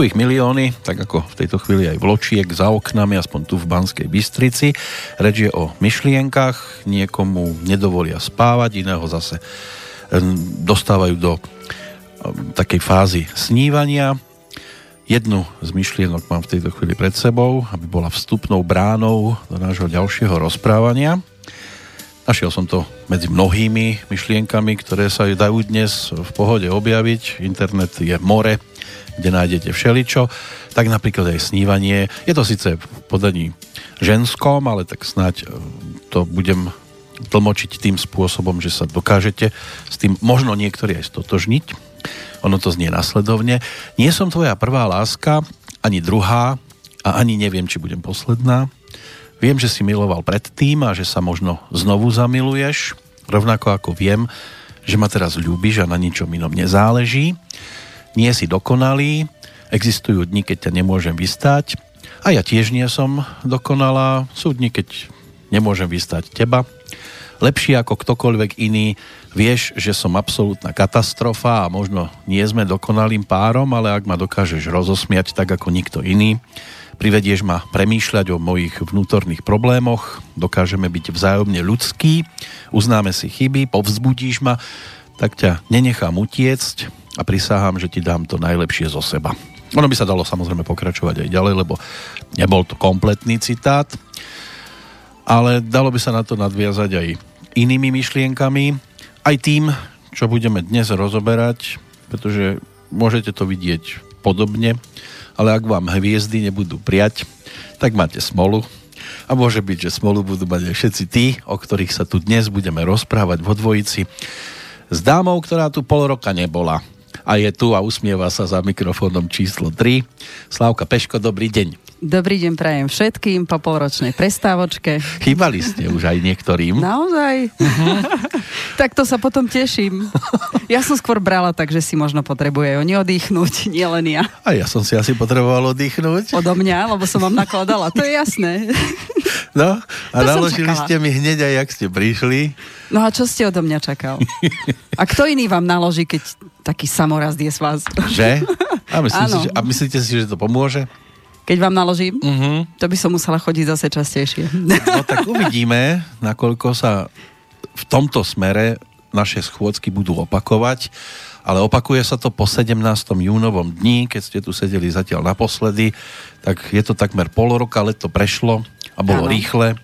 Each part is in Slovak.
Sú ich milióny, tak ako v tejto chvíli aj vločiek za oknami, aspoň tu v Banskej Bystrici. Reč je o myšlienkach, niekomu nedovolia spávať, iného zase dostávajú do takej fázy snívania. Jednu z myšlienok mám v tejto chvíli pred sebou, aby bola vstupnou bránou do nášho ďalšieho rozprávania. Našiel som to medzi mnohými myšlienkami, ktoré sa dajú dnes v pohode objaviť. Internet je more kde nájdete všeličo, tak napríklad aj snívanie. Je to síce v podaní ženskom, ale tak snáď e, to budem tlmočiť tým spôsobom, že sa dokážete s tým možno niektorí aj stotožniť. Ono to znie nasledovne. Nie som tvoja prvá láska, ani druhá a ani neviem, či budem posledná. Viem, že si miloval predtým a že sa možno znovu zamiluješ, rovnako ako viem, že ma teraz ľúbiš a na ničom inom nezáleží nie si dokonalý, existujú dni, keď ťa nemôžem vystať a ja tiež nie som dokonalá, sú dni, keď nemôžem vystať teba. Lepší ako ktokoľvek iný, vieš, že som absolútna katastrofa a možno nie sme dokonalým párom, ale ak ma dokážeš rozosmiať tak ako nikto iný, privedieš ma premýšľať o mojich vnútorných problémoch, dokážeme byť vzájomne ľudskí, uznáme si chyby, povzbudíš ma, tak ťa nenechám utiecť, a prisahám, že ti dám to najlepšie zo seba. Ono by sa dalo samozrejme pokračovať aj ďalej, lebo nebol to kompletný citát, ale dalo by sa na to nadviazať aj inými myšlienkami, aj tým, čo budeme dnes rozoberať, pretože môžete to vidieť podobne, ale ak vám hviezdy nebudú priať, tak máte smolu. A môže byť, že smolu budú mať aj všetci tí, o ktorých sa tu dnes budeme rozprávať vo dvojici s dámou, ktorá tu pol roka nebola a je tu a usmieva sa za mikrofónom číslo 3. Slávka Peško, dobrý deň. Dobrý deň prajem všetkým po polročnej prestávočke. Chýbali ste už aj niektorým. Naozaj? Uh-huh. tak to sa potom teším. Ja som skôr brala tak, že si možno potrebuje oni oddychnúť, nielen ja. A ja som si asi potreboval oddychnúť. Odo mňa, lebo som vám nakladala, to je jasné. No, a to naložili ste mi hneď aj, jak ste prišli. No a čo ste odo mňa čakal? A kto iný vám naloží, keď taký samoraz je z vás? Že? A, myslím si, že, a myslíte si, že to pomôže? Keď vám naložím, uh-huh. to by som musela chodiť zase častejšie. No tak uvidíme, nakoľko sa v tomto smere naše schôdzky budú opakovať, ale opakuje sa to po 17. júnovom dni, keď ste tu sedeli zatiaľ naposledy, tak je to takmer pol roka, leto prešlo a bolo ano. rýchle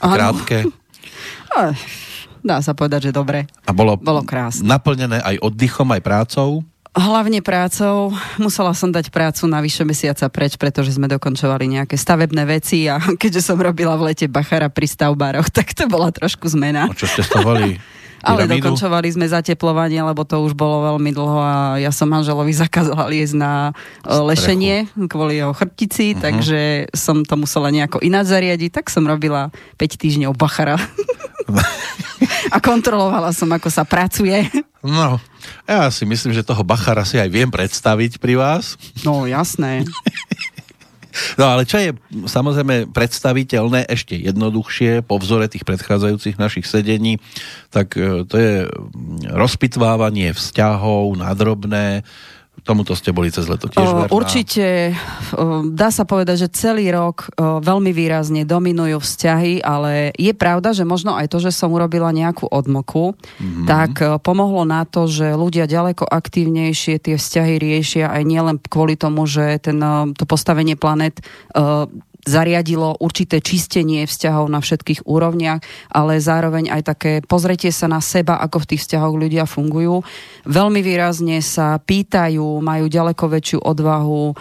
a krátke. Dá sa povedať, že dobre. A bolo, bolo krásne. naplnené aj oddychom, aj prácou. Hlavne prácou. Musela som dať prácu na vyše mesiaca preč, pretože sme dokončovali nejaké stavebné veci a keďže som robila v lete bachara pri stavbároch, tak to bola trošku zmena. A čo ste stavali? Ale dokončovali sme zateplovanie, lebo to už bolo veľmi dlho a ja som manželovi zakázala liesť na Strechu. lešenie kvôli jeho chrbtici, uh-huh. takže som to musela nejako ináč zariadiť, tak som robila 5 týždňov bachara. a kontrolovala som, ako sa pracuje. No, ja si myslím, že toho Bachara si aj viem predstaviť pri vás. No, jasné. No ale čo je samozrejme predstaviteľné ešte jednoduchšie po vzore tých predchádzajúcich našich sedení, tak e, to je rozpitvávanie vzťahov na drobné, Tomuto ste boli cez leto tiež verná. Určite, dá sa povedať, že celý rok veľmi výrazne dominujú vzťahy, ale je pravda, že možno aj to, že som urobila nejakú odmoku, mm-hmm. tak pomohlo na to, že ľudia ďaleko aktívnejšie tie vzťahy riešia aj nielen kvôli tomu, že ten, to postavenie planet zariadilo určité čistenie vzťahov na všetkých úrovniach, ale zároveň aj také pozretie sa na seba, ako v tých vzťahoch ľudia fungujú. Veľmi výrazne sa pýtajú, majú ďaleko väčšiu odvahu o,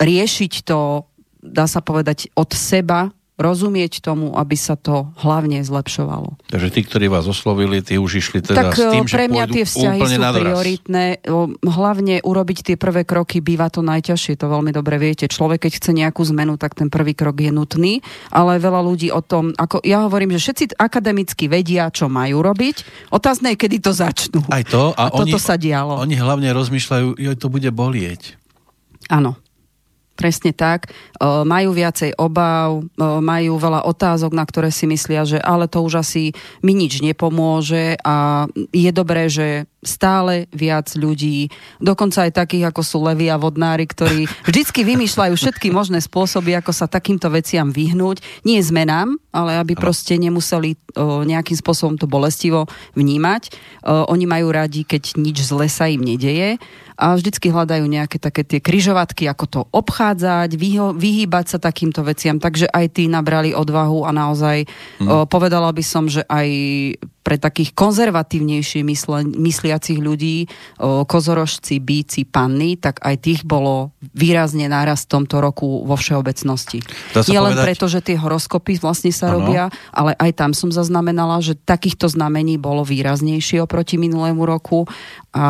riešiť to, dá sa povedať, od seba, rozumieť tomu, aby sa to hlavne zlepšovalo. Takže tí, ktorí vás oslovili, tí už išli teda tak, s tým, pre mňa tie vzťahy sú nadraz. prioritné. Hlavne urobiť tie prvé kroky býva to najťažšie, to veľmi dobre viete. Človek, keď chce nejakú zmenu, tak ten prvý krok je nutný, ale veľa ľudí o tom, ako ja hovorím, že všetci akademicky vedia, čo majú robiť. Otázne je, kedy to začnú. Aj to. A, a oni, toto sa dialo. Oni hlavne rozmýšľajú, že to bude bolieť. Áno. Presne tak. Majú viacej obav, majú veľa otázok, na ktoré si myslia, že ale to už asi mi nič nepomôže a je dobré, že stále viac ľudí, dokonca aj takých, ako sú levi a vodnári, ktorí vždycky vymýšľajú všetky možné spôsoby, ako sa takýmto veciam vyhnúť. Nie zmenám, ale aby proste nemuseli o, nejakým spôsobom to bolestivo vnímať. O, oni majú radi, keď nič zle sa im nedeje a vždycky hľadajú nejaké také tie kryžovatky, ako to obchádzať, vyho- vyhýbať sa takýmto veciam. Takže aj tí nabrali odvahu a naozaj hmm. o, povedala by som, že aj pre takých konzervatívnejšie mysle, mysliacich ľudí, o, kozorožci, bíci, panny, tak aj tých bolo výrazne náraz v tomto roku vo všeobecnosti. Nie len preto, že tie horoskopy vlastne sa ano. robia, ale aj tam som zaznamenala, že takýchto znamení bolo výraznejšie oproti minulému roku a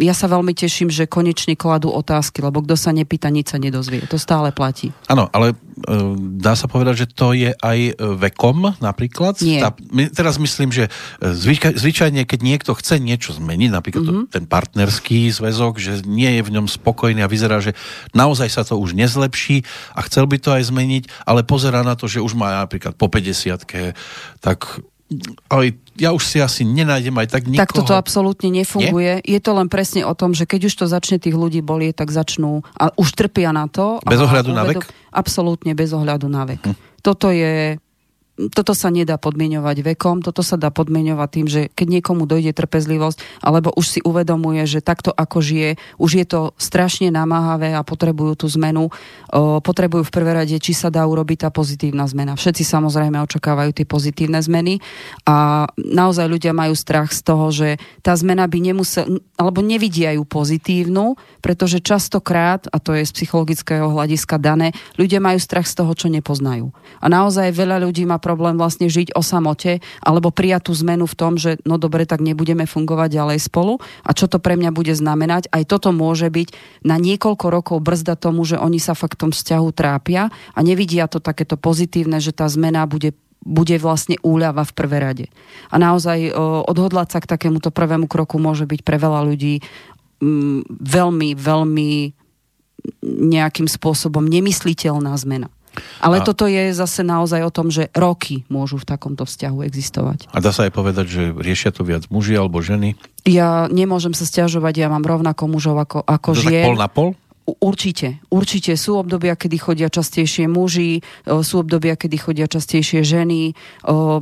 ja sa veľmi teším, že konečne kladú otázky, lebo kto sa nepýta, nič sa nedozvie. To stále platí. Áno, ale e, dá sa povedať, že to je aj e, vekom napríklad? Nie. Tá, teraz myslím, že e, zvyčaj, zvyčajne, keď niekto chce niečo zmeniť, napríklad mm-hmm. ten partnerský zväzok, že nie je v ňom spokojný a vyzerá, že naozaj sa to už nezlepší a chcel by to aj zmeniť, ale pozerá na to, že už má napríklad po 50 tak ale ja už si asi nenájdem aj tak nikoho. Tak toto absolútne nefunguje. Nie? Je to len presne o tom, že keď už to začne tých ľudí bolieť, tak začnú a už trpia na to. Bez ohľadu na vek? Absolútne bez ohľadu na vek. Hm. Toto je toto sa nedá podmienovať vekom, toto sa dá podmienovať tým, že keď niekomu dojde trpezlivosť, alebo už si uvedomuje, že takto ako žije, už je to strašne namáhavé a potrebujú tú zmenu, potrebujú v prvé rade, či sa dá urobiť tá pozitívna zmena. Všetci samozrejme očakávajú tie pozitívne zmeny a naozaj ľudia majú strach z toho, že tá zmena by nemusel, alebo nevidia ju pozitívnu, pretože častokrát, a to je z psychologického hľadiska dané, ľudia majú strach z toho, čo nepoznajú. A naozaj veľa ľudí má problém vlastne žiť o samote alebo prijať tú zmenu v tom, že no dobre, tak nebudeme fungovať ďalej spolu a čo to pre mňa bude znamenať. Aj toto môže byť na niekoľko rokov brzda tomu, že oni sa fakt tom vzťahu trápia a nevidia to takéto pozitívne, že tá zmena bude bude vlastne úľava v prvé rade. A naozaj o, odhodlať sa k takémuto prvému kroku môže byť pre veľa ľudí m, veľmi, veľmi nejakým spôsobom nemysliteľná zmena. Ale a... toto je zase naozaj o tom, že roky môžu v takomto vzťahu existovať. A dá sa aj povedať, že riešia to viac muži alebo ženy? Ja nemôžem sa stiažovať, ja mám rovnako mužov ako, ako to žien. pol na pol? Určite, určite sú obdobia, kedy chodia častejšie muži, sú obdobia, kedy chodia častejšie ženy.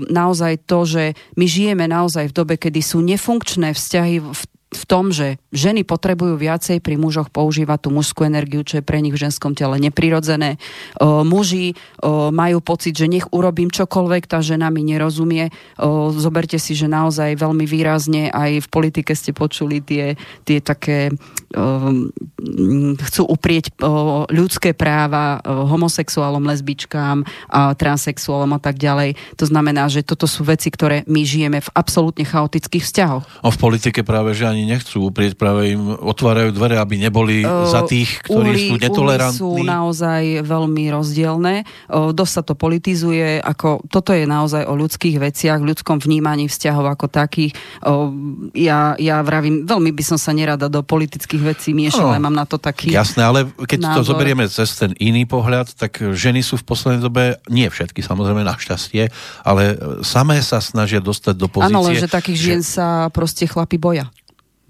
Naozaj to, že my žijeme naozaj v dobe, kedy sú nefunkčné vzťahy v v tom, že ženy potrebujú viacej pri mužoch používať tú mužskú energiu, čo je pre nich v ženskom tele neprirodzené. O, muži o, majú pocit, že nech urobím čokoľvek, tá žena mi nerozumie. O, zoberte si, že naozaj veľmi výrazne aj v politike ste počuli tie, tie také chcú uprieť o, ľudské práva o, homosexuálom, lesbičkám, transexuálom a tak ďalej. To znamená, že toto sú veci, ktoré my žijeme v absolútne chaotických vzťahoch. A v politike práve, že ani ani nechcú uprieť, práve im otvárajú dvere, aby neboli uh, za tých, ktorí uhly, sú netolerantní. sú naozaj veľmi rozdielne. Uh, dosť sa to politizuje, ako toto je naozaj o ľudských veciach, ľudskom vnímaní vzťahov ako takých. Uh, ja, ja vravím, veľmi by som sa nerada do politických vecí miešala, no, mám na to taký Jasné, ale keď názor. to zoberieme cez ten iný pohľad, tak ženy sú v poslednej dobe, nie všetky samozrejme našťastie, ale samé sa snažia dostať do pozície. Áno, lenže takých že... žien sa proste chlapi boja.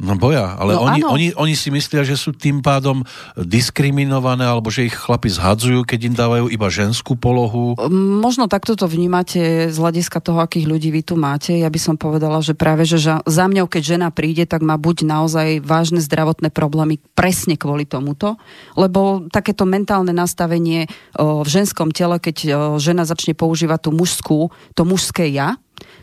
No boja, ale no, oni, oni, oni si myslia, že sú tým pádom diskriminované, alebo že ich chlapi zhadzujú, keď im dávajú iba ženskú polohu. Možno takto to vnímate z hľadiska toho, akých ľudí vy tu máte. Ja by som povedala, že práve, že za mňou, keď žena príde, tak má buď naozaj vážne zdravotné problémy presne kvôli tomuto, lebo takéto mentálne nastavenie v ženskom tele, keď žena začne používať tú mužskú, to mužské ja,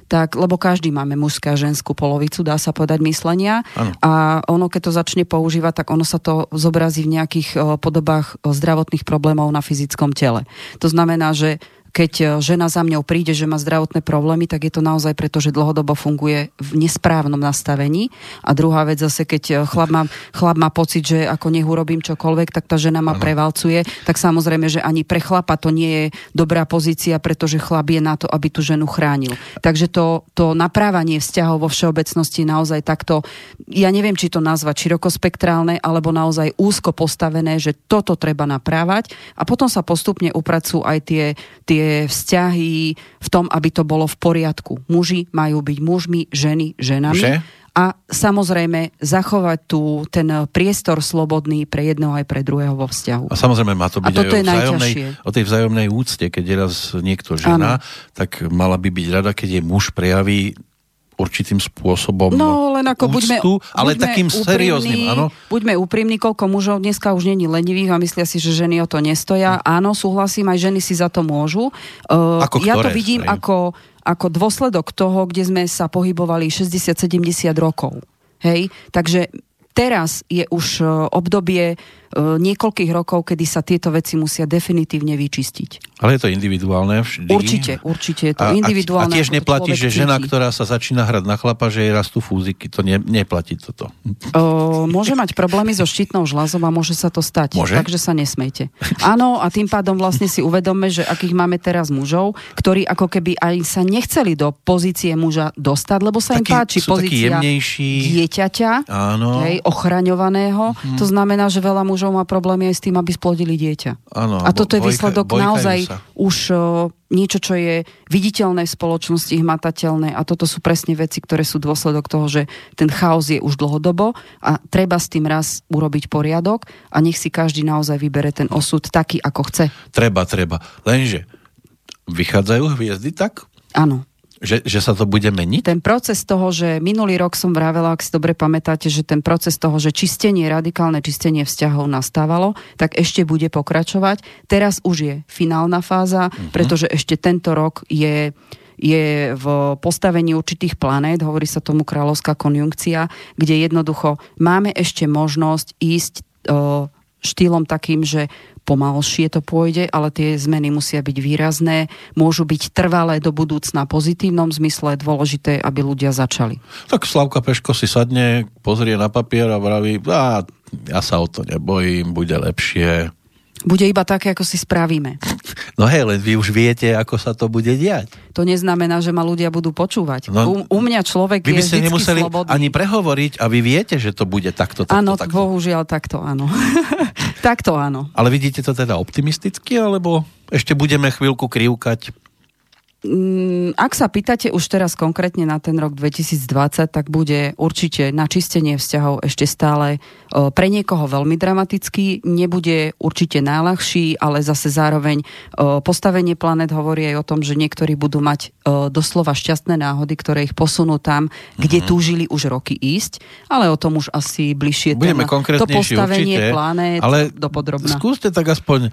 tak, lebo každý máme mužskú a ženskú polovicu, dá sa povedať, myslenia. Ano. A ono, keď to začne používať, tak ono sa to zobrazí v nejakých o, podobách o, zdravotných problémov na fyzickom tele. To znamená, že keď e, žena za mňou príde, že má zdravotné problémy, tak je to naozaj preto, že dlhodobo funguje v nesprávnom nastavení. A druhá vec zase, keď e, chlap má, chlap má pocit, že ako nech urobím čokoľvek, tak tá žena ma prevalcuje, tak samozrejme, že ani pre chlapa to nie je dobrá pozícia, pretože chlap je na to, aby tú ženu chránil. Takže to, to naprávanie vzťahov vo všeobecnosti naozaj takto, ja neviem, či to nazvať širokospektrálne, alebo naozaj úzko postavené, že toto treba naprávať a potom sa postupne upracujú aj tie, tie vzťahy v tom, aby to bolo v poriadku. Muži majú byť mužmi, ženy ženami. Že? a samozrejme zachovať tu ten priestor slobodný pre jedného aj pre druhého vo vzťahu. A samozrejme má to byť aj o, vzájomnej, o tej vzájomnej úcte, keď je raz niekto žena, ano. tak mala by byť rada, keď jej muž prejaví určitým spôsobom No, len ako úctu, buďme, ale buďme takým úprimní, serióznym, áno. Buďme úprimní, koľko mužov dneska už není lenivých a myslia si, že ženy o to nestoja. Áno, súhlasím, aj ženy si za to môžu. Uh, ako ja ktoré, to vidím ako, ako dôsledok toho, kde sme sa pohybovali 60-70 rokov. Hej, takže teraz je už e, obdobie niekoľkých rokov, kedy sa tieto veci musia definitívne vyčistiť. Ale je to individuálne vždy? Určite, určite je to a, individuálne. A tiež neplatí, že žena, cíti. ktorá sa začína hrať na chlapa, že jej rastú fúziky, to ne, neplatí toto. O, môže mať problémy so štítnou žľazou a môže sa to stať. Môže? Takže sa nesmejte. Áno, a tým pádom vlastne si uvedome, že akých máme teraz mužov, ktorí ako keby aj sa nechceli do pozície muža dostať, lebo sa im páči pozícia dieťaťa, Áno. Hej, ochraňovaného. Mm. To znamená, že veľa mužov mužov má problémy aj s tým, aby splodili dieťa. Ano, a toto je výsledok naozaj sa. už uh, niečo, čo je viditeľné v spoločnosti, hmatateľné a toto sú presne veci, ktoré sú dôsledok toho, že ten chaos je už dlhodobo a treba s tým raz urobiť poriadok a nech si každý naozaj vybere ten osud taký, ako chce. Treba, treba. Lenže vychádzajú hviezdy tak? Áno. Že, že sa to bude meniť? Ten proces toho, že minulý rok som vravela, ak si dobre pamätáte, že ten proces toho, že čistenie, radikálne čistenie vzťahov nastávalo, tak ešte bude pokračovať. Teraz už je finálna fáza, uh-huh. pretože ešte tento rok je je v postavení určitých planét, hovorí sa tomu kráľovská konjunkcia, kde jednoducho máme ešte možnosť ísť štýlom takým, že pomalšie to pôjde, ale tie zmeny musia byť výrazné, môžu byť trvalé do budúcna pozitívnom zmysle, dôležité, aby ľudia začali. Tak Slavka Peško si sadne, pozrie na papier a vraví, a ja sa o to nebojím, bude lepšie. Bude iba také, ako si spravíme. No hej, len vy už viete, ako sa to bude diať. To neznamená, že ma ľudia budú počúvať. No, u, u mňa človek vy by ste nemuseli slobodný. ani prehovoriť a vy viete, že to bude takto, takto, Áno, takto. bohužiaľ, takto áno. takto áno. Ale vidíte to teda optimisticky, alebo ešte budeme chvíľku krivkať? Mm, ak sa pýtate už teraz konkrétne na ten rok 2020, tak bude určite načistenie vzťahov ešte stále pre niekoho veľmi dramatický, nebude určite najľahší, ale zase zároveň postavenie planet hovorí aj o tom, že niektorí budú mať doslova šťastné náhody, ktoré ich posunú tam, kde mm-hmm. túžili už roky ísť, ale o tom už asi bližšie Budeme ten, to postavenie určite, planet ale dopodrobná. Skúste tak aspoň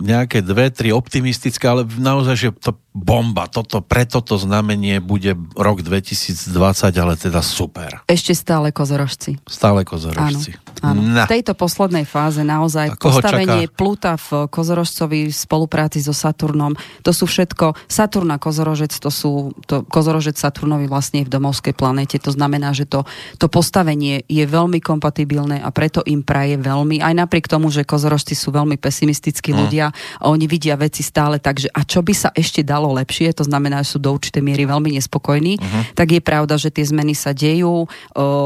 nejaké dve, tri optimistické, ale naozaj, že to bomba, toto, pre toto znamenie bude rok 2020, ale teda super. Ešte stále kozorožci. Stále kozorožci. Áno, áno. V tejto poslednej fáze naozaj postavenie čaká? Pluta v kozorožcovi v spolupráci so Saturnom, to sú všetko, Saturn a kozorožec, to sú, to, kozorožec Saturnovi vlastne v domovskej planete, to znamená, že to, to postavenie je veľmi kompatibilné a preto im praje veľmi, aj napriek tomu, že kozorožci sú veľmi pesimistickí mm. ľudia a oni vidia veci stále tak, že a čo by sa ešte dalo stalo lepšie, to znamená, že sú do určitej miery veľmi nespokojní, uh-huh. tak je pravda, že tie zmeny sa dejú.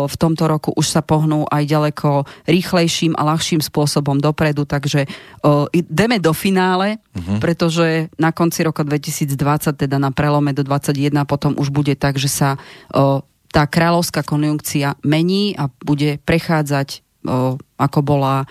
V tomto roku už sa pohnú aj ďaleko rýchlejším a ľahším spôsobom dopredu, takže ideme do finále, uh-huh. pretože na konci roka 2020, teda na prelome do 2021, potom už bude tak, že sa tá kráľovská konjunkcia mení a bude prechádzať ako bola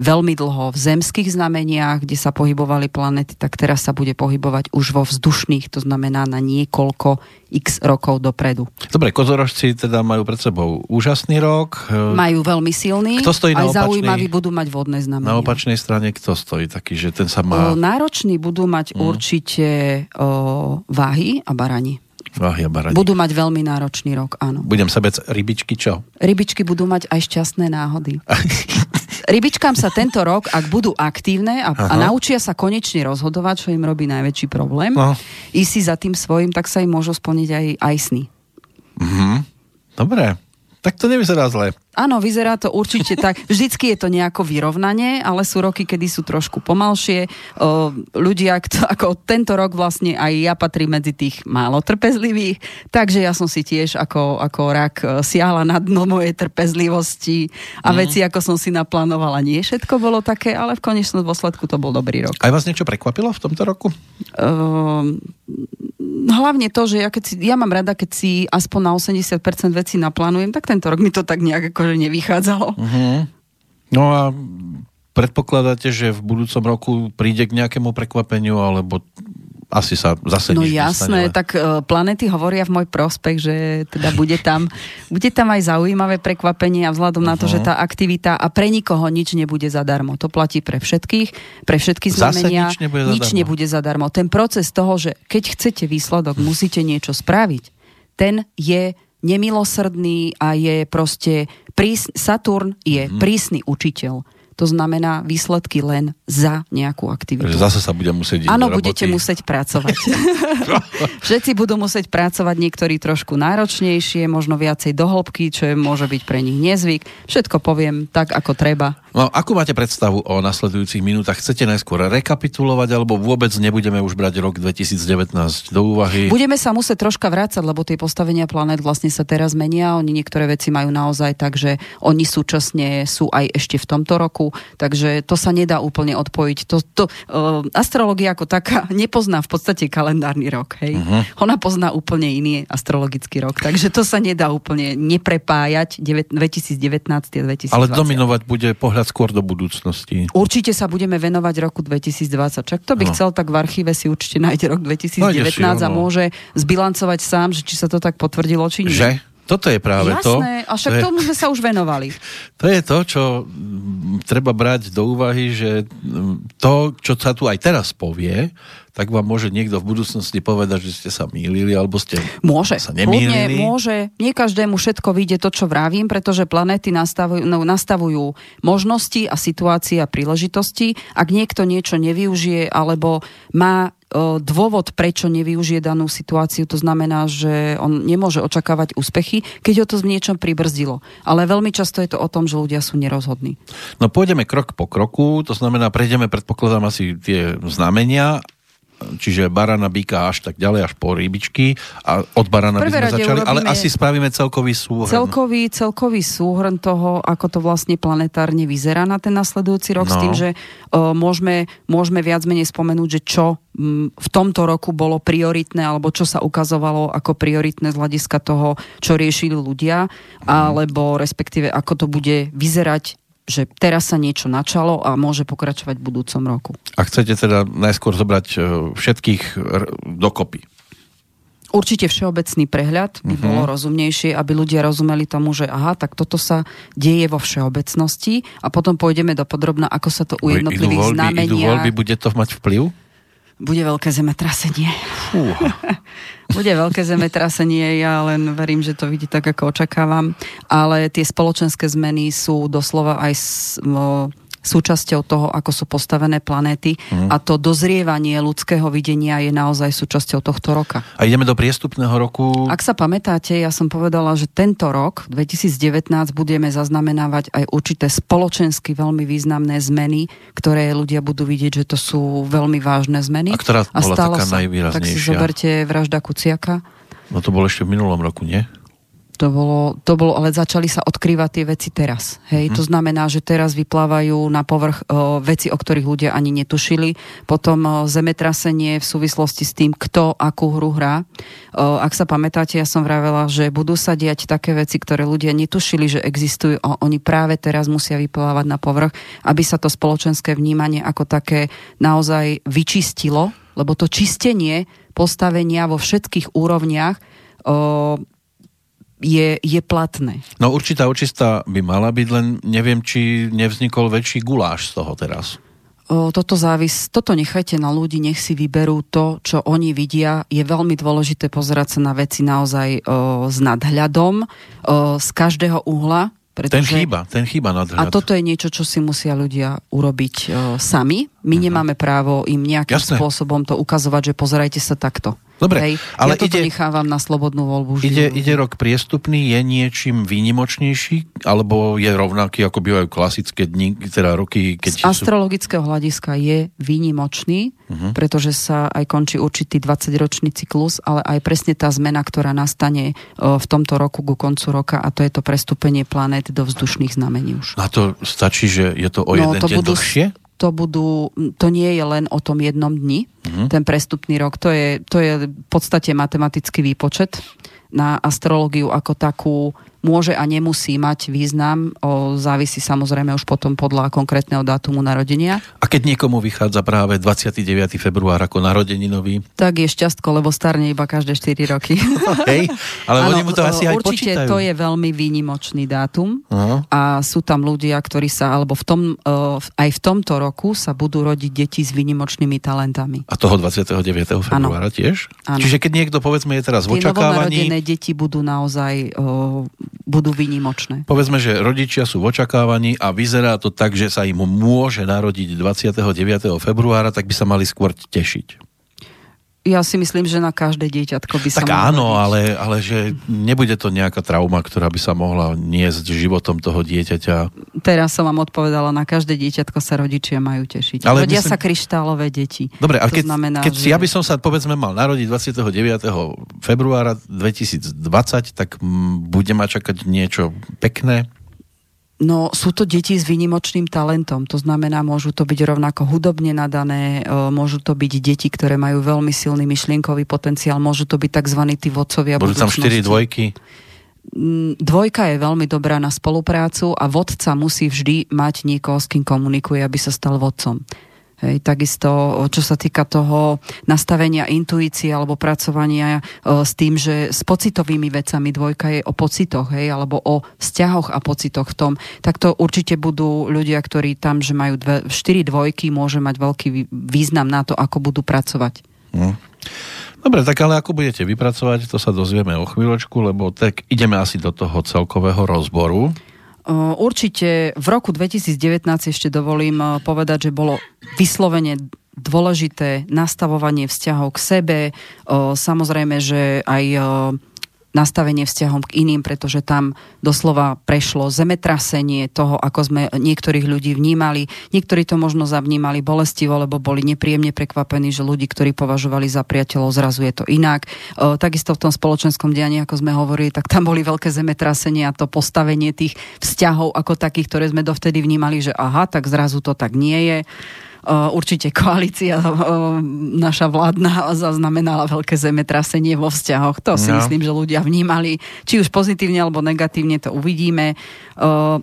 veľmi dlho v zemských znameniach, kde sa pohybovali planety, tak teraz sa bude pohybovať už vo vzdušných, to znamená na niekoľko x rokov dopredu. Dobre, kozorožci teda majú pred sebou úžasný rok. Majú veľmi silný. Kto stojí aj na zaujímavý budú mať vodné znamenia. Na opačnej strane kto stojí taký, že ten sa má... Nároční budú mať mm. určite o, váhy a barani. Váhy a barani. Budú mať veľmi náročný rok, áno. Budem sebec rybičky čo? Rybičky budú mať aj šťastné náhody. Rybičkám sa tento rok, ak budú aktívne a, a naučia sa konečne rozhodovať, čo im robí najväčší problém, no. ísť si za tým svojim, tak sa im môžu splniť aj, aj sny. Mhm. Dobre. Tak to nevyzerá zle. Áno, vyzerá to určite tak. Vždycky je to nejako vyrovnanie, ale sú roky, kedy sú trošku pomalšie. Ľudia, ako tento rok vlastne aj ja patrím medzi tých málo trpezlivých, takže ja som si tiež ako, ako rak e, siahla na dno mojej trpezlivosti a mm. veci, ako som si naplánovala, nie všetko bolo také, ale v konečnom dôsledku to bol dobrý rok. Aj vás niečo prekvapilo v tomto roku? Uh, hlavne to, že ja, keď si, ja mám rada, keď si aspoň na 80% veci naplánujem, tak tento rok mi to tak nejak akože nevychádzalo. Uh-huh. No a predpokladáte, že v budúcom roku príde k nejakému prekvapeniu, alebo asi sa zase No jasné, nestane, tak uh, planety hovoria v môj prospech, že teda bude tam, bude tam aj zaujímavé prekvapenie a vzhľadom uh-huh. na to, že tá aktivita a pre nikoho nič nebude zadarmo. To platí pre všetkých, pre všetky znamenia. Zase nič nebude, nič zadarmo. nebude zadarmo. Ten proces toho, že keď chcete výsledok, musíte niečo spraviť, ten je nemilosrdný a je proste prís, Saturn je mm. prísny učiteľ. To znamená výsledky len za nejakú aktivitu. Zase sa bude musieť Áno, budete musieť pracovať. Všetci budú musieť pracovať, niektorí trošku náročnejšie, možno viacej do hĺbky, čo je, môže byť pre nich nezvyk. Všetko poviem tak, ako treba. No, akú máte predstavu o nasledujúcich minútach? Chcete najskôr rekapitulovať, alebo vôbec nebudeme už brať rok 2019 do úvahy? Budeme sa musieť troška vrácať, lebo tie postavenia planét vlastne sa teraz menia. Oni niektoré veci majú naozaj tak, že oni súčasne sú aj ešte v tomto roku, takže to sa nedá úplne odpojiť. To, to, uh, astrológia ako taká nepozná v podstate kalendárny rok. Hej? Uh-huh. Ona pozná úplne iný astrologický rok, takže to sa nedá úplne neprepájať 2019 a 2020. Ale dominovať bude pohľad pohľad skôr do budúcnosti. Určite sa budeme venovať roku 2020. Čak to by no. chcel, tak v archíve si určite nájde rok 2019 si, a môže zbilancovať sám, že či sa to tak potvrdilo, či nie. Že? Toto je práve Jasné, to. Jasné, a však to tomu sme sa už venovali. To je to, čo treba brať do úvahy, že to, čo sa tu aj teraz povie, tak vám môže niekto v budúcnosti povedať, že ste sa mýlili, alebo ste môže, sa nemýlili. môže. Nie každému všetko vyjde to, čo vravím, pretože planéty nastavujú, no, nastavujú možnosti a situácie a príležitosti. Ak niekto niečo nevyužije, alebo má dôvod, prečo nevyužije danú situáciu, to znamená, že on nemôže očakávať úspechy, keď ho to v niečom pribrzdilo. Ale veľmi často je to o tom, že ľudia sú nerozhodní. No pôjdeme krok po kroku, to znamená, prejdeme, predpokladám asi tie znamenia čiže barana, býka až tak ďalej, až po rybičky a od barana by sme začali, ale asi spravíme celkový súhrn. Celkový, celkový súhrn toho, ako to vlastne planetárne vyzerá na ten nasledujúci rok, no. s tým, že uh, môžeme, môžeme viac menej spomenúť, že čo um, v tomto roku bolo prioritné, alebo čo sa ukazovalo ako prioritné z hľadiska toho, čo riešili ľudia, mm. alebo respektíve ako to bude vyzerať že teraz sa niečo načalo a môže pokračovať v budúcom roku. A chcete teda najskôr zobrať e, všetkých dokopy? Určite všeobecný prehľad by uh-huh. bolo rozumnejšie, aby ľudia rozumeli tomu, že aha, tak toto sa deje vo všeobecnosti a potom pôjdeme do podrobna, ako sa to u jednotlivých znamenia... Idú voľby, bude to mať vplyv? Bude veľké zemetrasenie. Bude veľké zemetrasenie, ja len verím, že to vidí tak, ako očakávam. Ale tie spoločenské zmeny sú doslova aj súčasťou toho, ako sú postavené planéty mm. a to dozrievanie ľudského videnia je naozaj súčasťou tohto roka. A ideme do priestupného roku. Ak sa pamätáte, ja som povedala, že tento rok, 2019, budeme zaznamenávať aj určité spoločensky veľmi významné zmeny, ktoré ľudia budú vidieť, že to sú veľmi vážne zmeny. A ktorá bola a taká sa, najvýraznejšia? Tak si zoberte vražda Kuciaka. No to bolo ešte v minulom roku, nie? To bolo, to bolo, ale začali sa odkrývať tie veci teraz. Hej? Hmm. To znamená, že teraz vyplávajú na povrch o, veci, o ktorých ľudia ani netušili. Potom o, zemetrasenie v súvislosti s tým, kto akú hru hrá. O, ak sa pamätáte, ja som vravela, že budú sa diať také veci, ktoré ľudia netušili, že existujú a oni práve teraz musia vyplávať na povrch, aby sa to spoločenské vnímanie ako také naozaj vyčistilo, lebo to čistenie postavenia vo všetkých úrovniach o, je, je platné. No určitá očista by mala byť, len neviem, či nevznikol väčší guláš z toho teraz. O, toto závis, toto nechajte na ľudí, nech si vyberú to, čo oni vidia. Je veľmi dôležité pozerať sa na veci naozaj o, s nadhľadom, o, z každého uhla. Pretože... Ten chýba, ten chýba nadhľad. A toto je niečo, čo si musia ľudia urobiť o, sami, My uh-huh. nemáme právo im nejakým Jasné. spôsobom to ukazovať, že pozerajte sa takto. Dobre, Hej. ale ja ide, nechávam na slobodnú voľbu. Ide, ide rok priestupný, je niečím výnimočnejší, alebo je rovnaký, ako bývajú klasické dni, teda roky, keď Z astrologického hľadiska je výnimočný, uh-huh. pretože sa aj končí určitý 20-ročný cyklus, ale aj presne tá zmena, ktorá nastane v tomto roku ku koncu roka a to je to prestúpenie planét do vzdušných znamení už. A to stačí, že je to o no, jeden to deň budú, dlhšie? To budú, to nie je len o tom jednom dni, mm-hmm. ten prestupný rok, to je, to je v podstate matematický výpočet na astrológiu ako takú môže a nemusí mať význam, o, závisí samozrejme už potom podľa konkrétneho dátumu narodenia. A keď niekomu vychádza práve 29. február ako narodeninový? Tak je šťastko, lebo starne iba každé 4 roky. Hej, ale ano, oni mu to asi aj určite počítajú. to je veľmi výnimočný dátum uh-huh. a sú tam ľudia, ktorí sa, alebo v tom, aj v tomto roku sa budú rodiť deti s výnimočnými talentami. A toho 29. februára ano. tiež? Ano. Čiže keď niekto povedzme je teraz v očakávaní... Tie deti budú naozaj budú výnimočné. Povedzme, že rodičia sú v očakávaní a vyzerá to tak, že sa im môže narodiť 29. februára, tak by sa mali skôr tešiť. Ja si myslím, že na každé dieťatko by sa Tak áno, ale, ale že nebude to nejaká trauma, ktorá by sa mohla niesť životom toho dieťaťa. Teraz som vám odpovedala, na každé dieťatko sa rodičia majú tešiť. Ale Rodia myslím... sa kryštálové deti. Dobre, ale keď, znamená, keď že... ja by som sa povedzme mal narodiť 29. februára 2020, tak bude ma čakať niečo pekné? No sú to deti s výnimočným talentom, to znamená, môžu to byť rovnako hudobne nadané, e, môžu to byť deti, ktoré majú veľmi silný myšlienkový potenciál, môžu to byť tzv. tí vodcovia Môžu tam 4 dvojky? Mm, dvojka je veľmi dobrá na spoluprácu a vodca musí vždy mať niekoho, s kým komunikuje, aby sa stal vodcom. Hej, takisto, čo sa týka toho nastavenia intuície alebo pracovania e, s tým, že s pocitovými vecami dvojka je o pocitoch, hej, alebo o vzťahoch a pocitoch v tom, tak to určite budú ľudia, ktorí tam, že majú dve, štyri dvojky, môže mať veľký význam na to, ako budú pracovať. Hm. Dobre, tak ale ako budete vypracovať, to sa dozvieme o chvíľočku, lebo tak ideme asi do toho celkového rozboru. Určite v roku 2019 ešte dovolím povedať, že bolo vyslovene dôležité nastavovanie vzťahov k sebe. Samozrejme, že aj nastavenie vzťahom k iným, pretože tam doslova prešlo zemetrasenie toho, ako sme niektorých ľudí vnímali. Niektorí to možno zavnímali bolestivo, lebo boli nepríjemne prekvapení, že ľudí, ktorí považovali za priateľov, zrazu je to inak. O, takisto v tom spoločenskom dianí, ako sme hovorili, tak tam boli veľké zemetrasenie a to postavenie tých vzťahov ako takých, ktoré sme dovtedy vnímali, že aha, tak zrazu to tak nie je. Určite koalícia naša vládna zaznamenala veľké zemetrasenie vo vzťahoch. To si no. myslím, že ľudia vnímali. Či už pozitívne alebo negatívne to uvidíme.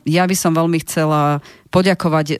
Ja by som veľmi chcela poďakovať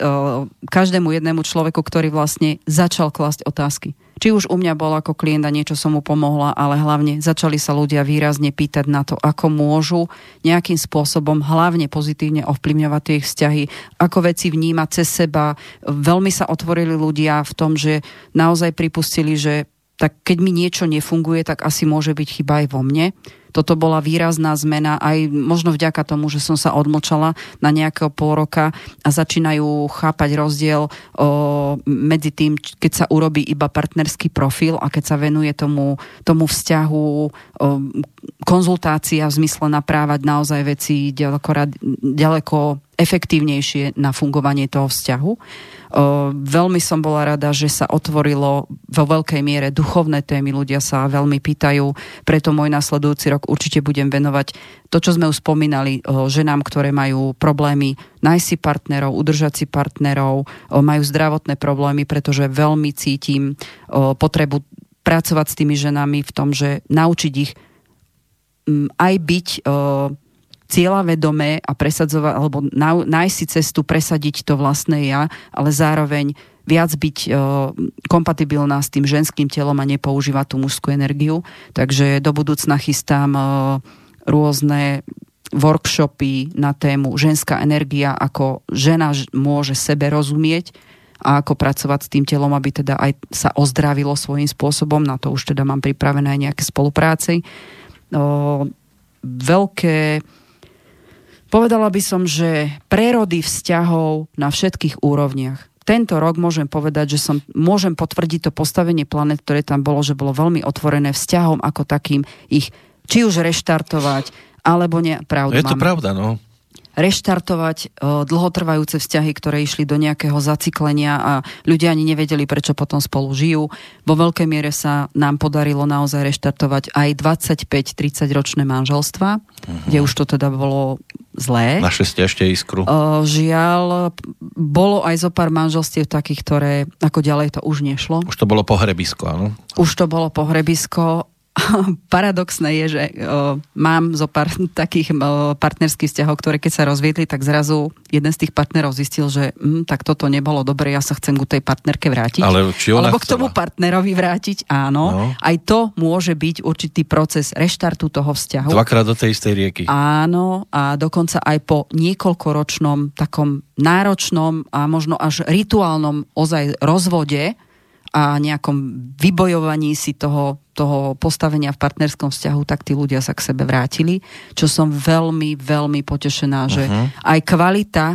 každému jednému človeku, ktorý vlastne začal klásť otázky či už u mňa bol ako klient a niečo som mu pomohla, ale hlavne začali sa ľudia výrazne pýtať na to, ako môžu nejakým spôsobom hlavne pozitívne ovplyvňovať tie ich vzťahy, ako veci vnímať cez seba. Veľmi sa otvorili ľudia v tom, že naozaj pripustili, že tak keď mi niečo nefunguje, tak asi môže byť chyba aj vo mne. Toto bola výrazná zmena, aj možno vďaka tomu, že som sa odmočala na nejakého pol roka a začínajú chápať rozdiel o, medzi tým, keď sa urobí iba partnerský profil a keď sa venuje tomu, tomu vzťahu o, konzultácia v zmysle naprávať naozaj veci ďaleko, ďaleko efektívnejšie na fungovanie toho vzťahu. Veľmi som bola rada, že sa otvorilo vo veľkej miere duchovné témy, ľudia sa veľmi pýtajú, preto môj nasledujúci rok určite budem venovať to, čo sme už spomínali, ženám, ktoré majú problémy nájsť si partnerov, udržať si partnerov, majú zdravotné problémy, pretože veľmi cítim potrebu pracovať s tými ženami v tom, že naučiť ich aj byť cieľavedomé a presadzovať, alebo nájsť si cestu, presadiť to vlastné ja, ale zároveň viac byť e, kompatibilná s tým ženským telom a nepoužívať tú mužskú energiu. Takže do budúcna chystám e, rôzne workshopy na tému ženská energia, ako žena môže sebe rozumieť a ako pracovať s tým telom, aby teda aj sa ozdravilo svojím spôsobom. Na to už teda mám pripravené aj nejaké spolupráce. O, veľké Povedala by som, že prerody vzťahov na všetkých úrovniach tento rok môžem povedať, že som, môžem potvrdiť to postavenie planet, ktoré tam bolo, že bolo veľmi otvorené vzťahom ako takým ich či už reštartovať, alebo nie, pravdu Je to mám. pravda, no reštartovať o, dlhotrvajúce vzťahy, ktoré išli do nejakého zaciklenia a ľudia ani nevedeli, prečo potom spolu žijú. Vo veľkej miere sa nám podarilo naozaj reštartovať aj 25-30 ročné manželstva, uh-huh. kde už to teda bolo zlé. Našli ste ešte iskru. O, žiaľ, bolo aj zo pár manželstiev takých, ktoré ako ďalej to už nešlo. Už to bolo pohrebisko, áno? Už to bolo pohrebisko paradoxné je, že o, mám zo pár takých o, partnerských vzťahov, ktoré keď sa rozviedli, tak zrazu jeden z tých partnerov zistil, že hm, tak toto nebolo dobre, ja sa chcem k tej partnerke vrátiť. Ale či ona Alebo k tomu partnerovi vrátiť, áno. No. Aj to môže byť určitý proces reštartu toho vzťahu. Dvakrát do tej istej rieky. Áno, a dokonca aj po niekoľkoročnom takom náročnom a možno až rituálnom ozaj rozvode, a nejakom vybojovaní si toho, toho postavenia v partnerskom vzťahu, tak tí ľudia sa k sebe vrátili, čo som veľmi, veľmi potešená, uh-huh. že mhm. aj kvalita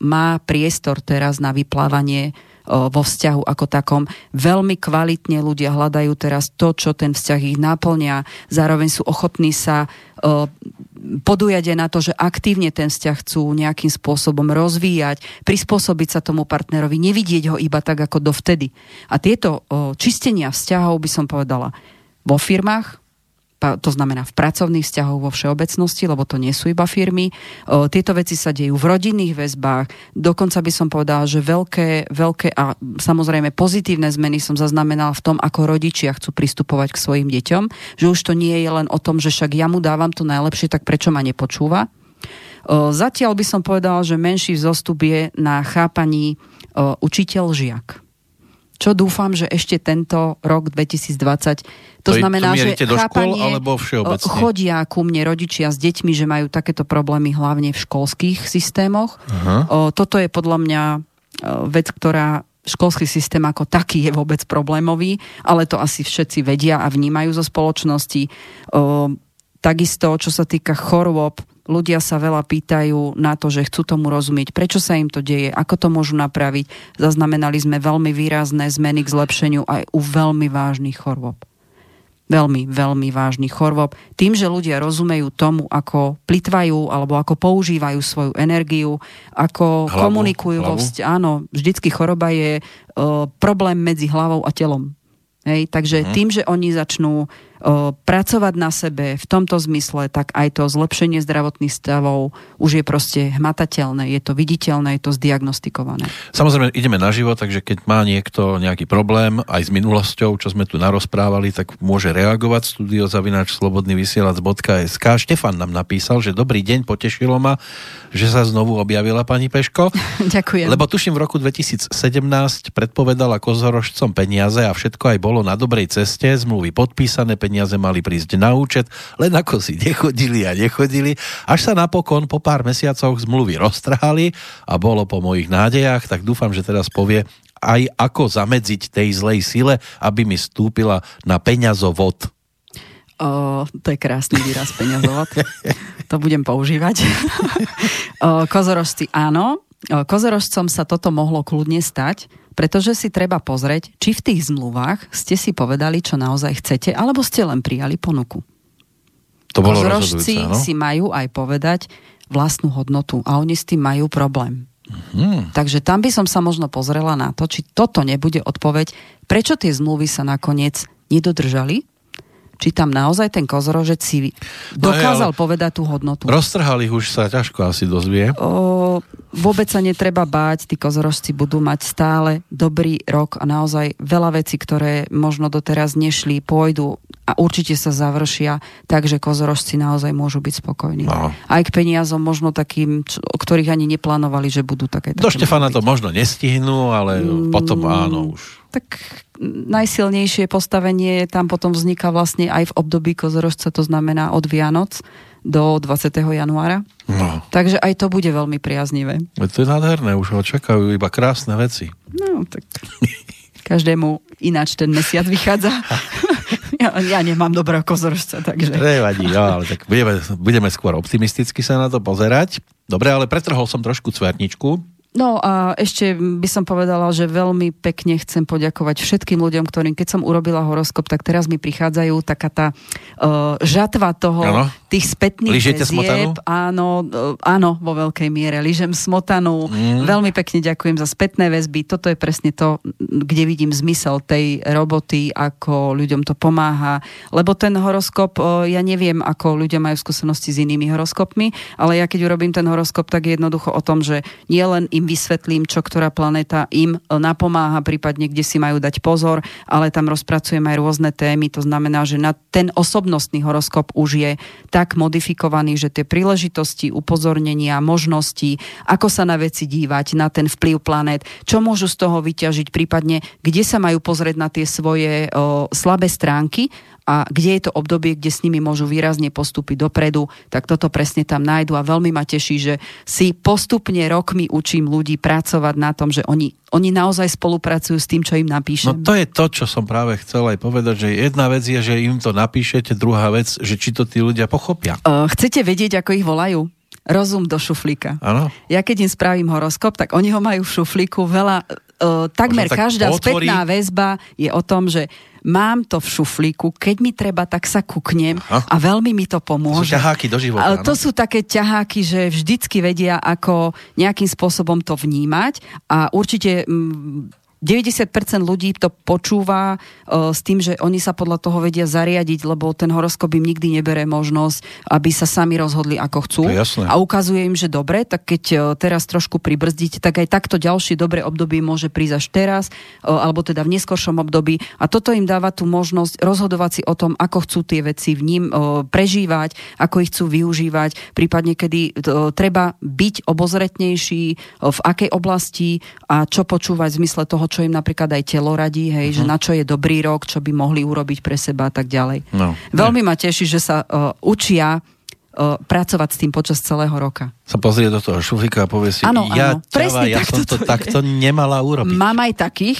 má priestor teraz na vyplávanie vo vzťahu ako takom. Veľmi kvalitne ľudia hľadajú teraz to, čo ten vzťah ich naplňa. Zároveň sú ochotní sa podujať na to, že aktívne ten vzťah chcú nejakým spôsobom rozvíjať, prispôsobiť sa tomu partnerovi, nevidieť ho iba tak ako dovtedy. A tieto čistenia vzťahov by som povedala vo firmách, to znamená v pracovných vzťahoch vo všeobecnosti, lebo to nie sú iba firmy. Tieto veci sa dejú v rodinných väzbách. Dokonca by som povedala, že veľké, veľké a samozrejme pozitívne zmeny som zaznamenala v tom, ako rodičia chcú pristupovať k svojim deťom. Že už to nie je len o tom, že však ja mu dávam to najlepšie, tak prečo ma nepočúva. Zatiaľ by som povedala, že menší vzostup je na chápaní učiteľ-žiak čo dúfam, že ešte tento rok 2020, to, to znamená, to že do škôl, alebo všeobecne? chodia ku mne rodičia s deťmi, že majú takéto problémy hlavne v školských systémoch. O, toto je podľa mňa vec, ktorá školský systém ako taký je vôbec problémový, ale to asi všetci vedia a vnímajú zo spoločnosti. O, takisto, čo sa týka chorôb, ľudia sa veľa pýtajú na to, že chcú tomu rozumieť, prečo sa im to deje, ako to môžu napraviť. Zaznamenali sme veľmi výrazné zmeny k zlepšeniu aj u veľmi vážnych chorôb. Veľmi, veľmi vážnych chorôb. Tým, že ľudia rozumejú tomu, ako plitvajú alebo ako používajú svoju energiu, ako hlavu, komunikujú hlavu. vo vzťahu. Áno, vždycky choroba je uh, problém medzi hlavou a telom. Hej, takže uh-huh. tým, že oni začnú pracovať na sebe v tomto zmysle, tak aj to zlepšenie zdravotných stavov už je proste hmatateľné, je to viditeľné, je to zdiagnostikované. Samozrejme, ideme na život, takže keď má niekto nejaký problém aj s minulosťou, čo sme tu narozprávali, tak môže reagovať studiozavináč slobodnyvysielac.sk Štefan nám napísal, že dobrý deň, potešilo ma, že sa znovu objavila pani Peško. Ďakujem. Lebo tuším v roku 2017 predpovedala kozorožcom peniaze a všetko aj bolo na dobrej ceste, zmluvy podpísané, peniaze mali prísť na účet, len ako si nechodili a nechodili, až sa napokon po pár mesiacoch zmluvy roztrhali a bolo po mojich nádejach, tak dúfam, že teraz povie aj ako zamedziť tej zlej sile, aby mi stúpila na peňazovod. O, to je krásny výraz peňazovod. to budem používať. o, kozorožci áno. O, kozorožcom sa toto mohlo kľudne stať, pretože si treba pozrieť, či v tých zmluvách ste si povedali, čo naozaj chcete, alebo ste len prijali ponuku. To bolo Kozrožci si majú aj povedať vlastnú hodnotu a oni s tým majú problém. Hmm. Takže tam by som sa možno pozrela na to, či toto nebude odpoveď, prečo tie zmluvy sa nakoniec nedodržali či tam naozaj ten kozorožec si dokázal no je, povedať tú hodnotu. Roztrhali už sa ťažko asi dozvie. O, vôbec sa netreba báť, tí kozorožci budú mať stále dobrý rok a naozaj veľa vecí, ktoré možno doteraz nešli, pôjdu a určite sa završia, takže kozorožci naozaj môžu byť spokojní. No. Aj k peniazom možno takým, o ktorých ani neplánovali, že budú také. Do Štefana to možno nestihnú, ale mm, potom áno už. Tak najsilnejšie postavenie tam potom vzniká vlastne aj v období kozorožca, to znamená od Vianoc do 20. januára. No. Takže aj to bude veľmi priaznivé. To je nádherné, už ho čakajú iba krásne veci. No, tak každému ináč ten mesiac vychádza. ja, ja nemám dobrého kozorožca, takže... Nevadí, jo, ale tak budeme, budeme skôr optimisticky sa na to pozerať. Dobre, ale pretrhol som trošku cverničku No a ešte by som povedala, že veľmi pekne chcem poďakovať všetkým ľuďom, ktorým keď som urobila horoskop, tak teraz mi prichádzajú taká tá uh, žatva toho, ano. tých spätných Ližete väzieb. Áno, uh, áno, vo veľkej miere. Ližem smotanu. Mm. Veľmi pekne ďakujem za spätné väzby. Toto je presne to, kde vidím zmysel tej roboty, ako ľuďom to pomáha. Lebo ten horoskop, uh, ja neviem, ako ľudia majú skúsenosti s inými horoskopmi, ale ja keď urobím ten horoskop, tak je jednoducho o tom, že nie len im vysvetlím, čo ktorá planéta im napomáha, prípadne kde si majú dať pozor, ale tam rozpracujem aj rôzne témy. To znamená, že na ten osobnostný horoskop už je tak modifikovaný, že tie príležitosti, upozornenia, možnosti, ako sa na veci dívať, na ten vplyv planét, čo môžu z toho vyťažiť, prípadne kde sa majú pozrieť na tie svoje o, slabé stránky a kde je to obdobie, kde s nimi môžu výrazne postúpiť dopredu, tak toto presne tam nájdu a veľmi ma teší, že si postupne rokmi učím ľudí pracovať na tom, že oni, oni naozaj spolupracujú s tým, čo im napíšem. No to je to, čo som práve chcel aj povedať, že jedna vec je, že im to napíšete, druhá vec, že či to tí ľudia pochopia. Uh, chcete vedieť, ako ich volajú? rozum do šuflíka. Ano. Ja keď im spravím horoskop, tak oni ho majú v šuflíku veľa, uh, takmer tak každá otvorí... spätná väzba je o tom, že mám to v šuflíku, keď mi treba, tak sa kuknem Aha. a veľmi mi to pomôže. To sú ťaháky do života. Ale to sú také ťaháky, že vždycky vedia, ako nejakým spôsobom to vnímať a určite mm, 90% ľudí to počúva uh, s tým, že oni sa podľa toho vedia zariadiť, lebo ten horoskop im nikdy nebere možnosť, aby sa sami rozhodli, ako chcú. A ukazuje im, že dobre, tak keď uh, teraz trošku pribrzdíte, tak aj takto ďalšie dobré obdobie môže prísť až teraz, uh, alebo teda v neskoršom období. A toto im dáva tú možnosť rozhodovať si o tom, ako chcú tie veci v ním uh, prežívať, ako ich chcú využívať, prípadne kedy uh, treba byť obozretnejší, uh, v akej oblasti a čo počúvať v zmysle toho, čo im napríklad aj telo radí, hej, uh-huh. že mhm. na čo je dobrý rok, čo by mohli urobiť pre seba a tak ďalej. No, Veľmi ma teší, že sa uh, učia uh, pracovať s tým počas celého roka sa pozrie do toho šuflíka a povie si, ano, ja, ano, ťava, ja som to, to takto nemala urobiť. Mám aj takých,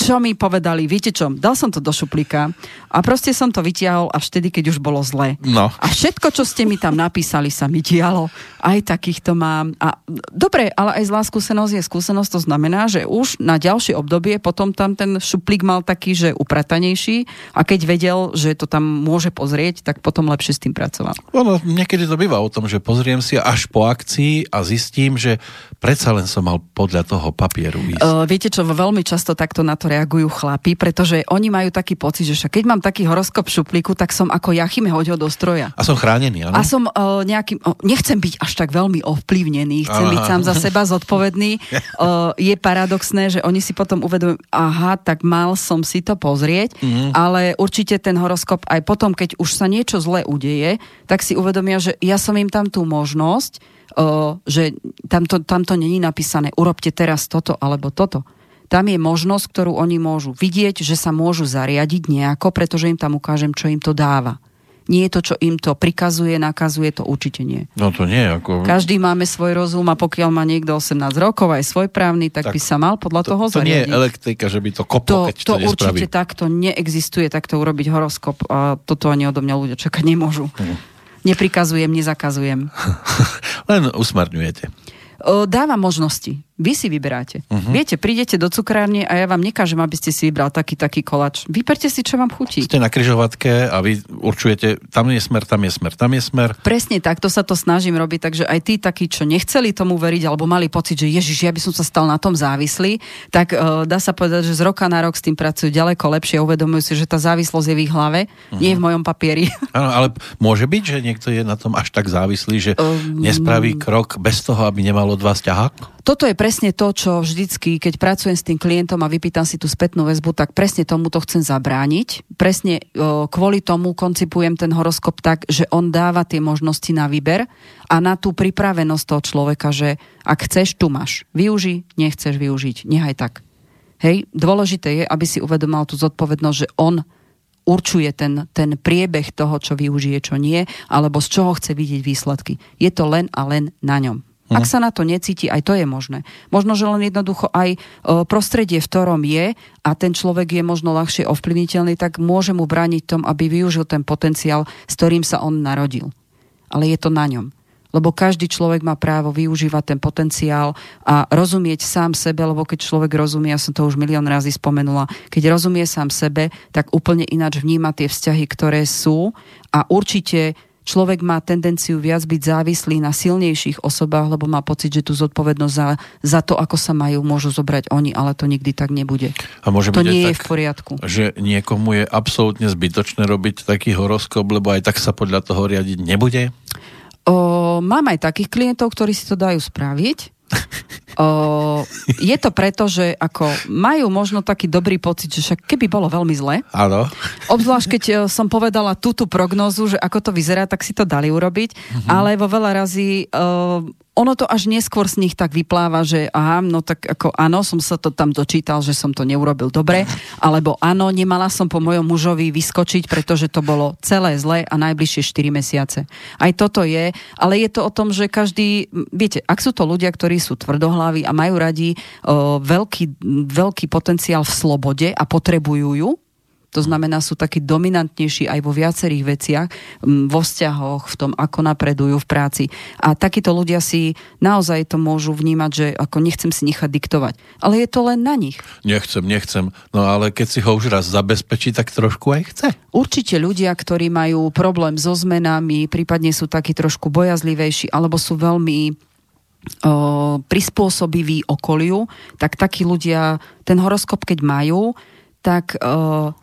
čo mi povedali, viete čo, dal som to do šuplíka a proste som to vytiahol až vtedy, keď už bolo zle. No. A všetko, čo ste mi tam napísali, sa mi dialo. Aj takýchto mám. A dobre, ale aj zlá skúsenosť je skúsenosť, to znamená, že už na ďalšie obdobie potom tam ten šuplík mal taký, že upratanejší a keď vedel, že to tam môže pozrieť, tak potom lepšie s tým pracoval. Ono, niekedy to býva o tom, že pozriem si až po ak akcii a zistím, že predsa len som mal podľa toho papieru ísť. Uh, viete čo, veľmi často takto na to reagujú chlapi, pretože oni majú taký pocit, že keď mám taký horoskop šuplíku, tak som ako Jachime hoď ho do stroja. A som chránený, áno? A som uh, nejakým, uh, nechcem byť až tak veľmi ovplyvnený, chcem aha. byť sám za seba zodpovedný. uh, je paradoxné, že oni si potom uvedomujú, aha, tak mal som si to pozrieť, mm-hmm. ale určite ten horoskop aj potom, keď už sa niečo zle udeje, tak si uvedomia, že ja som im tam tú možnosť, že tamto, tamto není napísané urobte teraz toto alebo toto. Tam je možnosť, ktorú oni môžu vidieť, že sa môžu zariadiť nejako, pretože im tam ukážem, čo im to dáva. Nie je to, čo im to prikazuje, nakazuje, to určite nie. No to nie. Ako... Každý máme svoj rozum a pokiaľ má niekto 18 rokov aj svoj právny, tak, tak by sa mal podľa to, toho to zariadiť. nie je elektrika, že by to koplo, to, keď to, to určite takto neexistuje, takto urobiť horoskop a toto ani odo mňa ľudia čakať nemôžu. Hmm. Neprikazujem, nezakazujem. Len usmarňujete. Dáva možnosti. Vy si vyberáte. Uh-huh. Viete, prídete do cukrárne a ja vám nekážem, aby ste si vybral taký, taký kolač. Vyberte si, čo vám chutí. Ste na kryžovatke a vy určujete, tam je smer, tam je smer, tam je smer. Presne takto sa to snažím robiť, takže aj tí takí, čo nechceli tomu veriť, alebo mali pocit, že ježiš, ja by som sa stal na tom závislý, tak uh, dá sa povedať, že z roka na rok s tým pracujú ďaleko lepšie, uvedomujú si, že tá závislosť je v ich hlave, uh-huh. nie v mojom papieri. Áno, ale môže byť, že niekto je na tom až tak závislý, že um, nespraví krok bez toho, aby nemalo dva ťahák? Toto je presne to, čo vždycky, keď pracujem s tým klientom a vypýtam si tú spätnú väzbu, tak presne tomu to chcem zabrániť. Presne o, kvôli tomu koncipujem ten horoskop tak, že on dáva tie možnosti na výber a na tú pripravenosť toho človeka, že ak chceš, tu máš. Využi, nechceš využiť, nechaj tak. Hej, dôležité je, aby si uvedomal tú zodpovednosť, že on určuje ten, ten priebeh toho, čo využije, čo nie, alebo z čoho chce vidieť výsledky. Je to len a len na ňom. Ak mhm. sa na to necíti, aj to je možné. Možno, že len jednoducho aj e, prostredie, v ktorom je a ten človek je možno ľahšie ovplyvniteľný, tak môže mu brániť tom, aby využil ten potenciál, s ktorým sa on narodil. Ale je to na ňom. lebo každý človek má právo využívať ten potenciál a rozumieť sám sebe, lebo keď človek rozumie, ja som to už milión razy spomenula, keď rozumie sám sebe, tak úplne ináč vníma tie vzťahy, ktoré sú a určite človek má tendenciu viac byť závislý na silnejších osobách, lebo má pocit, že tú zodpovednosť za, za to, ako sa majú, môžu zobrať oni, ale to nikdy tak nebude. A môže to byť nie tak, je v poriadku. Že niekomu je absolútne zbytočné robiť taký horoskop, lebo aj tak sa podľa toho riadiť nebude? O, mám aj takých klientov, ktorí si to dajú spraviť. O, je to preto, že ako majú možno taký dobrý pocit, že však keby bolo veľmi zle. Áno. Obzvlášť, keď e, som povedala túto prognozu, že ako to vyzerá, tak si to dali urobiť. Mm-hmm. Ale vo veľa razy uh, ono to až neskôr z nich tak vypláva, že aha, no tak ako áno, som sa to tam dočítal, že som to neurobil dobre, alebo áno, nemala som po mojom mužovi vyskočiť, pretože to bolo celé zle a najbližšie 4 mesiace. Aj toto je, ale je to o tom, že každý, viete, ak sú to ľudia, ktorí sú tvrdohlaví a majú radi o, veľký, veľký potenciál v slobode a potrebujú ju, to znamená, sú takí dominantnejší aj vo viacerých veciach, vo vzťahoch, v tom, ako napredujú v práci. A takíto ľudia si naozaj to môžu vnímať, že ako nechcem si nechať diktovať. Ale je to len na nich. Nechcem, nechcem. No ale keď si ho už raz zabezpečí, tak trošku aj chce. Určite ľudia, ktorí majú problém so zmenami, prípadne sú takí trošku bojazlivejší, alebo sú veľmi o, prispôsobiví okoliu, tak takí ľudia ten horoskop, keď majú, tak o,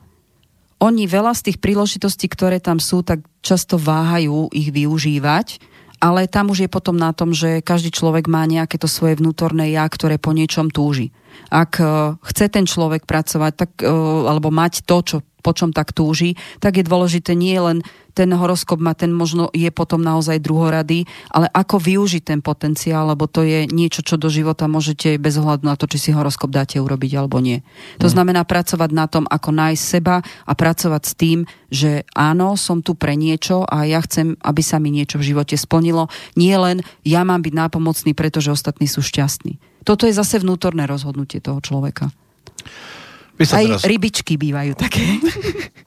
oni veľa z tých príležitostí, ktoré tam sú, tak často váhajú ich využívať, ale tam už je potom na tom, že každý človek má nejaké to svoje vnútorné ja, ktoré po niečom túži. Ak uh, chce ten človek pracovať, tak, uh, alebo mať to, čo po čom tak túži, tak je dôležité nie len ten horoskop má, ten možno je potom naozaj druhorady, ale ako využiť ten potenciál, lebo to je niečo, čo do života môžete bez ohľadu na to, či si horoskop dáte urobiť alebo nie. To mm. znamená pracovať na tom, ako nájsť seba a pracovať s tým, že áno, som tu pre niečo a ja chcem, aby sa mi niečo v živote splnilo. Nie len ja mám byť nápomocný, pretože ostatní sú šťastní. Toto je zase vnútorné rozhodnutie toho človeka. Aj teraz... rybičky bývajú také.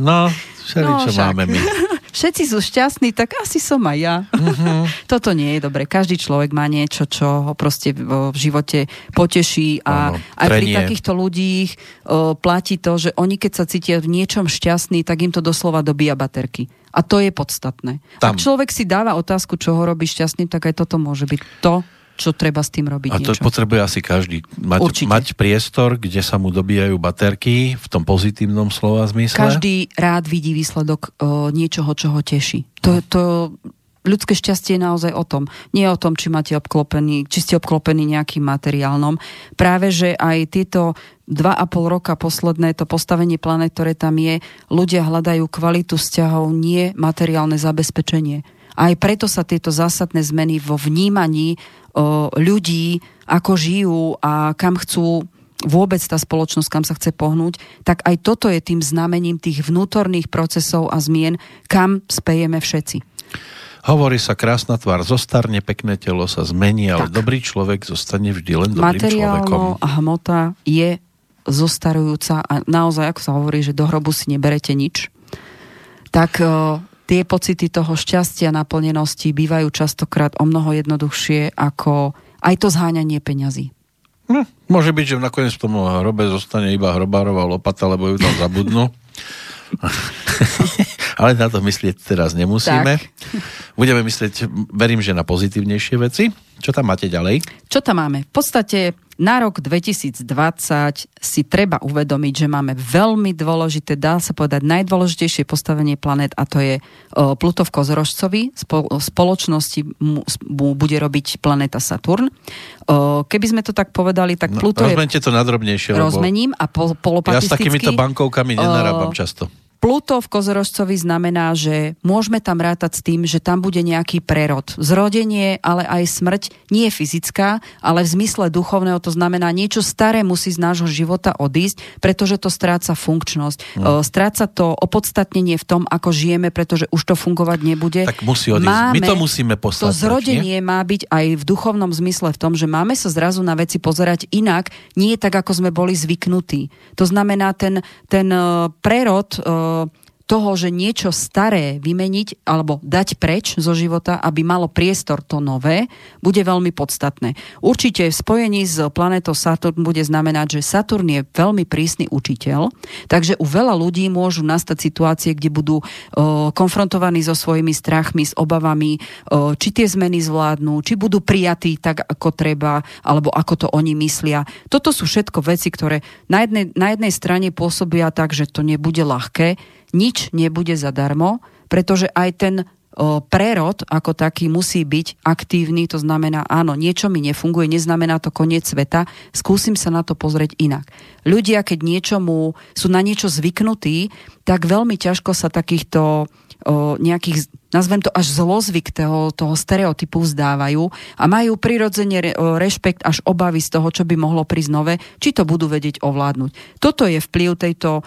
No, všeli, no, čo však. máme my. Všetci sú šťastní, tak asi som aj ja. Uh-huh. Toto nie je dobre. Každý človek má niečo, čo ho proste v živote poteší a ano, aj pri takýchto ľudí o, platí to, že oni keď sa cítia v niečom šťastní, tak im to doslova dobíja baterky. A to je podstatné. Tam. Ak človek si dáva otázku, čo ho robí šťastným, tak aj toto môže byť to, čo treba s tým robiť. A to niečo. potrebuje asi každý. Mať, mať priestor, kde sa mu dobíjajú baterky v tom pozitívnom slova zmysle. Každý rád vidí výsledok o, niečoho, čo ho teší. To, to ľudské šťastie je naozaj o tom. Nie o tom, či máte obklopený, či ste obklopení nejakým materiálnom. Práve, že aj tieto dva a pol roka posledné to postavenie planet, ktoré tam je, ľudia hľadajú kvalitu vzťahov, nie materiálne zabezpečenie. A aj preto sa tieto zásadné zmeny vo vnímaní o, ľudí, ako žijú a kam chcú vôbec tá spoločnosť, kam sa chce pohnúť, tak aj toto je tým znamením tých vnútorných procesov a zmien, kam spejeme všetci. Hovorí sa, krásna tvár zostarne, pekné telo sa zmení, ale tak. dobrý človek zostane vždy len dobrým Materiálno človekom. a hmota je zostarujúca a naozaj, ako sa hovorí, že do hrobu si neberete nič, tak tie pocity toho šťastia, naplnenosti bývajú častokrát o mnoho jednoduchšie ako aj to zháňanie peňazí. No, môže byť, že nakoniec v tom hrobe zostane iba hrobárová lopata, lebo ju tam zabudnú. Ale na to myslieť teraz nemusíme. Tak. Budeme myslieť, verím, že na pozitívnejšie veci. Čo tam máte ďalej? Čo tam máme? V podstate na rok 2020 si treba uvedomiť, že máme veľmi dôležité, dá sa povedať, najdôležitejšie postavenie planet a to je Pluto v Kozorožcovi. Spoločnosti mu, bude robiť planéta Saturn. Keby sme to tak povedali, tak no, Pluto no, je... to nadrobnejšie. Rozmením a po, polopatisticky... Ja s takýmito bankovkami nenarábam často. Pluto v Kozorožcovi znamená, že môžeme tam rátať s tým, že tam bude nejaký prerod. Zrodenie, ale aj smrť nie je fyzická, ale v zmysle duchovného to znamená, niečo staré musí z nášho života odísť, pretože to stráca funkčnosť. No. Stráca to opodstatnenie v tom, ako žijeme, pretože už to fungovať nebude. Tak musí odísť. Máme, My to musíme poslať. To zrodenie nie? má byť aj v duchovnom zmysle v tom, že máme sa zrazu na veci pozerať inak, nie tak, ako sme boli zvyknutí. To znamená, ten, ten prerod to toho, že niečo staré vymeniť alebo dať preč zo života, aby malo priestor to nové, bude veľmi podstatné. Určite v spojení s planetou Saturn bude znamenať, že Saturn je veľmi prísny učiteľ, takže u veľa ľudí môžu nastať situácie, kde budú o, konfrontovaní so svojimi strachmi, s obavami, o, či tie zmeny zvládnu, či budú prijatí tak, ako treba, alebo ako to oni myslia. Toto sú všetko veci, ktoré na jednej, na jednej strane pôsobia tak, že to nebude ľahké, nič nebude zadarmo, pretože aj ten prerod ako taký musí byť aktívny, to znamená, áno, niečo mi nefunguje, neznamená to koniec sveta, skúsim sa na to pozrieť inak. Ľudia, keď niečomu sú na niečo zvyknutí, tak veľmi ťažko sa takýchto o, nejakých, nazvem to až zlozvyk toho, toho stereotypu vzdávajú a majú prirodzene re, rešpekt až obavy z toho, čo by mohlo prísť nové, či to budú vedieť ovládnuť. Toto je vplyv tejto,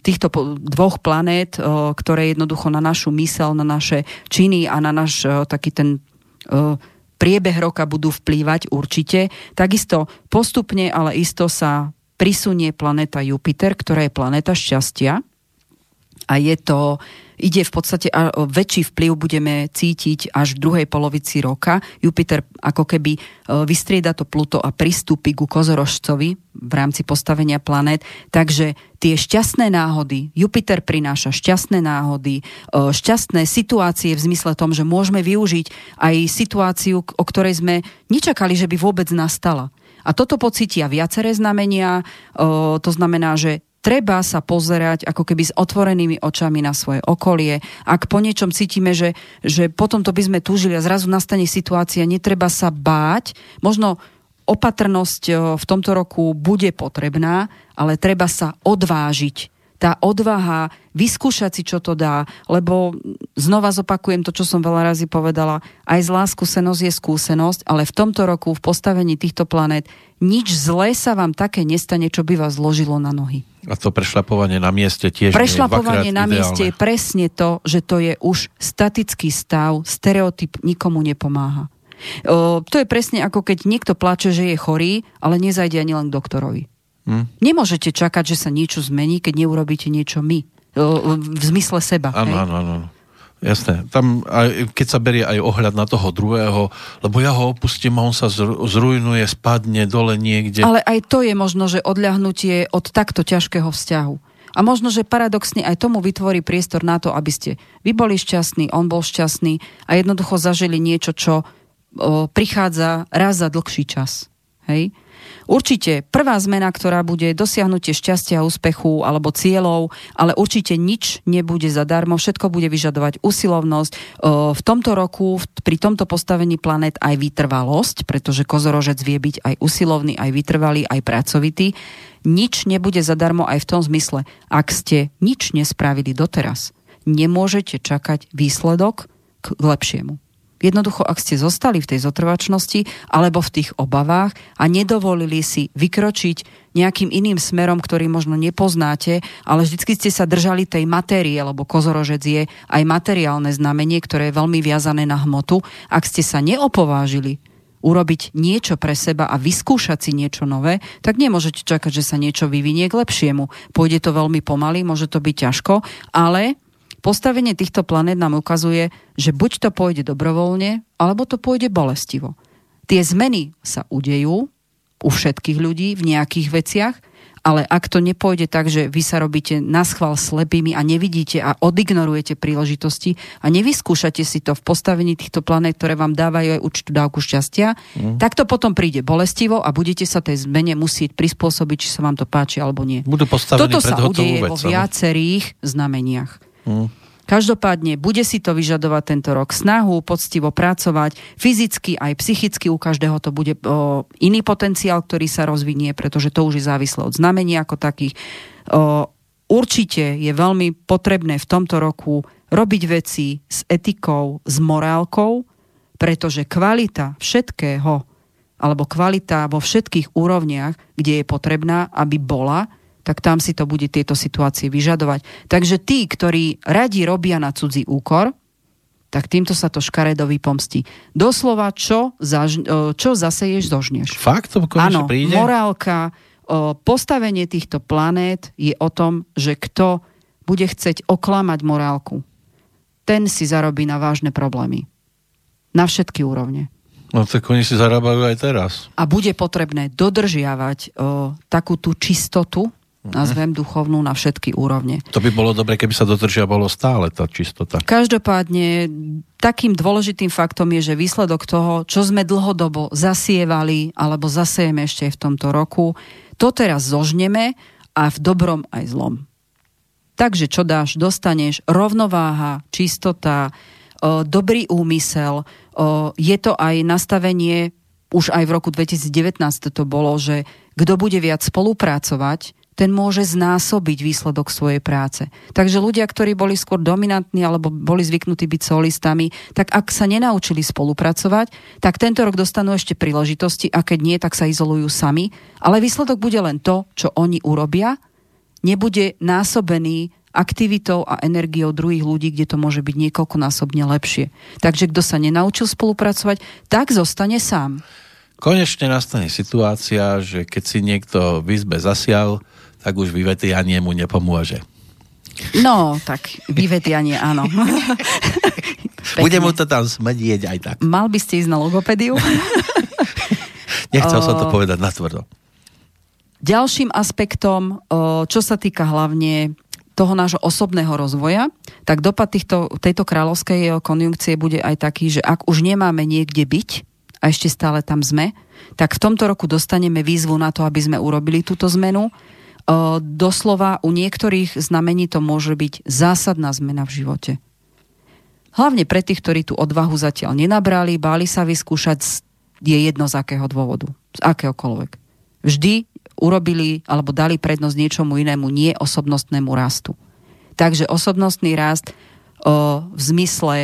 týchto dvoch planét, ktoré jednoducho na našu mysel, na naše činy a na náš taký ten priebeh roka budú vplývať určite. Takisto postupne, ale isto sa prisunie planéta Jupiter, ktorá je planéta šťastia. A je to ide v podstate, a väčší vplyv budeme cítiť až v druhej polovici roka. Jupiter ako keby e, vystrieda to Pluto a pristúpi ku kozorožcovi v rámci postavenia planét. Takže tie šťastné náhody, Jupiter prináša šťastné náhody, e, šťastné situácie v zmysle tom, že môžeme využiť aj situáciu, o ktorej sme nečakali, že by vôbec nastala. A toto pocítia viaceré znamenia, e, to znamená, že treba sa pozerať ako keby s otvorenými očami na svoje okolie. Ak po niečom cítime, že, že potom to by sme túžili a zrazu nastane situácia, netreba sa báť. Možno opatrnosť v tomto roku bude potrebná, ale treba sa odvážiť tá odvaha vyskúšať si, čo to dá, lebo znova zopakujem to, čo som veľa razy povedala, aj zlá skúsenosť je skúsenosť, ale v tomto roku v postavení týchto planét nič zlé sa vám také nestane, čo by vás zložilo na nohy. A to prešlapovanie na mieste tiež Prešlapovanie na mieste je presne to, že to je už statický stav, stereotyp nikomu nepomáha. O, to je presne ako keď niekto plače, že je chorý, ale nezajde ani len k doktorovi. Hm? Nemôžete čakať, že sa niečo zmení, keď neurobíte niečo my. V zmysle seba. Áno, áno, áno. Jasné. Tam, aj, keď sa berie aj ohľad na toho druhého, lebo ja ho opustím a on sa zrujnuje, spadne dole niekde. Ale aj to je možno, že odľahnutie od takto ťažkého vzťahu. A možno, že paradoxne aj tomu vytvorí priestor na to, aby ste vy boli šťastní, on bol šťastný a jednoducho zažili niečo, čo o, prichádza raz za dlhší čas. Hej? Určite prvá zmena, ktorá bude dosiahnutie šťastia, úspechu alebo cieľov, ale určite nič nebude zadarmo, všetko bude vyžadovať usilovnosť. V tomto roku, pri tomto postavení planet aj vytrvalosť, pretože kozorožec vie byť aj usilovný, aj vytrvalý, aj pracovitý. Nič nebude zadarmo aj v tom zmysle, ak ste nič nespravili doteraz, nemôžete čakať výsledok k lepšiemu. Jednoducho, ak ste zostali v tej zotrvačnosti alebo v tých obavách a nedovolili si vykročiť nejakým iným smerom, ktorý možno nepoznáte, ale vždycky ste sa držali tej matérie, lebo kozorožec je aj materiálne znamenie, ktoré je veľmi viazané na hmotu. Ak ste sa neopovážili urobiť niečo pre seba a vyskúšať si niečo nové, tak nemôžete čakať, že sa niečo vyvinie k lepšiemu. Pôjde to veľmi pomaly, môže to byť ťažko, ale Postavenie týchto planét nám ukazuje, že buď to pôjde dobrovoľne, alebo to pôjde bolestivo. Tie zmeny sa udejú u všetkých ľudí v nejakých veciach, ale ak to nepôjde tak, že vy sa robíte na schvál slepými a nevidíte a odignorujete príležitosti a nevyskúšate si to v postavení týchto planét, ktoré vám dávajú aj určitú dávku šťastia, mm. tak to potom príde bolestivo a budete sa tej zmene musieť prispôsobiť, či sa vám to páči alebo nie. Budú Toto sa udeje vo viacerých znameniach. Každopádne bude si to vyžadovať tento rok snahu, poctivo pracovať, fyzicky aj psychicky u každého to bude o, iný potenciál, ktorý sa rozvinie, pretože to už je závislé od znamení ako takých. O, určite je veľmi potrebné v tomto roku robiť veci s etikou, s morálkou, pretože kvalita všetkého alebo kvalita vo všetkých úrovniach, kde je potrebná, aby bola, tak tam si to bude tieto situácie vyžadovať. Takže tí, ktorí radi robia na cudzí úkor, tak týmto sa to škaredo vypomstí. Doslova, čo, zaž, čo zaseješ, zožneš. Fakt to Áno, príde? morálka, postavenie týchto planét je o tom, že kto bude chceť oklamať morálku, ten si zarobí na vážne problémy. Na všetky úrovne. No tak oni si zarábajú aj teraz. A bude potrebné dodržiavať o, takú tú čistotu. Nazvem duchovnú na všetky úrovne. To by bolo dobre, keby sa dodržiavalo stále tá čistota. Každopádne takým dôležitým faktom je, že výsledok toho, čo sme dlhodobo zasievali alebo zasejeme ešte v tomto roku, to teraz zožneme a v dobrom aj zlom. Takže čo dáš, dostaneš rovnováha, čistota, dobrý úmysel, je to aj nastavenie, už aj v roku 2019 to bolo, že kto bude viac spolupracovať, ten môže znásobiť výsledok svojej práce. Takže ľudia, ktorí boli skôr dominantní alebo boli zvyknutí byť solistami, tak ak sa nenaučili spolupracovať, tak tento rok dostanú ešte príležitosti a keď nie, tak sa izolujú sami. Ale výsledok bude len to, čo oni urobia, nebude násobený aktivitou a energiou druhých ľudí, kde to môže byť niekoľkonásobne lepšie. Takže kto sa nenaučil spolupracovať, tak zostane sám. Konečne nastane situácia, že keď si niekto v izbe zasial, tak už vyvetianie mu nepomôže. No, tak vyvetianie áno. Bude mu to tam smedieť aj tak. Mal by ste ísť na logopédiu? Nechcel som to povedať natvrdo. Ďalším aspektom, čo sa týka hlavne toho nášho osobného rozvoja, tak dopad týchto, tejto kráľovskej konjunkcie bude aj taký, že ak už nemáme niekde byť, a ešte stále tam sme, tak v tomto roku dostaneme výzvu na to, aby sme urobili túto zmenu doslova u niektorých znamení to môže byť zásadná zmena v živote. Hlavne pre tých, ktorí tú odvahu zatiaľ nenabrali, báli sa vyskúšať, je jedno z akého dôvodu, z akéhokoľvek. Vždy urobili alebo dali prednosť niečomu inému, nie osobnostnému rastu. Takže osobnostný rast o, v zmysle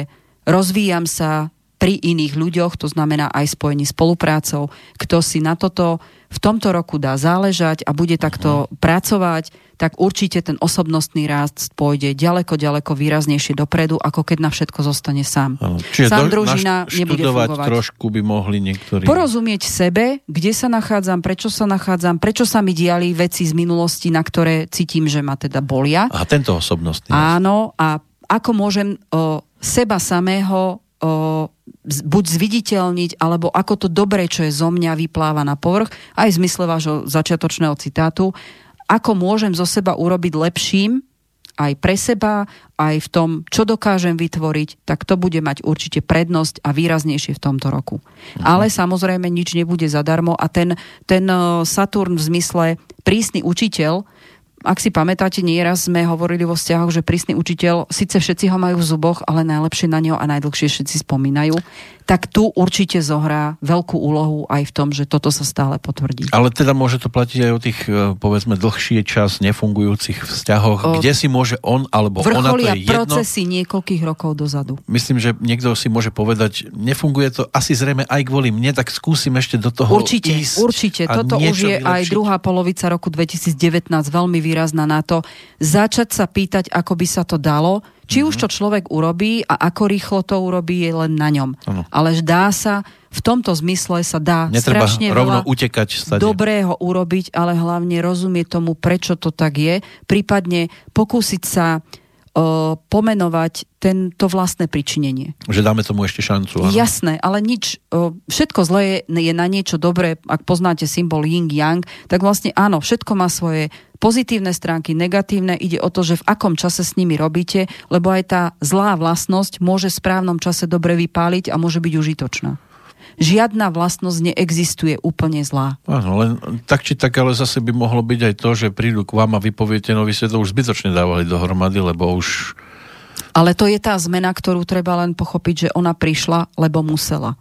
rozvíjam sa pri iných ľuďoch, to znamená aj spojení spoluprácou, kto si na toto v tomto roku dá záležať a bude takto uh-huh. pracovať, tak určite ten osobnostný rast pôjde ďaleko, ďaleko výraznejšie dopredu, ako keď na všetko zostane sám. Ano. Čiže sám do, družina nebude fungovať. trošku by mohli niektorí... Porozumieť sebe, kde sa nachádzam, prečo sa nachádzam, prečo sa mi diali veci z minulosti, na ktoré cítim, že ma teda bolia. A tento osobnostný rast. Áno, a ako môžem o, seba samého buď zviditeľniť, alebo ako to dobré, čo je zo mňa, vypláva na povrch, aj v zmysle vášho začiatočného citátu, ako môžem zo seba urobiť lepším, aj pre seba, aj v tom, čo dokážem vytvoriť, tak to bude mať určite prednosť a výraznejšie v tomto roku. Uh-huh. Ale samozrejme nič nebude zadarmo a ten, ten e, Saturn v zmysle prísny učiteľ, ak si pamätáte, nieraz sme hovorili vo vzťahoch, že prísny učiteľ, síce všetci ho majú v zuboch, ale najlepšie na neho a najdlhšie všetci spomínajú tak tu určite zohrá veľkú úlohu aj v tom, že toto sa stále potvrdí. Ale teda môže to platiť aj o tých, e, povedzme, dlhšie čas nefungujúcich vzťahoch, o... kde si môže on alebo ona, to je jedno. procesy niekoľkých rokov dozadu. Myslím, že niekto si môže povedať, nefunguje to asi zrejme aj kvôli mne, tak skúsim ešte do toho Určite, ísť určite. Toto už je vylepšiť. aj druhá polovica roku 2019 veľmi výrazná na to, začať sa pýtať, ako by sa to dalo, či mm-hmm. už to človek urobí a ako rýchlo to urobí, je len na ňom. Ano. Ale dá sa, v tomto zmysle sa dá Netreba strašne rovno veľa utekať stade. dobrého urobiť, ale hlavne rozumieť tomu, prečo to tak je. Prípadne pokúsiť sa pomenovať tento vlastné pričinenie. Že dáme tomu ešte šancu. Áno? Jasné, ale nič, všetko zlé je, je na niečo dobré. Ak poznáte symbol yin-yang, tak vlastne áno, všetko má svoje pozitívne stránky, negatívne. Ide o to, že v akom čase s nimi robíte, lebo aj tá zlá vlastnosť môže v správnom čase dobre vypáliť a môže byť užitočná žiadna vlastnosť neexistuje úplne zlá. Áno, len tak či tak, ale zase by mohlo byť aj to, že prídu k vám a vypoviete nový svet, to už zbytočne dávali dohromady, lebo už... Ale to je tá zmena, ktorú treba len pochopiť, že ona prišla, lebo musela.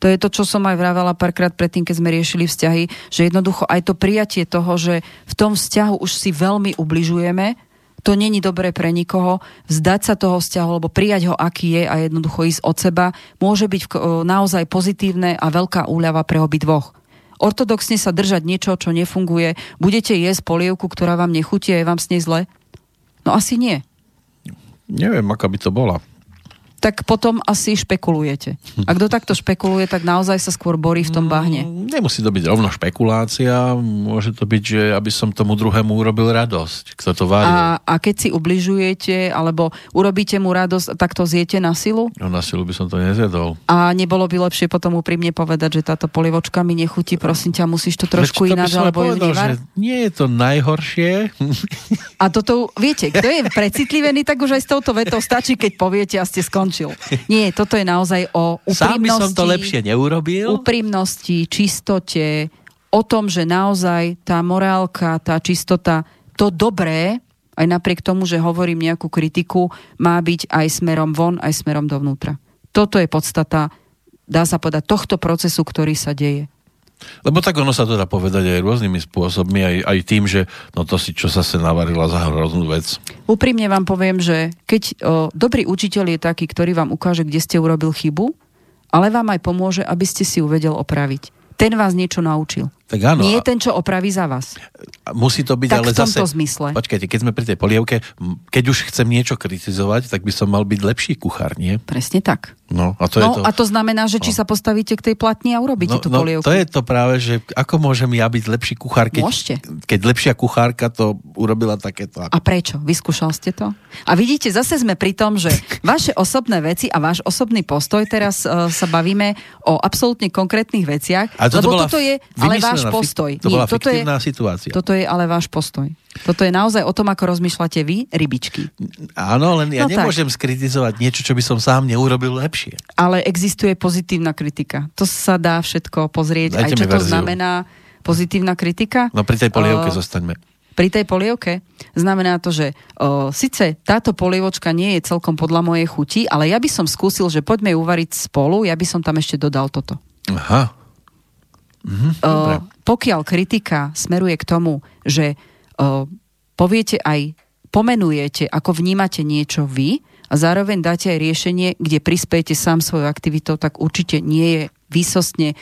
To je to, čo som aj vravela párkrát predtým, keď sme riešili vzťahy, že jednoducho aj to prijatie toho, že v tom vzťahu už si veľmi ubližujeme, to není dobré pre nikoho, vzdať sa toho vzťahu, alebo prijať ho, aký je a jednoducho ísť od seba, môže byť naozaj pozitívne a veľká úľava pre obi dvoch. Ortodoxne sa držať niečo, čo nefunguje, budete jesť polievku, ktorá vám nechutí a je vám s nej zle? No asi nie. Neviem, aká by to bola. Tak potom asi špekulujete. A kto takto špekuluje, tak naozaj sa skôr borí v tom bahne. Mm, nemusí to byť rovno špekulácia, môže to byť, že aby som tomu druhému urobil radosť. Kto to varil. A, a keď si ubližujete, alebo urobíte mu radosť, tak to zjete na silu? No na silu by som to nezjedol. A nebolo by lepšie potom úprimne povedať, že táto polivočka mi nechutí, prosím ťa, musíš to trošku ináč, alebo ju povedal, že nie je to najhoršie. A toto, viete, kto je precitlivený, tak už aj s touto vetou stačí, keď poviete a ste skončili skončil. Nie, toto je naozaj o úprimnosti. Sám som to lepšie neurobil. Úprimnosti, čistote, o tom, že naozaj tá morálka, tá čistota, to dobré, aj napriek tomu, že hovorím nejakú kritiku, má byť aj smerom von, aj smerom dovnútra. Toto je podstata, dá sa povedať, tohto procesu, ktorý sa deje. Lebo tak ono sa to dá povedať aj rôznymi spôsobmi, aj, aj tým, že no to si čo sa sa navarila za hroznú vec. Úprimne vám poviem, že keď o, dobrý učiteľ je taký, ktorý vám ukáže, kde ste urobil chybu, ale vám aj pomôže, aby ste si ju vedel opraviť. Ten vás niečo naučil. Tak áno. Nie je ten, čo opraví za vás. Musí to byť tak ale v tomto zase... zmysle. Počkajte, keď sme pri tej polievke, keď už chcem niečo kritizovať, tak by som mal byť lepší kuchár, nie? Presne tak. No, a to, no, je to... a to znamená, že či no. sa postavíte k tej platni a urobíte no, tú no, polievku. to je to práve, že ako môžem ja byť lepší kuchár, keď, Môžete. keď lepšia kuchárka to urobila takéto. A prečo? Vyskúšal ste to? A vidíte, zase sme pri tom, že vaše osobné veci a váš osobný postoj, teraz uh, sa bavíme o absolútne konkrétnych veciach, a toto lebo toto je ale váš postoj. To bola toto je, situácia. Toto je ale váš postoj. Toto je naozaj o tom, ako rozmýšľate vy, rybičky. Áno, len ja no nemôžem tak. skritizovať niečo, čo by som sám neurobil lepšie. Ale existuje pozitívna kritika. To sa dá všetko pozrieť. Dajte aj čo to verziu. znamená pozitívna kritika? No pri tej polievke uh, zostaňme. Pri tej polievke znamená to, že uh, síce táto polievočka nie je celkom podľa mojej chuti, ale ja by som skúsil, že poďme ju uvariť spolu, ja by som tam ešte dodal toto. Aha. Uh, pokiaľ kritika smeruje k tomu, že uh, poviete aj, pomenujete, ako vnímate niečo vy a zároveň dáte aj riešenie, kde prispiejete sám svojou aktivitou, tak určite nie je výsostne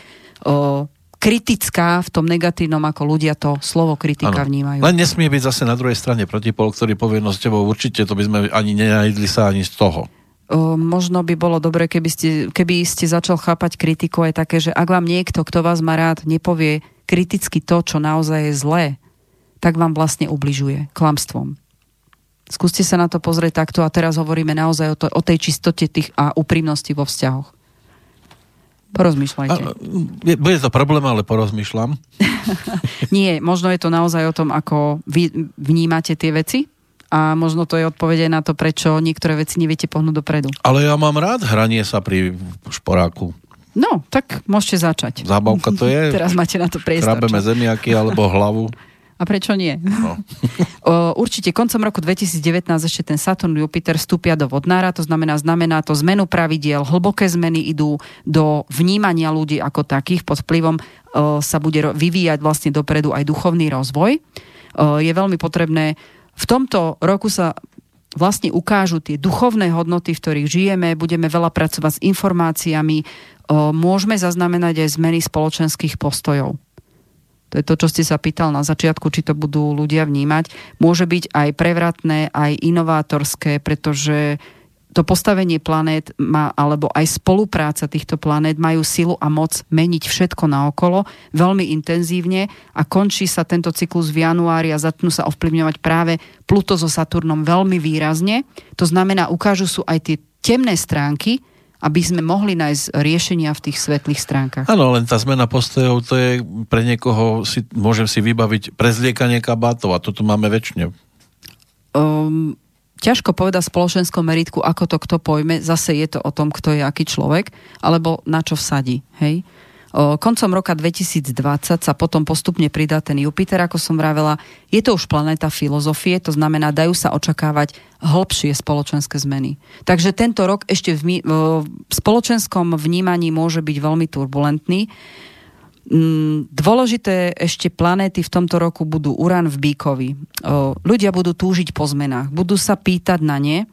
uh, kritická v tom negatívnom, ako ľudia to slovo kritika ano. vnímajú. Len nesmie byť zase na druhej strane protipol, ktorý povie, no s tebou určite to by sme ani nenajdli sa ani z toho možno by bolo dobre, keby ste, keby ste začal chápať kritiku aj také, že ak vám niekto, kto vás má rád, nepovie kriticky to, čo naozaj je zlé, tak vám vlastne ubližuje klamstvom. Skúste sa na to pozrieť takto a teraz hovoríme naozaj o, to, o tej čistote tých a úprimnosti vo vzťahoch. Porozmýšľajte. A, bude to problém, ale porozmýšľam. Nie, možno je to naozaj o tom, ako vy vnímate tie veci a možno to je odpovede na to, prečo niektoré veci neviete pohnúť dopredu. Ale ja mám rád hranie sa pri šporáku. No, tak môžete začať. Zábavka to je. Teraz máte na to priestor. Krabeme zemiaky alebo hlavu. A prečo nie? No. Určite koncom roku 2019 ešte ten Saturn Jupiter vstúpia do vodnára, to znamená, znamená to zmenu pravidiel, hlboké zmeny idú do vnímania ľudí ako takých, pod vplyvom sa bude vyvíjať vlastne dopredu aj duchovný rozvoj. Je veľmi potrebné v tomto roku sa vlastne ukážu tie duchovné hodnoty, v ktorých žijeme, budeme veľa pracovať s informáciami, môžeme zaznamenať aj zmeny spoločenských postojov. To je to, čo ste sa pýtal na začiatku, či to budú ľudia vnímať. Môže byť aj prevratné, aj inovátorské, pretože to postavenie planét má, alebo aj spolupráca týchto planét majú silu a moc meniť všetko naokolo veľmi intenzívne a končí sa tento cyklus v januári a začnú sa ovplyvňovať práve Pluto so Saturnom veľmi výrazne. To znamená, ukážu sú aj tie temné stránky, aby sme mohli nájsť riešenia v tých svetlých stránkach. Áno, len tá zmena postojov, to je pre niekoho, si, môžem si vybaviť prezliekanie kabátov a toto máme väčšine. Um, ťažko povedať v spoločenskom meritku, ako to kto pojme, zase je to o tom, kto je aký človek, alebo na čo vsadí. Hej? Koncom roka 2020 sa potom postupne pridá ten Jupiter, ako som vravela. Je to už planéta filozofie, to znamená, dajú sa očakávať hlbšie spoločenské zmeny. Takže tento rok ešte v, v spoločenskom vnímaní môže byť veľmi turbulentný. Mm, dôležité ešte planéty v tomto roku budú Uran v Bíkovi. Ľudia budú túžiť po zmenách, budú sa pýtať na ne,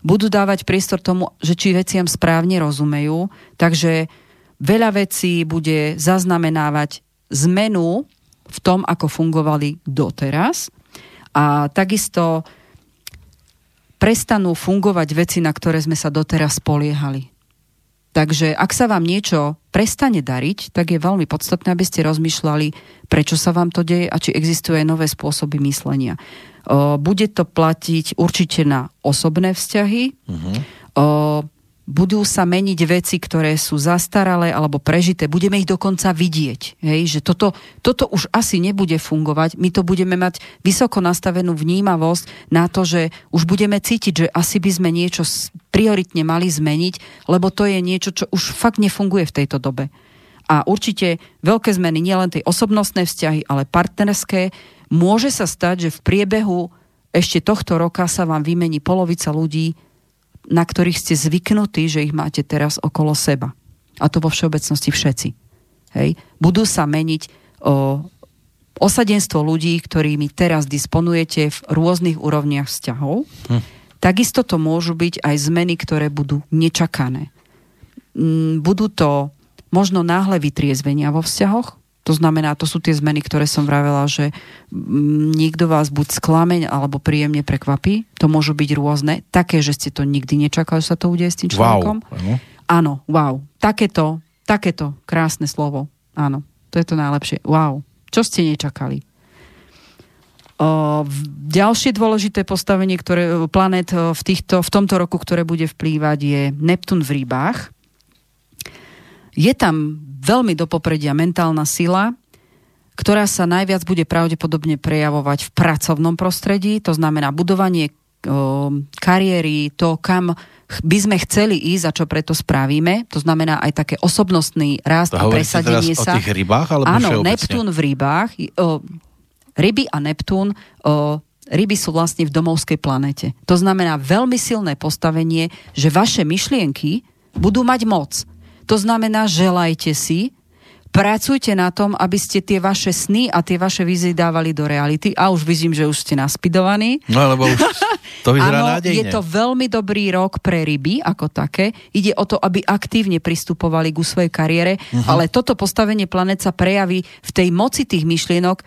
budú dávať priestor tomu, že či veciam správne rozumejú, takže veľa vecí bude zaznamenávať zmenu v tom, ako fungovali doteraz. A takisto prestanú fungovať veci, na ktoré sme sa doteraz spoliehali. Takže ak sa vám niečo prestane dariť, tak je veľmi podstatné, aby ste rozmýšľali, prečo sa vám to deje a či existuje nové spôsoby myslenia. Bude to platiť určite na osobné vzťahy, uh-huh budú sa meniť veci, ktoré sú zastaralé alebo prežité. Budeme ich dokonca vidieť. Hej? Že toto, toto už asi nebude fungovať. My to budeme mať vysoko nastavenú vnímavosť na to, že už budeme cítiť, že asi by sme niečo prioritne mali zmeniť, lebo to je niečo, čo už fakt nefunguje v tejto dobe. A určite veľké zmeny, nielen tej osobnostné vzťahy, ale partnerské, môže sa stať, že v priebehu ešte tohto roka sa vám vymení polovica ľudí, na ktorých ste zvyknutí, že ich máte teraz okolo seba. A to vo všeobecnosti všetci. Hej. Budú sa meniť o, osadenstvo ľudí, ktorými teraz disponujete v rôznych úrovniach vzťahov. Hm. Takisto to môžu byť aj zmeny, ktoré budú nečakané. Mm, budú to možno náhle vytriezvenia vo vzťahoch, to znamená, to sú tie zmeny, ktoré som vravela, že mm, niekto vás buď sklameň alebo príjemne prekvapí. To môžu byť rôzne. Také, že ste to nikdy nečakali, že sa to udeje s tým človekom. Wow. Áno, wow. Takéto, takéto krásne slovo. Áno, to je to najlepšie. Wow. Čo ste nečakali? Uh, ďalšie dôležité postavenie, ktoré, planet v, týchto, v tomto roku, ktoré bude vplývať, je Neptún v rýbách. Je tam veľmi do popredia mentálna sila, ktorá sa najviac bude pravdepodobne prejavovať v pracovnom prostredí, to znamená budovanie o, kariéry, to, kam by sme chceli ísť a čo preto spravíme. To znamená aj také osobnostný rast to a presadenie sa. o tých rybách? Alebo Áno, Neptún v rybách. O, ryby a Neptún o, ryby sú vlastne v domovskej planete. To znamená veľmi silné postavenie, že vaše myšlienky budú mať moc. To znamená, želajte si, pracujte na tom, aby ste tie vaše sny a tie vaše vízy dávali do reality. A už vidím, že už ste naspidovaní. No, lebo už to vyzerá ano, nádejne. je to veľmi dobrý rok pre ryby ako také. Ide o to, aby aktívne pristupovali ku svojej kariére, uh-huh. ale toto postavenie planet sa prejaví v tej moci tých myšlienok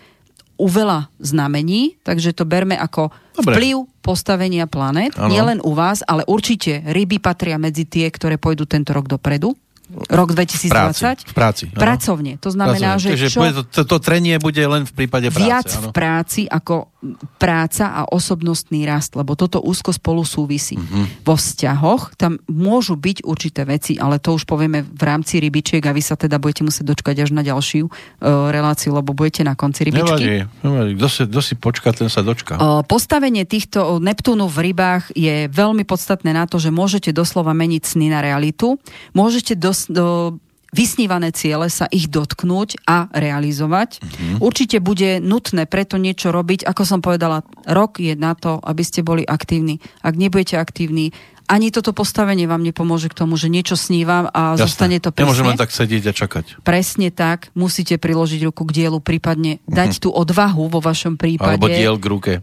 u veľa znamení, takže to berme ako Dobre. vplyv postavenia planet, nielen u vás, ale určite ryby patria medzi tie, ktoré pôjdu tento rok dopredu. Rok 2020? V práci. V práci Pracovne. To znamená, Pracovne. že... čo, to, to, to trenie bude len v prípade práce. Viac áno. v práci ako práca a osobnostný rast, lebo toto úzko spolu súvisí. Mm-hmm. Vo vzťahoch tam môžu byť určité veci, ale to už povieme v rámci rybičiek a vy sa teda budete musieť dočkať až na ďalšiu uh, reláciu, lebo budete na konci rybičky. Nevadí, nevadí. Kto si, kto si počká, ten sa dočká. Uh, postavenie týchto Neptúnu v rybách je veľmi podstatné na to, že môžete doslova meniť sny na realitu. Môžete dos, do, vysnívané ciele sa ich dotknúť a realizovať. Mm-hmm. Určite bude nutné preto niečo robiť. Ako som povedala, rok je na to, aby ste boli aktívni. Ak nebudete aktívni, ani toto postavenie vám nepomôže k tomu, že niečo snívam a Jasne. zostane to presne. Nemôžeme tak sedieť a čakať. Presne tak. Musíte priložiť ruku k dielu, prípadne mm-hmm. dať tú odvahu vo vašom prípade. Alebo diel k ruke.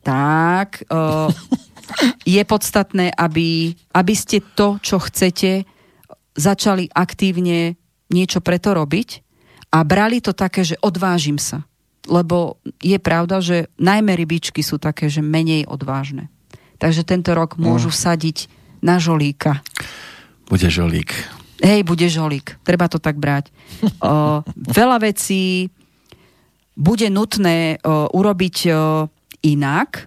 Tak. Uh, je podstatné, aby, aby ste to, čo chcete, začali aktívne niečo preto robiť a brali to také, že odvážim sa. Lebo je pravda, že najmä rybičky sú také, že menej odvážne. Takže tento rok no. môžu sadiť na žolíka. Bude žolík. Hej, bude žolík. Treba to tak brať. O, veľa vecí bude nutné o, urobiť o, inak,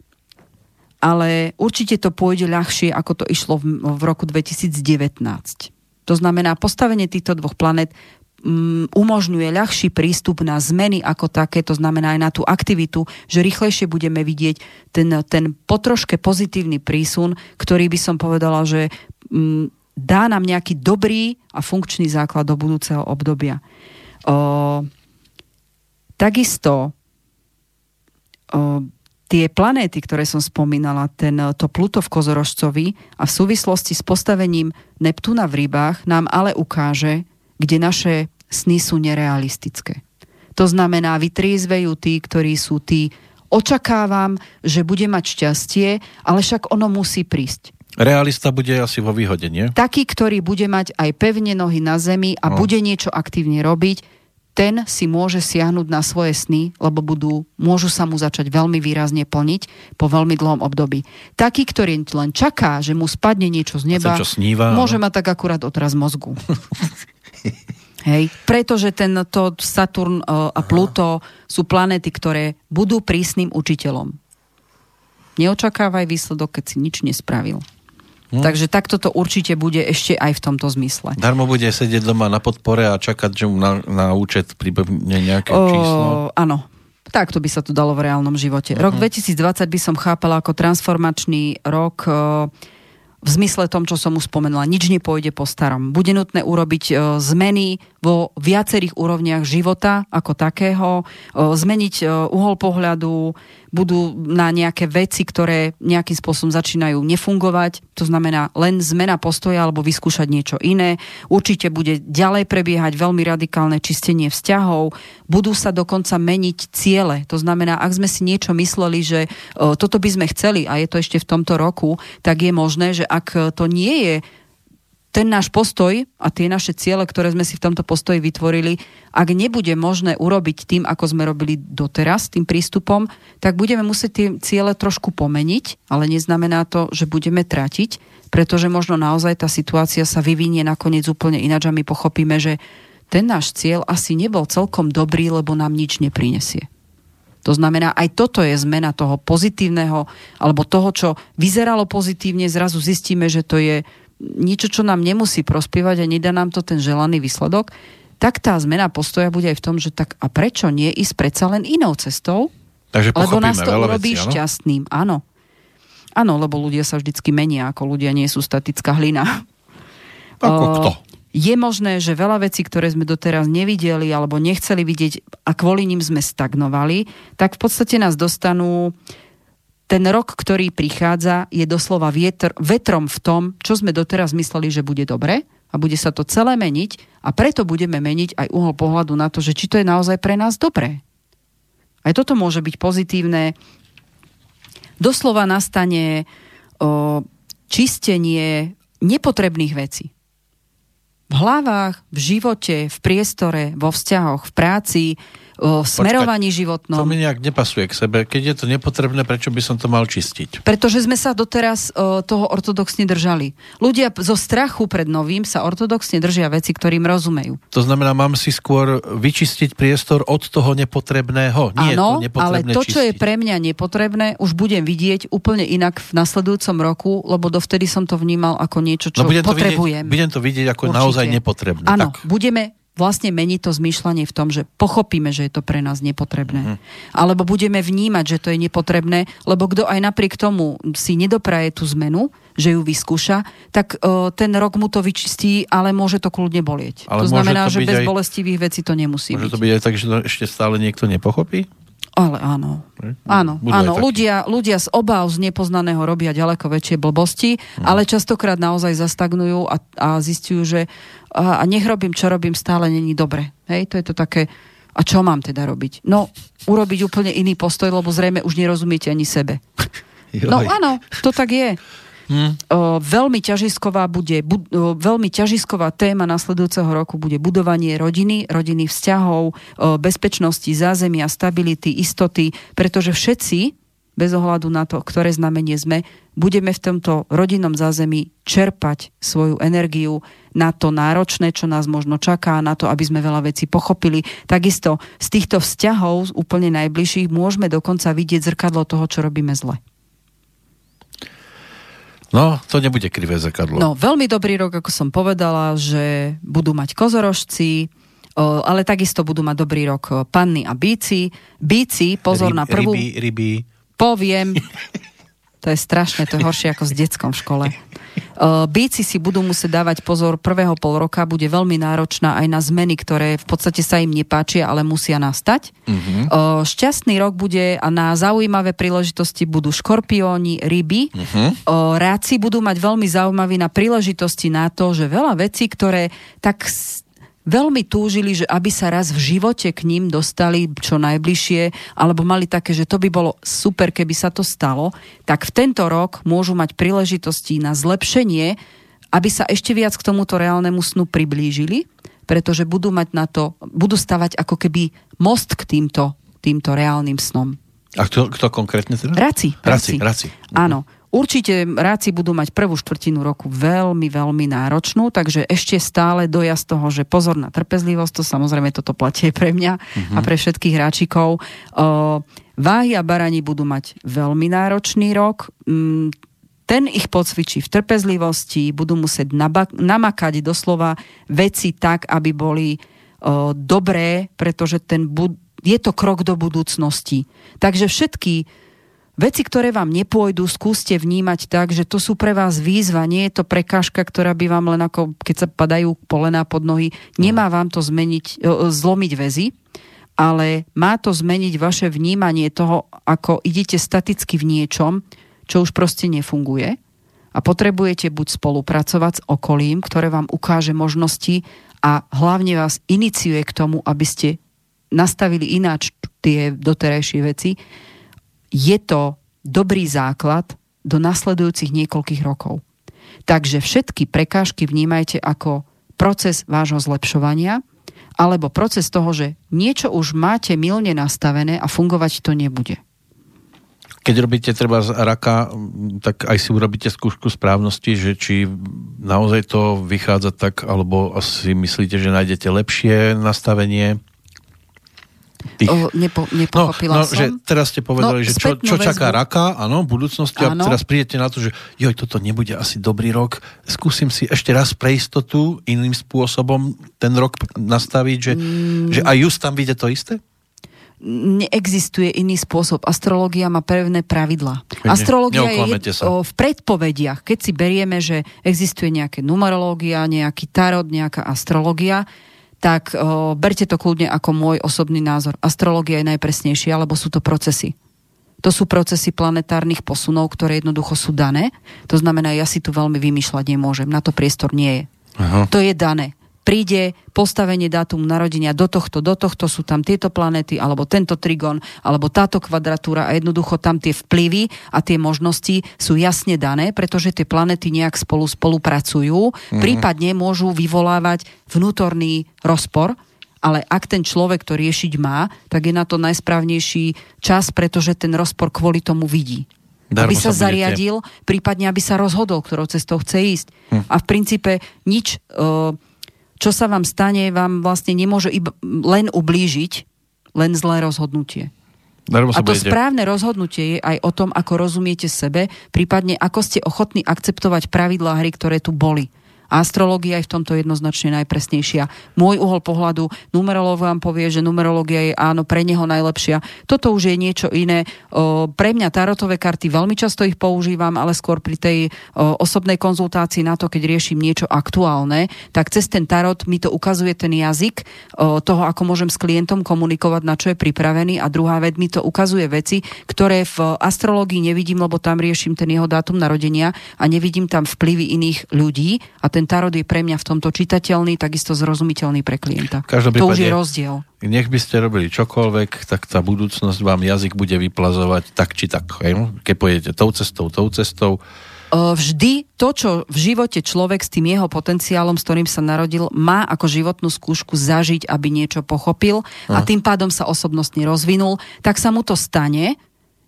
ale určite to pôjde ľahšie, ako to išlo v, v roku 2019. To znamená, postavenie týchto dvoch planet um, umožňuje ľahší prístup na zmeny ako také, to znamená aj na tú aktivitu, že rýchlejšie budeme vidieť ten, ten potroške pozitívny prísun, ktorý by som povedala, že um, dá nám nejaký dobrý a funkčný základ do budúceho obdobia. O, takisto o, tie planéty, ktoré som spomínala, ten, to Pluto v Kozorožcovi a v súvislosti s postavením Neptúna v rybách nám ale ukáže, kde naše sny sú nerealistické. To znamená, vytriezvejú tí, ktorí sú tí, očakávam, že bude mať šťastie, ale však ono musí prísť. Realista bude asi vo výhode, nie? Taký, ktorý bude mať aj pevne nohy na zemi a no. bude niečo aktívne robiť, ten si môže siahnuť na svoje sny, lebo budú, môžu sa mu začať veľmi výrazne plniť po veľmi dlhom období. Taký, ktorý len čaká, že mu spadne niečo z neba, čo sníva, môže no? mať tak akurát otraz mozgu. Hej, pretože ten to Saturn uh, a Pluto sú planéty, ktoré budú prísnym učiteľom. Neočakávaj výsledok, keď si nič nespravil. Hm. Takže takto to určite bude ešte aj v tomto zmysle. Darmo bude sedieť doma na podpore a čakať, že mu na, na účet pribehne nejaké o, číslo? Áno, Takto by sa to dalo v reálnom živote. Uh-huh. Rok 2020 by som chápala ako transformačný rok v zmysle tom, čo som mu spomenula. Nič nepôjde po starom. Bude nutné urobiť zmeny vo viacerých úrovniach života ako takého, zmeniť uhol pohľadu, budú na nejaké veci, ktoré nejakým spôsobom začínajú nefungovať. To znamená len zmena postoja alebo vyskúšať niečo iné. Určite bude ďalej prebiehať veľmi radikálne čistenie vzťahov. Budú sa dokonca meniť ciele. To znamená, ak sme si niečo mysleli, že toto by sme chceli a je to ešte v tomto roku, tak je možné, že ak to nie je ten náš postoj a tie naše ciele, ktoré sme si v tomto postoji vytvorili, ak nebude možné urobiť tým, ako sme robili doteraz, tým prístupom, tak budeme musieť tie ciele trošku pomeniť, ale neznamená to, že budeme tratiť, pretože možno naozaj tá situácia sa vyvinie nakoniec úplne ináč a my pochopíme, že ten náš cieľ asi nebol celkom dobrý, lebo nám nič neprinesie. To znamená, aj toto je zmena toho pozitívneho, alebo toho, čo vyzeralo pozitívne, zrazu zistíme, že to je niečo, čo nám nemusí prospievať a nedá nám to ten želaný výsledok, tak tá zmena postoja bude aj v tom, že tak a prečo nie ísť predsa len inou cestou? Takže lebo nás to urobí veci, šťastným. Áno. Áno, lebo ľudia sa vždycky menia, ako ľudia nie sú statická hlina. Ako kto? Je možné, že veľa vecí, ktoré sme doteraz nevideli alebo nechceli vidieť a kvôli nim sme stagnovali, tak v podstate nás dostanú ten rok, ktorý prichádza, je doslova vietr, vetrom v tom, čo sme doteraz mysleli, že bude dobre a bude sa to celé meniť a preto budeme meniť aj uhol pohľadu na to, že či to je naozaj pre nás dobré. Aj toto môže byť pozitívne. Doslova nastane o, čistenie nepotrebných vecí. V hlavách, v živote, v priestore, vo vzťahoch, v práci, o smerovaní Počkať, životnom. To mi nejak nepasuje k sebe. Keď je to nepotrebné, prečo by som to mal čistiť? Pretože sme sa doteraz o, toho ortodoxne držali. Ľudia zo strachu pred novým sa ortodoxne držia veci, ktorým rozumejú. To znamená, mám si skôr vyčistiť priestor od toho nepotrebného. Nie Áno, to ale to, čo je pre mňa nepotrebné, už budem vidieť úplne inak v nasledujúcom roku, lebo dovtedy som to vnímal ako niečo, čo no, budem potrebujem. To vidieť, budem to vidieť ako Určite. naozaj nepotrebné. Áno, budeme vlastne mení to zmýšľanie v tom, že pochopíme, že je to pre nás nepotrebné. Mm-hmm. Alebo budeme vnímať, že to je nepotrebné, lebo kto aj napriek tomu si nedopraje tú zmenu, že ju vyskúša, tak uh, ten rok mu to vyčistí, ale môže to kľudne bolieť. Ale to znamená, to že bez aj, bolestivých vecí to nemusí môže byť. to byť aj tak, že to ešte stále niekto nepochopí? Ale áno. Áno, Budú áno. Ľudia, ľudia z obáv z nepoznaného robia ďaleko väčšie blbosti, hmm. ale častokrát naozaj zastagnujú a, a zistujú, že a, a nech robím, čo robím, stále není dobre. Hej, to je to také, a čo mám teda robiť? No, urobiť úplne iný postoj, lebo zrejme už nerozumiete ani sebe. No áno, to tak je. Hmm. Veľmi ťažisková bude, bu, veľmi ťažisková téma nasledujúceho roku bude budovanie rodiny, rodinných vzťahov, bezpečnosti, zázemia, stability, istoty, pretože všetci, bez ohľadu na to, ktoré znamenie sme, budeme v tomto rodinnom zázemí čerpať svoju energiu na to náročné, čo nás možno čaká, na to, aby sme veľa vecí pochopili. Takisto z týchto vzťahov úplne najbližších môžeme dokonca vidieť zrkadlo toho, čo robíme zle. No, to nebude krivé zrkadlo. No, veľmi dobrý rok, ako som povedala, že budú mať kozorožci, ale takisto budú mať dobrý rok panny a bíci. Bíci, pozor Ryb, na prvú... Ryby, ryby. Poviem. To je strašné, to je horšie ako s detskom v škole. Bíci si budú musieť dávať pozor, prvého pol roka bude veľmi náročná aj na zmeny, ktoré v podstate sa im nepáčia, ale musia nastať. Uh-huh. Šťastný rok bude a na zaujímavé príležitosti budú škorpióni, ryby. Uh-huh. Ráci budú mať veľmi zaujímavý na príležitosti na to, že veľa vecí, ktoré tak veľmi túžili, že aby sa raz v živote k ním dostali čo najbližšie, alebo mali také, že to by bolo super, keby sa to stalo, tak v tento rok môžu mať príležitosti na zlepšenie, aby sa ešte viac k tomuto reálnemu snu priblížili pretože budú mať na to, budú stavať ako keby most k týmto, týmto reálnym snom. A kto, kto konkrétne teda? Raci. Raci, raci. Áno. Určite ráci budú mať prvú štvrtinu roku veľmi, veľmi náročnú, takže ešte stále dojazd toho, že pozor na trpezlivosť, to samozrejme toto platí aj pre mňa uh-huh. a pre všetkých hráčikov. Váhy a barani budú mať veľmi náročný rok. Mm, ten ich pocvičí v trpezlivosti, budú musieť nabak- namakať doslova veci tak, aby boli uh, dobré, pretože ten bud- je to krok do budúcnosti. Takže všetky veci, ktoré vám nepôjdu, skúste vnímať tak, že to sú pre vás výzva, nie je to prekážka, ktorá by vám len ako, keď sa padajú polená pod nohy, nemá vám to zmeniť, uh, zlomiť väzy, ale má to zmeniť vaše vnímanie toho, ako idete staticky v niečom, čo už proste nefunguje. A potrebujete buď spolupracovať s okolím, ktoré vám ukáže možnosti a hlavne vás iniciuje k tomu, aby ste nastavili ináč tie doterajšie veci, je to dobrý základ do nasledujúcich niekoľkých rokov. Takže všetky prekážky vnímajte ako proces vášho zlepšovania alebo proces toho, že niečo už máte milne nastavené a fungovať to nebude keď robíte treba z raka, tak aj si urobíte skúšku správnosti, že či naozaj to vychádza tak, alebo asi myslíte, že nájdete lepšie nastavenie tých... O, nepo, nepochopila no, no, som. Že teraz ste povedali, no, že čo, čo čaká raka, áno, v budúcnosti áno. a teraz prídete na to, že joj, toto nebude asi dobrý rok, skúsim si ešte raz pre istotu iným spôsobom ten rok nastaviť, že, mm. že aj just tam vidie to isté? neexistuje iný spôsob. Astrológia má pevné pravidlá. Astrológia je sa. v predpovediach. Keď si berieme, že existuje nejaká numerológia, nejaký tarot, nejaká astrológia, tak o, berte to kľudne ako môj osobný názor. Astrológia je najpresnejšia, lebo sú to procesy. To sú procesy planetárnych posunov, ktoré jednoducho sú dané. To znamená, ja si tu veľmi vymýšľať nemôžem. Na to priestor nie je. Aha. To je dané príde postavenie dátum narodenia do tohto, do tohto sú tam tieto planety, alebo tento trigon, alebo táto kvadratúra a jednoducho tam tie vplyvy a tie možnosti sú jasne dané, pretože tie planety nejak spolu spolupracujú, mm-hmm. prípadne môžu vyvolávať vnútorný rozpor, ale ak ten človek to riešiť má, tak je na to najsprávnejší čas, pretože ten rozpor kvôli tomu vidí. Darmo aby sa, sa zariadil, prípadne aby sa rozhodol, ktorou cestou chce ísť. Hm. A v princípe nič... Uh, čo sa vám stane, vám vlastne nemôže iba len ublížiť, len zlé rozhodnutie. A to budete. správne rozhodnutie je aj o tom, ako rozumiete sebe, prípadne ako ste ochotní akceptovať pravidlá hry, ktoré tu boli. Astrológia je v tomto jednoznačne najpresnejšia. Môj uhol pohľadu, numerológ vám povie, že numerológia je áno, pre neho najlepšia. Toto už je niečo iné. O, pre mňa tarotové karty veľmi často ich používam, ale skôr pri tej o, osobnej konzultácii na to, keď riešim niečo aktuálne, tak cez ten tarot mi to ukazuje ten jazyk o, toho, ako môžem s klientom komunikovať, na čo je pripravený a druhá vec mi to ukazuje veci, ktoré v astrológii nevidím, lebo tam riešim ten jeho dátum narodenia a nevidím tam vplyvy iných ľudí a ten ten tarot je pre mňa v tomto čitateľný, takisto zrozumiteľný pre klienta. To už je rozdiel. Nech by ste robili čokoľvek, tak tá budúcnosť vám jazyk bude vyplazovať tak či tak. Keď pôjdete tou cestou, tou cestou, vždy to, čo v živote človek s tým jeho potenciálom, s ktorým sa narodil, má ako životnú skúšku zažiť, aby niečo pochopil a tým pádom sa osobnostne rozvinul, tak sa mu to stane,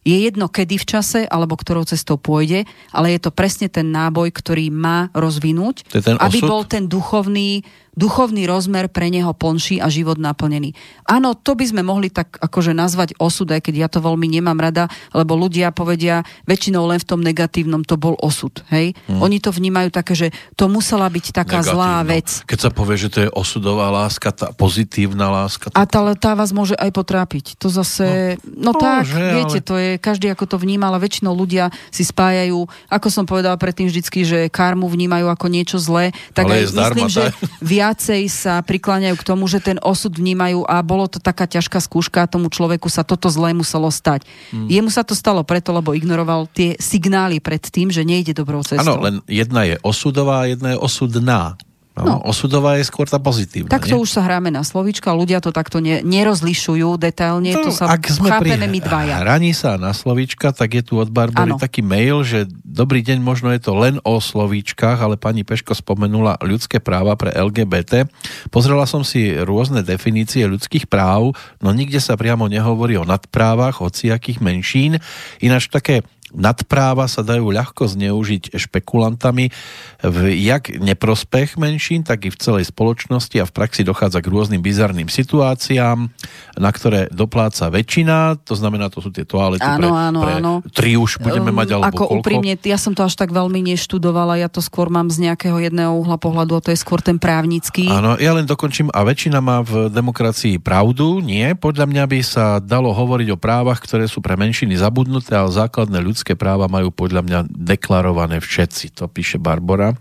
je jedno kedy v čase, alebo ktorou cestou pôjde, ale je to presne ten náboj, ktorý má rozvinúť, aby bol ten duchovný duchovný rozmer pre neho plnší a život naplnený. Áno, to by sme mohli tak akože nazvať osud, aj keď ja to veľmi nemám rada, lebo ľudia povedia väčšinou len v tom negatívnom to bol osud. Hej? Hmm. Oni to vnímajú také, že to musela byť taká Negatívno. zlá vec. Keď sa povie, že to je osudová láska, tá pozitívna láska. Tak... A tá, tá vás môže aj potrápiť. To zase, no, no, no tak, že, viete, ale... to je, každý ako to vníma, ale väčšinou ľudia si spájajú, ako som povedala predtým vždycky, že karmu vnímajú ako niečo zlé, tak ale aj myslím, zdarma, že viacej sa prikláňajú k tomu, že ten osud vnímajú a bolo to taká ťažká skúška tomu človeku sa toto zlé muselo stať. Hmm. Jemu sa to stalo preto, lebo ignoroval tie signály pred tým, že nejde dobrou cestou. Áno, len jedna je osudová jedna je osudná. No, no. Osudová je skôr tá pozitívna. Takto už sa hráme na slovíčka, ľudia to takto ne, nerozlišujú detailne, no, to sa ak sme chápeme my dvaja. hraní sa na slovíčka, tak je tu od Barbory ano. taký mail, že dobrý deň, možno je to len o slovíčkach, ale pani Peško spomenula ľudské práva pre LGBT. Pozrela som si rôzne definície ľudských práv, no nikde sa priamo nehovorí o nadprávach, hociakých menšín. Ináč také nadpráva sa dajú ľahko zneužiť špekulantami v jak neprospech menšín, tak i v celej spoločnosti a v praxi dochádza k rôznym bizarným situáciám, na ktoré dopláca väčšina, to znamená, to sú tie toalety áno, pre, áno, pre áno. tri už budeme mať, alebo Ako koľko? úprimne, ja som to až tak veľmi neštudovala, ja to skôr mám z nejakého jedného uhla pohľadu, a to je skôr ten právnický. Áno, ja len dokončím, a väčšina má v demokracii pravdu, nie, podľa mňa by sa dalo hovoriť o právach, ktoré sú pre menšiny zabudnuté, ale základné ľudské ľudské práva majú podľa mňa deklarované všetci, to píše Barbara.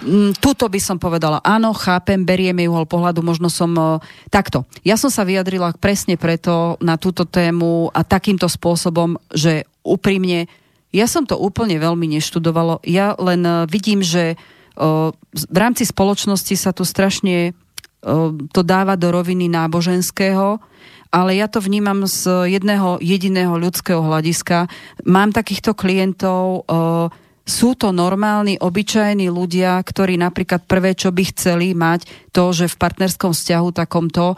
Mm, tuto by som povedala, áno, chápem, berieme uhol pohľadu, možno som uh, takto. Ja som sa vyjadrila presne preto na túto tému a takýmto spôsobom, že úprimne, ja som to úplne veľmi neštudovalo, ja len uh, vidím, že uh, v rámci spoločnosti sa tu strašne to dáva do roviny náboženského, ale ja to vnímam z jedného jediného ľudského hľadiska. Mám takýchto klientov, uh, sú to normálni, obyčajní ľudia, ktorí napríklad prvé, čo by chceli mať, to, že v partnerskom vzťahu takomto e,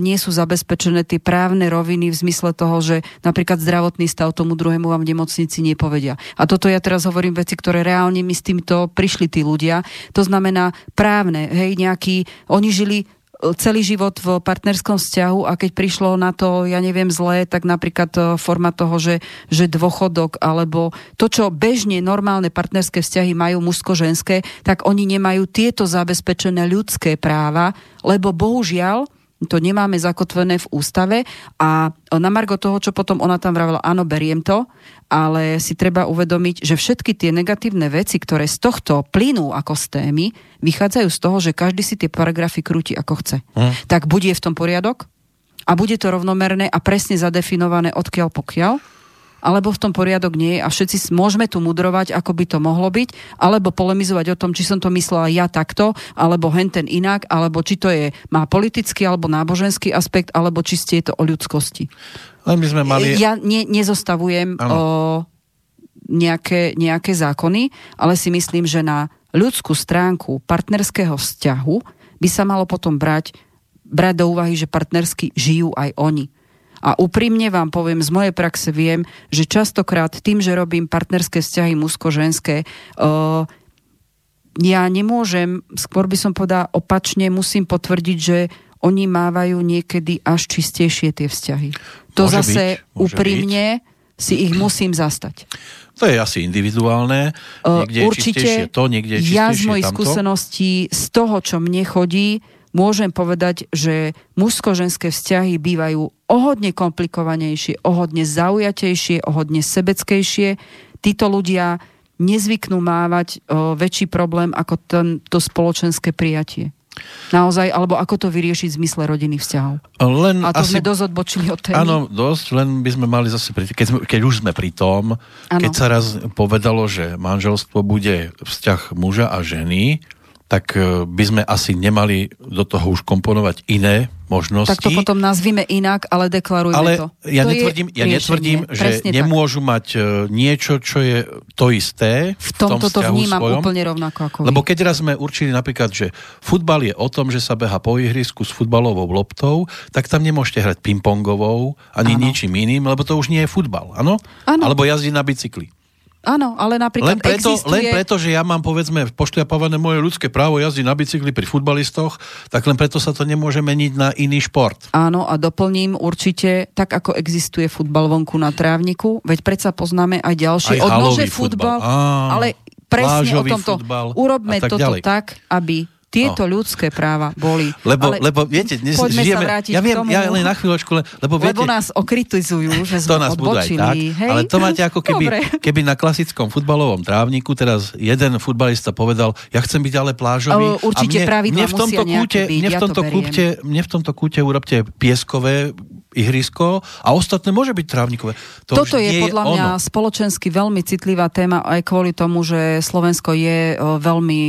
nie sú zabezpečené tie právne roviny v zmysle toho, že napríklad zdravotný stav tomu druhému vám v nemocnici nepovedia. A toto ja teraz hovorím veci, ktoré reálne mi s týmto prišli tí ľudia. To znamená právne, hej, nejaký, oni žili celý život v partnerskom vzťahu a keď prišlo na to, ja neviem, zlé, tak napríklad e, forma toho, že, že dôchodok alebo to, čo bežne normálne partnerské vzťahy majú mužsko-ženské, tak oni nemajú tieto zabezpečené ľudské práva, lebo bohužiaľ to nemáme zakotvené v ústave a na margo toho, čo potom ona tam vravila, áno, beriem to, ale si treba uvedomiť, že všetky tie negatívne veci, ktoré z tohto plynú ako z témy, vychádzajú z toho, že každý si tie paragrafy krúti ako chce. Hm. Tak bude v tom poriadok a bude to rovnomerné a presne zadefinované odkiaľ pokiaľ alebo v tom poriadok nie je a všetci môžeme tu mudrovať, ako by to mohlo byť, alebo polemizovať o tom, či som to myslela ja takto, alebo henten inak, alebo či to je, má politický alebo náboženský aspekt, alebo či ste je to o ľudskosti. Len by sme mali... Ja ne, nezostavujem o, nejaké, nejaké zákony, ale si myslím, že na ľudskú stránku partnerského vzťahu by sa malo potom brať, brať do úvahy, že partnersky žijú aj oni. A úprimne vám poviem, z mojej praxe viem, že častokrát tým, že robím partnerské vzťahy mužsko-ženské, uh, ja nemôžem, skôr by som povedala opačne, musím potvrdiť, že oni mávajú niekedy až čistejšie tie vzťahy. To môže zase byť, úprimne byť. si ich musím zastať. To je asi individuálne. Niekde Určite, je to, niekde je ja z mojich skúseností, z toho, čo mne chodí, môžem povedať, že mužsko-ženské vzťahy bývajú ohodne komplikovanejšie, ohodne zaujatejšie, ohodne sebeckejšie. Títo ľudia nezvyknú mávať o, väčší problém ako ten, to spoločenské prijatie. Naozaj, alebo ako to vyriešiť v zmysle rodinných vzťahov. Len A to asi, sme dosť odbočili od témy. Áno, dosť, len by sme mali zase, keď, sme, keď už sme pri tom, ano. keď sa raz povedalo, že manželstvo bude vzťah muža a ženy, tak e, by sme asi nemali do toho už komponovať iné možnosti. Tak to potom nazvime inak, ale deklarujme ale to. Ja to netvrdím, ja netvrdím že Presne nemôžu tak. mať e, niečo, čo je to isté. V tomto v tom to vnímam svojom. úplne rovnako ako Lebo keď raz sme určili napríklad, že futbal je o tom, že sa beha po ihrisku s futbalovou loptou, tak tam nemôžete hrať pingpongovou ani ano. ničím iným, lebo to už nie je futbal, áno? Alebo jazdiť na bicykli. Áno, ale napríklad len preto, existuje... Len preto, že ja mám povedzme pošliapované moje ľudské právo jazdy na bicykli pri futbalistoch, tak len preto sa to nemôže meniť na iný šport. Áno, a doplním určite, tak ako existuje futbal vonku na trávniku, veď predsa poznáme aj ďalšie. Aj Odnože futbal, futbal ale presne o tomto. Futbal, urobme toto ďalej. tak, aby tieto no. ľudské práva boli. Lebo, ale lebo viete, dnes žijeme... ja viem, tomu, ja len na chvíľočku, lebo viete... Lebo nás okritizujú, že sme to nás odbočili. Tak, hej? Ale to máte ako keby, keby na klasickom futbalovom trávniku teraz jeden futbalista povedal, ja chcem byť ale plážový. určite a mne, mne v tomto kúte, byť, mne v tomto, ja kúte, mne v tomto kúte urobte pieskové ihrisko a ostatné môže byť trávnikové. To Toto je podľa je mňa ono. spoločensky veľmi citlivá téma aj kvôli tomu, že Slovensko je veľmi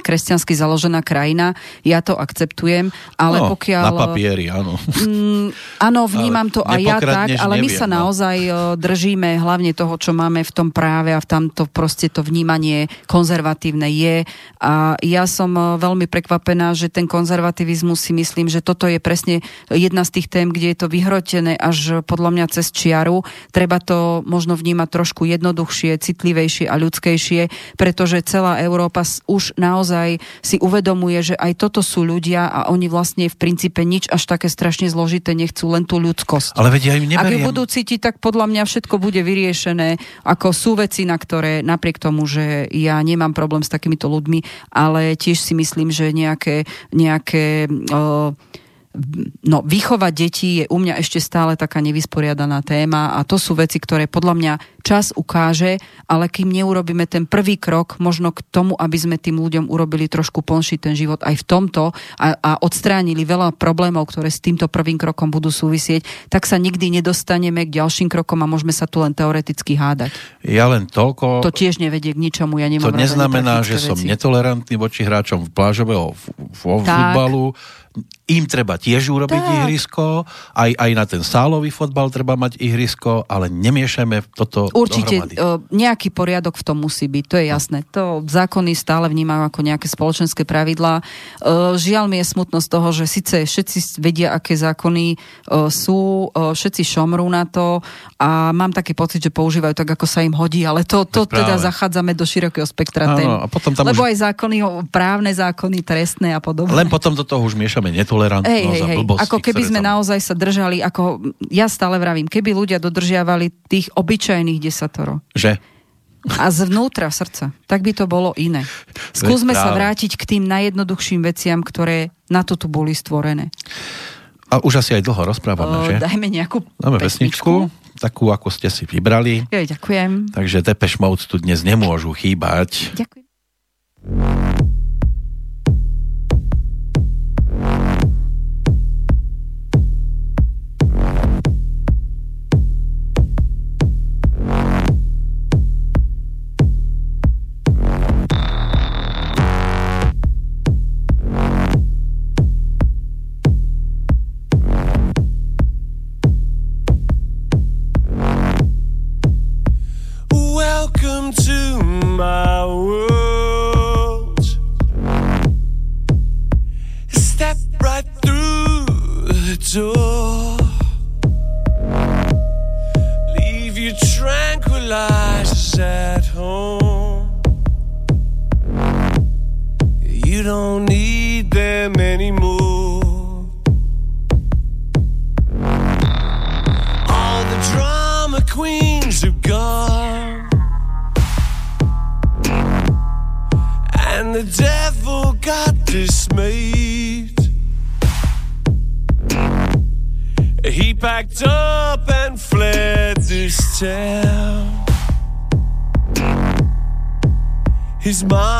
kresťansky založená krajina. Ja to akceptujem, ale no, pokiaľ... Na papieri, áno. Mm, áno, vnímam to aj ja tak, ale neviem, my sa no. naozaj držíme hlavne toho, čo máme v tom práve a v tamto proste to vnímanie konzervatívne je. A ja som veľmi prekvapená, že ten konzervativizmus si myslím, že toto je presne jedna z tých tém, kde je to vyhrotené až podľa mňa cez čiaru. Treba to možno vnímať trošku jednoduchšie, citlivejšie a ľudskejšie, pretože celá Európa už naozaj si uvedomuje, že aj toto sú ľudia a oni vlastne v princípe nič až také strašne zložité nechcú, len tú ľudskosť. Ale vedia neberiem. Ak ju budú cítiť, tak podľa mňa všetko bude vyriešené, ako sú veci, na ktoré napriek tomu, že ja nemám problém s takýmito ľuďmi, ale tiež si myslím, že nejaké, nejaké uh, no, vychovať deti je u mňa ešte stále taká nevysporiadaná téma a to sú veci, ktoré podľa mňa čas ukáže, ale kým neurobíme ten prvý krok možno k tomu, aby sme tým ľuďom urobili trošku plnší ten život aj v tomto a, a odstránili veľa problémov, ktoré s týmto prvým krokom budú súvisieť, tak sa nikdy nedostaneme k ďalším krokom a môžeme sa tu len teoreticky hádať. Ja len toľko... To tiež nevedie k ničomu, ja nemám To neznamená, že veci. som netolerantný voči hráčom v plážového futbalu, im treba tiež urobiť tak. ihrisko, aj, aj na ten sálový fotbal treba mať ihrisko, ale nemiešajme toto Určite dohromady. Uh, nejaký poriadok v tom musí byť, to je jasné. To zákony stále vnímajú ako nejaké spoločenské pravidlá. Uh, žiaľ mi je smutno z toho, že síce všetci vedia, aké zákony uh, sú, všetci šomrú na to a mám taký pocit, že používajú tak, ako sa im hodí, ale to, to teda zachádzame do širokého spektra tém. A potom tam Lebo už... aj zákony, právne zákony, trestné a podobne. Len potom do toho už miešame neto netolerantnosť hej, hej, hej. a blbosti. Ako keby sme tam... naozaj sa držali, ako ja stále vravím, keby ľudia dodržiavali tých obyčajných desatoro. Že? A zvnútra srdca. Tak by to bolo iné. Skúsme sa vrátiť k tým najjednoduchším veciam, ktoré na to tu boli stvorené. A už asi aj dlho rozprávame, o, že? Dajme nejakú Dáme pesničku. pesničku, takú, ako ste si vybrali. Jo, ďakujem. Takže Depeche Mode tu dnes nemôžu chýbať. Ďakujem.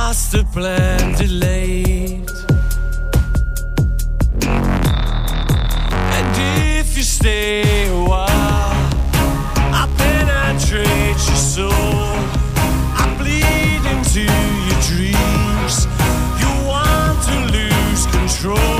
Master plan delayed. And if you stay a while, I penetrate your soul. I bleed into your dreams. You want to lose control.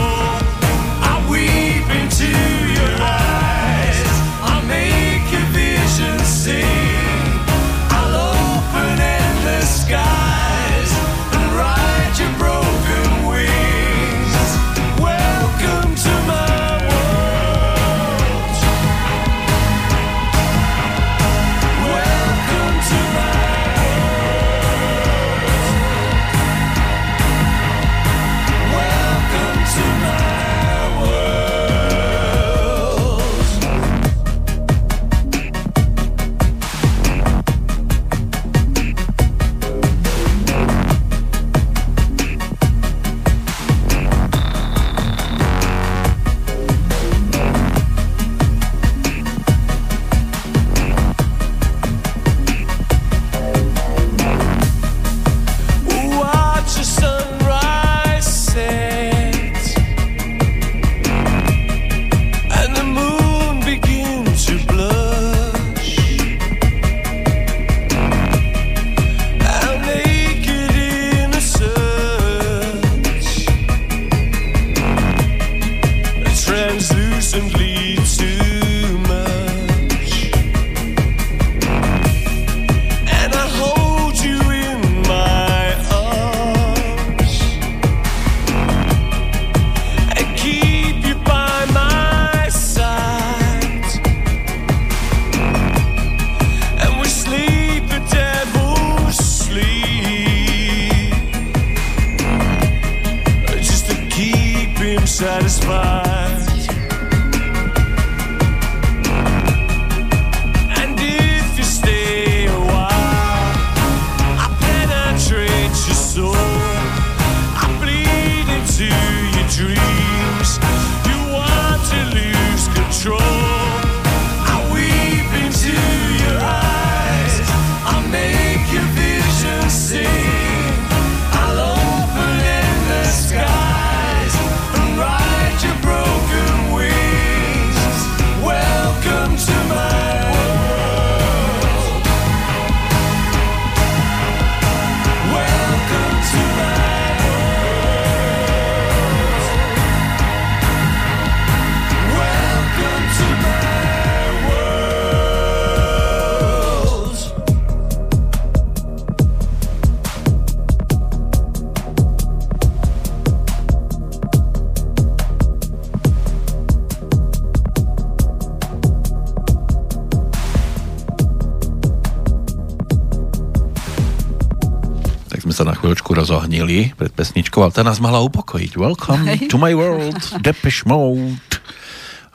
Rozohnili pred pesničkou, ale tá nás mala upokojiť. Welcome Hej. to my world, Depeche Mode.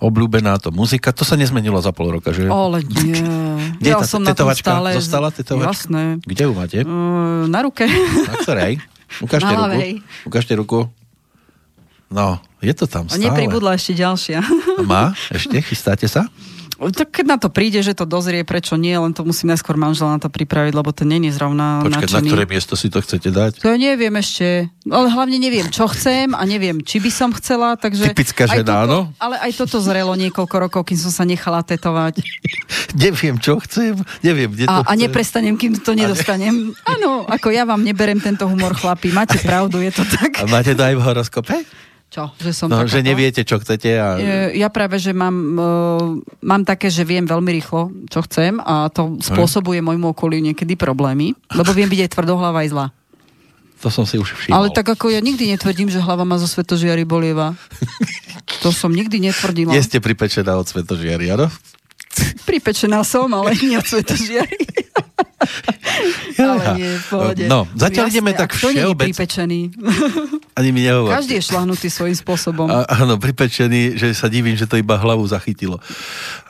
Obľúbená to muzika, to sa nezmenilo za pol roka, že? Ale nie. Kde ja tá som tetovačka? stále... Zostala tetovačka? Jasné. Kde ju máte? Uh, na ruke. Na ktorej? Ukážte Na ruku. Ukážte ruku. No, je to tam A stále. nepribudla ešte ďalšia. Má? Ešte? Chystáte sa? Tak keď na to príde, že to dozrie, prečo nie, len to musí najskôr manžel na to pripraviť, lebo to není zrovna Počkať, na nadšený. ktoré miesto si to chcete dať? To ja neviem ešte, ale hlavne neviem, čo chcem a neviem, či by som chcela, takže... Typická žena, áno? Ale aj toto zrelo niekoľko rokov, kým som sa nechala tetovať. Neviem, čo chcem. Neviem, kde to A, a chcem. neprestanem, kým to nedostanem. Áno, ako ja vám neberem tento humor, chlapi. Máte pravdu, je to tak. A máte to aj v horoskope? Čo? Že som No, takáto? že neviete, čo chcete a... Ja práve, že mám, uh, mám také, že viem veľmi rýchlo, čo chcem a to spôsobuje môjmu okoliu niekedy problémy, lebo viem byť aj tvrdohlava aj zlá. To som si už všimol. Ale tak ako ja nikdy netvrdím, že hlava ma zo svetožiary bolieva. To som nikdy netvrdila. Nie ste pripečená od svetožiari, áno? Pripečená som, ale nie od svetožiary. Ale nie, v pohode. No, zatiaľ ideme tak a kto nie je všeobec- pripečený? Ani mi nehovorte. Každý je šlahnutý svojím spôsobom. A, áno, pripečený, že sa divím, že to iba hlavu zachytilo.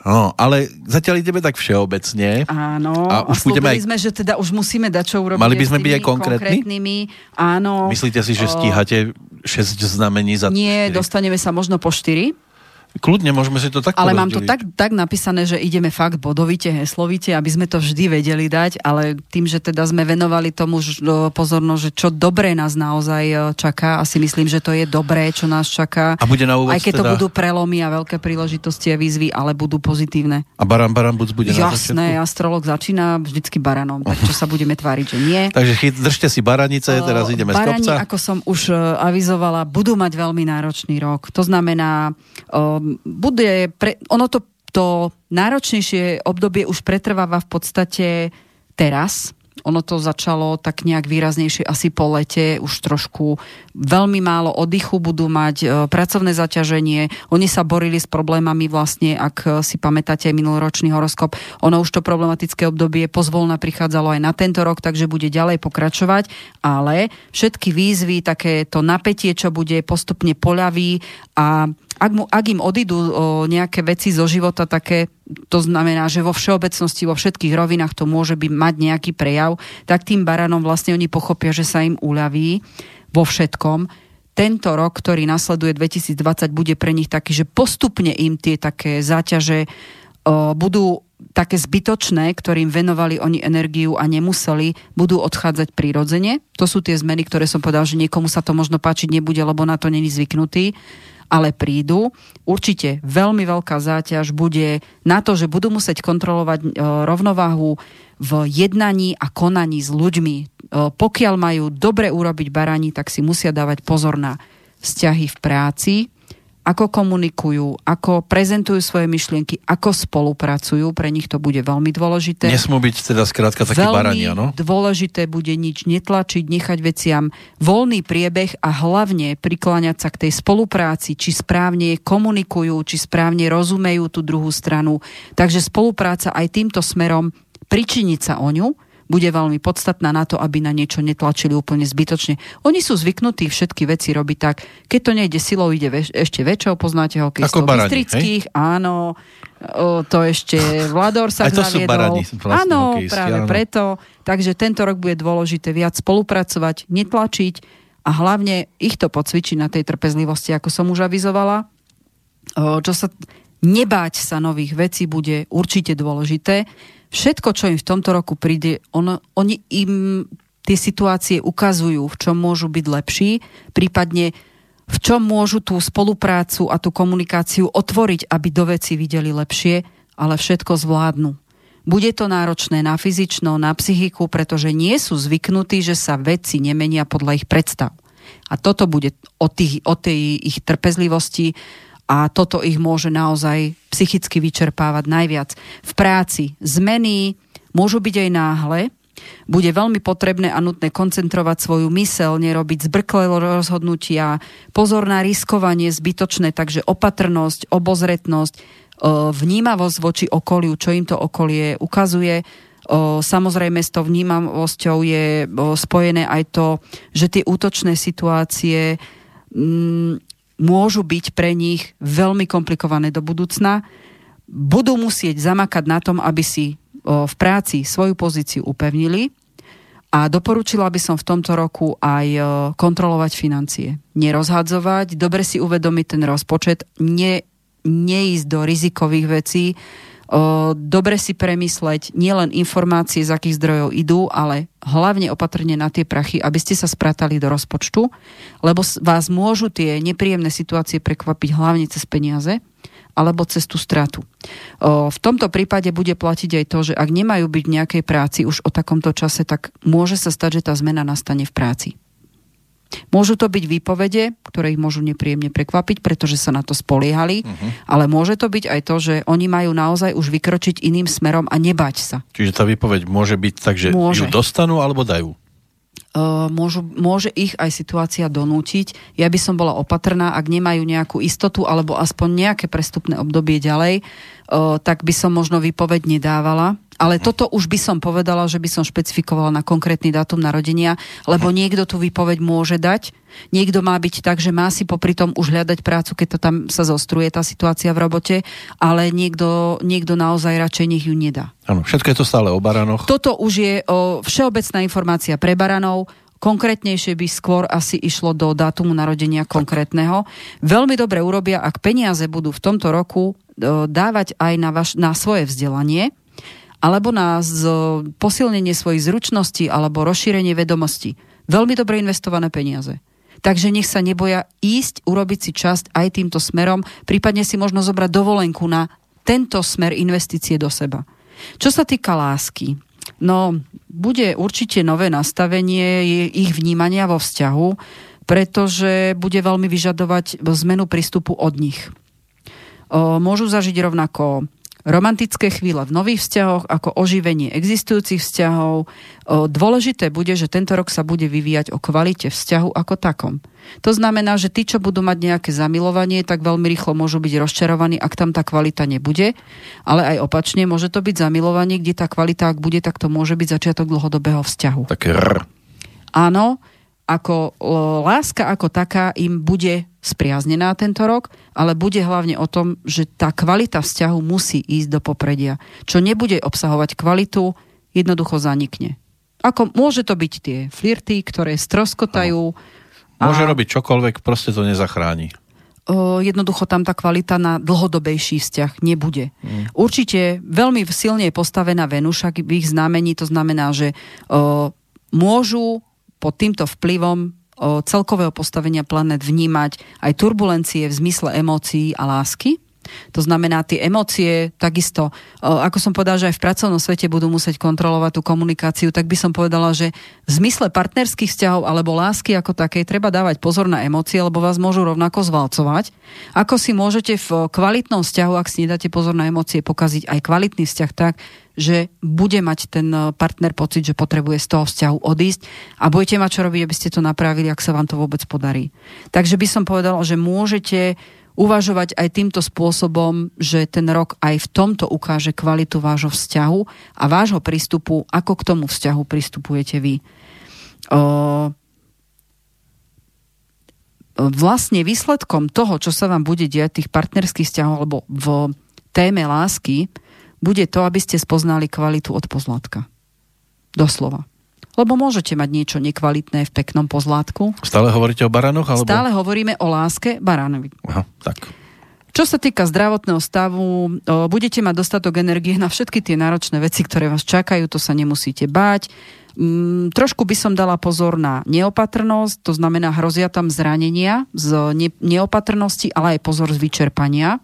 No, ale zatiaľ ideme tak všeobecne. Áno, A a, už už budeme aj... sme, že teda už musíme dať čo urobiť. Mali by sme byť aj konkrétni? konkrétnymi. Áno. Myslíte si, že stíhate 6 znamení za... Nie, štyri? dostaneme sa možno po 4. Kľudne, môžeme si to tak Ale mám to tak, tak napísané, že ideme fakt bodovite, heslovite, aby sme to vždy vedeli dať, ale tým, že teda sme venovali tomu pozornosť, že čo dobré nás naozaj e, čaká, a si myslím, že to je dobré, čo nás čaká. A bude na úvod Aj keď to teda... budú prelomy a veľké príležitosti a výzvy, ale budú pozitívne. A Baran Baran Buc bude na Jasné, začiatku? astrolog začína vždycky baranom, tak čo sa budeme tváriť, že nie. Takže chyt, držte si baranice, teraz ideme z Barani, kopca. ako som už e, avizovala, budú mať veľmi náročný rok. To znamená, bude pre, ono to, to náročnejšie obdobie už pretrváva v podstate teraz. Ono to začalo tak nejak výraznejšie asi po lete, už trošku veľmi málo oddychu budú mať, e, pracovné zaťaženie. Oni sa borili s problémami vlastne, ak e, si pamätáte minuloročný horoskop. Ono už to problematické obdobie pozvolna prichádzalo aj na tento rok, takže bude ďalej pokračovať, ale všetky výzvy, takéto napätie, čo bude postupne poľaví a ak, mu, ak im odídu o, nejaké veci zo života také, to znamená, že vo všeobecnosti, vo všetkých rovinách to môže byť mať nejaký prejav, tak tým baranom vlastne oni pochopia, že sa im uľaví vo všetkom. Tento rok, ktorý nasleduje 2020, bude pre nich taký, že postupne im tie také záťaže o, budú také zbytočné, ktorým venovali oni energiu a nemuseli, budú odchádzať prirodzene. To sú tie zmeny, ktoré som povedal, že niekomu sa to možno páčiť nebude, lebo na to není zvyknutý ale prídu. Určite veľmi veľká záťaž bude na to, že budú musieť kontrolovať e, rovnováhu v jednaní a konaní s ľuďmi. E, pokiaľ majú dobre urobiť barani, tak si musia dávať pozor na vzťahy v práci, ako komunikujú, ako prezentujú svoje myšlienky, ako spolupracujú, pre nich to bude veľmi dôležité. Nesmú byť teda skrátka takí Veľmi barani, áno? dôležité bude nič netlačiť, nechať veciam voľný priebeh a hlavne prikláňať sa k tej spolupráci, či správne komunikujú, či správne rozumejú tú druhú stranu. Takže spolupráca aj týmto smerom, pričiniť sa o ňu, bude veľmi podstatná na to, aby na niečo netlačili úplne zbytočne. Oni sú zvyknutí všetky veci robiť tak, keď to nejde silou, ide veš, ešte väčšou, poznáte ho, keď Ako barani, Bystrických, áno, o, to ešte Vlador sa to sú barani, vlastne áno, hokejisti, práve áno. preto. Takže tento rok bude dôležité viac spolupracovať, netlačiť a hlavne ich to pocvičiť na tej trpezlivosti, ako som už avizovala. O, čo sa nebáť sa nových vecí bude určite dôležité. Všetko, čo im v tomto roku príde, ono, oni im tie situácie ukazujú, v čom môžu byť lepší, prípadne v čom môžu tú spoluprácu a tú komunikáciu otvoriť, aby do veci videli lepšie, ale všetko zvládnu. Bude to náročné na fyzično, na psychiku, pretože nie sú zvyknutí, že sa veci nemenia podľa ich predstav. A toto bude o, tých, o tej ich trpezlivosti a toto ich môže naozaj psychicky vyčerpávať najviac. V práci zmeny môžu byť aj náhle, bude veľmi potrebné a nutné koncentrovať svoju mysel, nerobiť zbrklé rozhodnutia, pozor na riskovanie zbytočné, takže opatrnosť, obozretnosť, e, vnímavosť voči okoliu, čo im to okolie ukazuje. O, samozrejme s tou vnímavosťou je o, spojené aj to, že tie útočné situácie môžu byť pre nich veľmi komplikované do budúcna. Budú musieť zamakať na tom, aby si v práci svoju pozíciu upevnili a doporučila by som v tomto roku aj kontrolovať financie. Nerozhadzovať, dobre si uvedomiť ten rozpočet, ne, neísť do rizikových vecí, dobre si premysleť nielen informácie, z akých zdrojov idú, ale hlavne opatrne na tie prachy, aby ste sa spratali do rozpočtu, lebo vás môžu tie nepríjemné situácie prekvapiť hlavne cez peniaze alebo cez tú stratu. V tomto prípade bude platiť aj to, že ak nemajú byť v nejakej práci už o takomto čase, tak môže sa stať, že tá zmena nastane v práci. Môžu to byť výpovede, ktoré ich môžu nepríjemne prekvapiť, pretože sa na to spoliehali, uh-huh. ale môže to byť aj to, že oni majú naozaj už vykročiť iným smerom a nebať sa. Čiže tá výpoveď môže byť tak, že Môže. ju dostanú alebo dajú. Môžu, môže ich aj situácia donútiť. Ja by som bola opatrná, ak nemajú nejakú istotu alebo aspoň nejaké prestupné obdobie ďalej, tak by som možno výpoveď nedávala. Ale toto už by som povedala, že by som špecifikovala na konkrétny dátum narodenia, lebo niekto tú výpoveď môže dať. Niekto má byť tak, že má si popri tom už hľadať prácu, keď to tam sa zostruje tá situácia v robote, ale niekto, niekto naozaj radšej nech ju nedá. Áno, všetko je to stále o baranoch. Toto už je o, všeobecná informácia pre baranov, konkrétnejšie by skôr asi išlo do dátumu narodenia konkrétneho. Veľmi dobre urobia, ak peniaze budú v tomto roku o, dávať aj na, vaš, na svoje vzdelanie, alebo na posilnenie svojich zručností alebo rozšírenie vedomostí. Veľmi dobre investované peniaze. Takže nech sa neboja ísť, urobiť si časť aj týmto smerom, prípadne si možno zobrať dovolenku na tento smer investície do seba. Čo sa týka lásky, no bude určite nové nastavenie ich vnímania vo vzťahu, pretože bude veľmi vyžadovať zmenu prístupu od nich. Môžu zažiť rovnako romantické chvíle v nových vzťahoch, ako oživenie existujúcich vzťahov. Dôležité bude, že tento rok sa bude vyvíjať o kvalite vzťahu ako takom. To znamená, že tí, čo budú mať nejaké zamilovanie, tak veľmi rýchlo môžu byť rozčarovaní, ak tam tá kvalita nebude. Ale aj opačne, môže to byť zamilovanie, kde tá kvalita, ak bude, tak to môže byť začiatok dlhodobého vzťahu. Také rr. Áno, ako láska ako taká im bude spriaznená tento rok, ale bude hlavne o tom, že tá kvalita vzťahu musí ísť do popredia. Čo nebude obsahovať kvalitu, jednoducho zanikne. Ako môže to byť tie flirty, ktoré stroskotajú. Môže a, robiť čokoľvek, proste to nezachráni. o, jednoducho tam tá kvalita na dlhodobejší vzťah nebude. Mm. Určite veľmi silne je postavená Venuša v ich znamení, to znamená, že o, môžu pod týmto vplyvom celkového postavenia planet vnímať aj turbulencie v zmysle emócií a lásky. To znamená, tie emócie takisto, o, ako som povedala, že aj v pracovnom svete budú musieť kontrolovať tú komunikáciu, tak by som povedala, že v zmysle partnerských vzťahov alebo lásky ako takej treba dávať pozor na emócie, lebo vás môžu rovnako zvalcovať. Ako si môžete v kvalitnom vzťahu, ak si nedáte pozor na emócie, pokaziť aj kvalitný vzťah tak, že bude mať ten e, partner pocit, že potrebuje z toho vzťahu odísť a budete mať čo robiť, aby ste to napravili, ak sa vám to vôbec podarí. Takže by som povedala, že môžete uvažovať aj týmto spôsobom, že ten rok aj v tomto ukáže kvalitu vášho vzťahu a vášho prístupu, ako k tomu vzťahu pristupujete vy. O, vlastne výsledkom toho, čo sa vám bude diať tých partnerských vzťahov alebo v téme lásky, bude to, aby ste spoznali kvalitu od pozlátka. Doslova. Lebo môžete mať niečo nekvalitné v peknom pozlátku. Stále hovoríte o baranoch? Alebo... Stále hovoríme o láske baránovi. Aha, tak. Čo sa týka zdravotného stavu, budete mať dostatok energie na všetky tie náročné veci, ktoré vás čakajú, to sa nemusíte báť. Mm, trošku by som dala pozor na neopatrnosť, to znamená hrozia tam zranenia z ne- neopatrnosti, ale aj pozor z vyčerpania.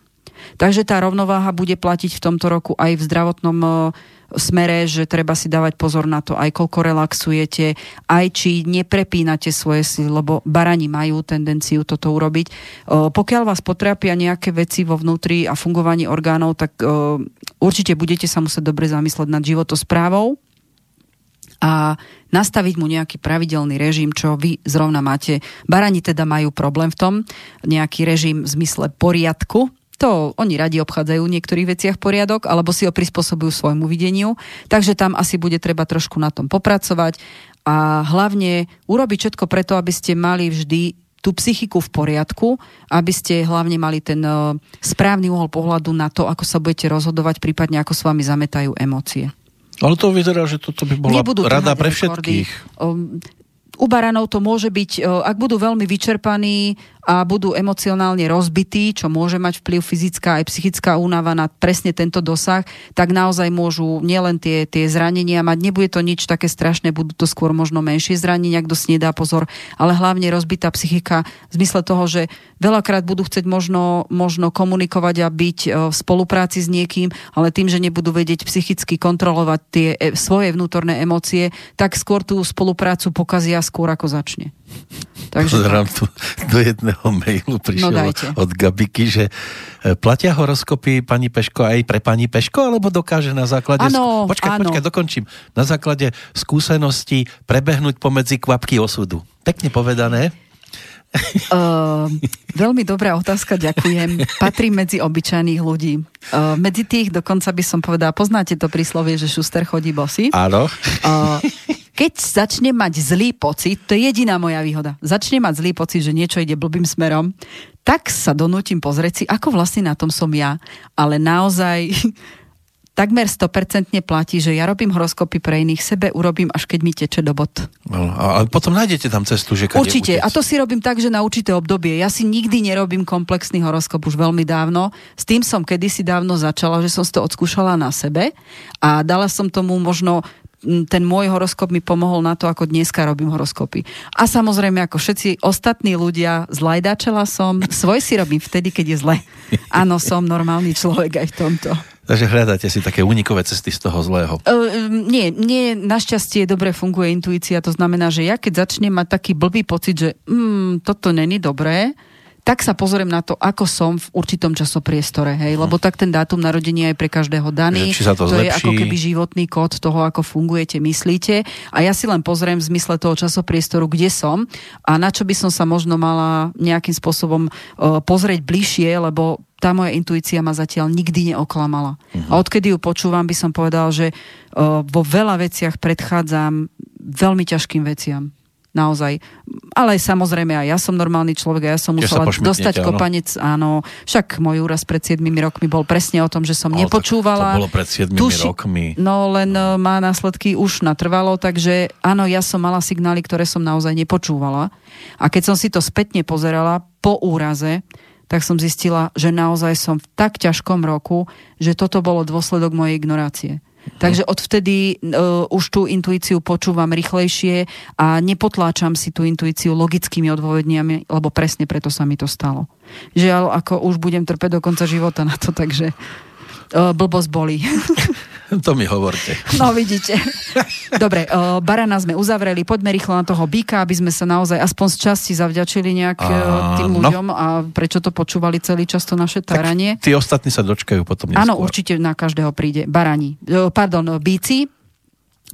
Takže tá rovnováha bude platiť v tomto roku aj v zdravotnom smere, že treba si dávať pozor na to, aj koľko relaxujete, aj či neprepínate svoje sily, lebo barani majú tendenciu toto urobiť. E, Pokiaľ vás potrápia nejaké veci vo vnútri a fungovaní orgánov, tak e, určite budete sa musieť dobre zamysleť nad životosprávou a nastaviť mu nejaký pravidelný režim, čo vy zrovna máte. Barani teda majú problém v tom, nejaký režim v zmysle poriadku, to oni radi obchádzajú v niektorých veciach poriadok, alebo si ho prispôsobujú svojmu videniu, takže tam asi bude treba trošku na tom popracovať a hlavne urobiť všetko preto, aby ste mali vždy tú psychiku v poriadku, aby ste hlavne mali ten uh, správny uhol pohľadu na to, ako sa budete rozhodovať, prípadne ako s vami zametajú emócie. Ale to vyzerá, že toto by bola Nebudú rada pre rekordy. všetkých. Um, u baranov to môže byť, e, ak budú veľmi vyčerpaní a budú emocionálne rozbití, čo môže mať vplyv fyzická aj psychická únava na presne tento dosah, tak naozaj môžu nielen tie, tie zranenia mať, nebude to nič také strašné, budú to skôr možno menšie zranenia, kto si nedá pozor, ale hlavne rozbitá psychika v zmysle toho, že veľakrát budú chcieť možno, možno komunikovať a byť e, v spolupráci s niekým, ale tým, že nebudú vedieť psychicky kontrolovať tie e, svoje vnútorné emócie, tak skôr tú spoluprácu pokazia skôr ako začne. Takže Pozerám tu do jedného mailu prišiel No dajte. od Gabiky, že e, platia horoskopy pani Peško aj pre pani Peško, alebo dokáže na základe... Skú- počkaj, áno. počkaj, dokončím. Na základe skúseností prebehnúť pomedzi kvapky osudu. Pekne povedané. Uh, veľmi dobrá otázka, ďakujem. Patrí medzi obyčajných ľudí. Uh, medzi tých dokonca by som povedala, poznáte to príslovie, že šuster chodí bosy? Áno. Uh, keď začne mať zlý pocit, to je jediná moja výhoda, začne mať zlý pocit, že niečo ide blbým smerom, tak sa donútim pozrieť si, ako vlastne na tom som ja. Ale naozaj takmer 100% platí, že ja robím horoskopy pre iných, sebe urobím, až keď mi teče do bod. No, a a potom nájdete tam cestu, že kade Určite. utiec. A to si robím tak, že na určité obdobie. Ja si nikdy nerobím komplexný horoskop už veľmi dávno. S tým som kedysi dávno začala, že som to odskúšala na sebe a dala som tomu možno ten môj horoskop mi pomohol na to, ako dneska robím horoskopy. A samozrejme, ako všetci ostatní ľudia, zlajdačela som, svoj si robím vtedy, keď je zle. Áno, som normálny človek aj v tomto. Takže hľadáte si také unikové cesty z toho zlého. Uh, nie, nie, našťastie dobre funguje intuícia, to znamená, že ja keď začnem mať taký blbý pocit, že mm, toto není dobré, tak sa pozriem na to, ako som v určitom časopriestore, hej, lebo tak ten dátum narodenia je pre každého daný. Že či sa to je zlepší. ako keby životný kód toho, ako fungujete, myslíte. A ja si len pozriem v zmysle toho časopriestoru, kde som a na čo by som sa možno mala nejakým spôsobom uh, pozrieť bližšie, lebo tá moja intuícia ma zatiaľ nikdy neoklamala. Mhm. A odkedy ju počúvam, by som povedal, že uh, vo veľa veciach predchádzam veľmi ťažkým veciam. Naozaj. Ale samozrejme aj ja som normálny človek a ja som musela dostať áno. kopanec, áno. Však môj úraz pred 7 rokmi bol presne o tom, že som tak nepočúvala. To bolo pred 7 Tuši- rokmi. No len no. má následky už natrvalo, takže áno, ja som mala signály, ktoré som naozaj nepočúvala. A keď som si to spätne pozerala po úraze, tak som zistila, že naozaj som v tak ťažkom roku, že toto bolo dôsledok mojej ignorácie. Takže odvtedy uh, už tú intuíciu počúvam rýchlejšie a nepotláčam si tú intuíciu logickými odôvodniami, lebo presne preto sa mi to stalo. Žiaľ, ako už budem trpeť do konca života na to, takže blbosť bolí. To mi hovorte. No vidíte. Dobre, uh, barana sme uzavreli, poďme rýchlo na toho býka, aby sme sa naozaj aspoň z časti zavďačili nejak uh, tým ľuďom a prečo to počúvali celý čas to naše taranie. Tí ostatní sa dočkajú potom neskôr. Áno, určite na každého príde. Barani. E, Pardon, bíci.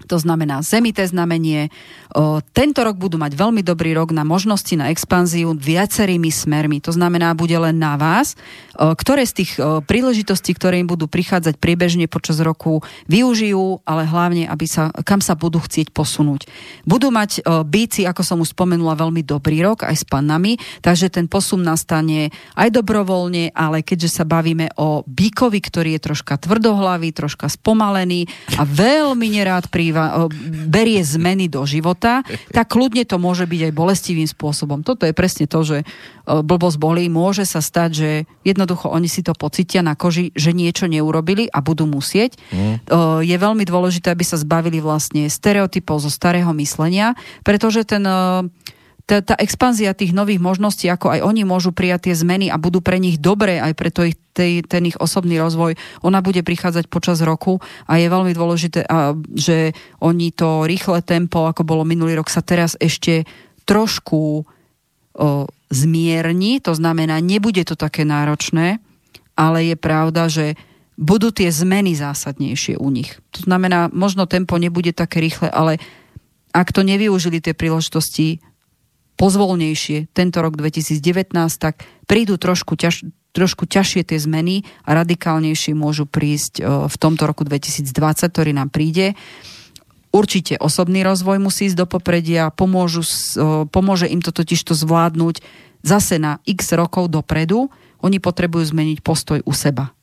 To znamená zemité znamenie. O, tento rok budú mať veľmi dobrý rok na možnosti na expanziu viacerými smermi. To znamená, bude len na vás, o, ktoré z tých o, príležitostí, ktoré im budú prichádzať priebežne počas roku, využijú, ale hlavne, aby sa, kam sa budú chcieť posunúť. Budú mať o, bíci, ako som už spomenula, veľmi dobrý rok aj s panami, takže ten posun nastane aj dobrovoľne, ale keďže sa bavíme o bíkovi, ktorý je troška tvrdohlavý, troška spomalený a veľmi nerád pri príva, berie zmeny do života, tak kľudne to môže byť aj bolestivým spôsobom. Toto je presne to, že blbosť bolí, môže sa stať, že jednoducho oni si to pocitia na koži, že niečo neurobili a budú musieť. Mm. Je veľmi dôležité, aby sa zbavili vlastne stereotypov zo starého myslenia, pretože ten tá, tá expanzia tých nových možností, ako aj oni môžu prijať tie zmeny a budú pre nich dobré aj pre to ich, tej, ten ich osobný rozvoj, ona bude prichádzať počas roku a je veľmi dôležité, a, že oni to rýchle tempo, ako bolo minulý rok, sa teraz ešte trošku o, zmierni, to znamená, nebude to také náročné, ale je pravda, že budú tie zmeny zásadnejšie u nich. To znamená, možno tempo nebude také rýchle, ale ak to nevyužili tie príležitosti, pozvolnejšie tento rok 2019, tak prídu trošku, ťaž, trošku ťažšie tie zmeny a radikálnejšie môžu prísť e, v tomto roku 2020, ktorý nám príde. Určite osobný rozvoj musí ísť do popredia, pomôžu, e, pomôže im to totiž to zvládnuť zase na x rokov dopredu. Oni potrebujú zmeniť postoj u seba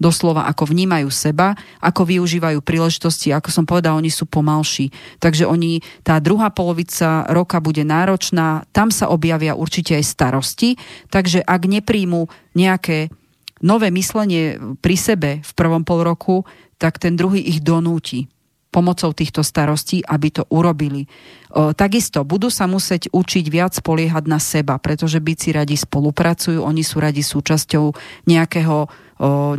doslova ako vnímajú seba, ako využívajú príležitosti, ako som povedal, oni sú pomalší. Takže oni, tá druhá polovica roka bude náročná, tam sa objavia určite aj starosti, takže ak nepríjmu nejaké nové myslenie pri sebe v prvom pol roku, tak ten druhý ich donúti pomocou týchto starostí, aby to urobili. O, takisto budú sa musieť učiť viac spoliehať na seba, pretože byci radi spolupracujú, oni sú radi súčasťou nejakého,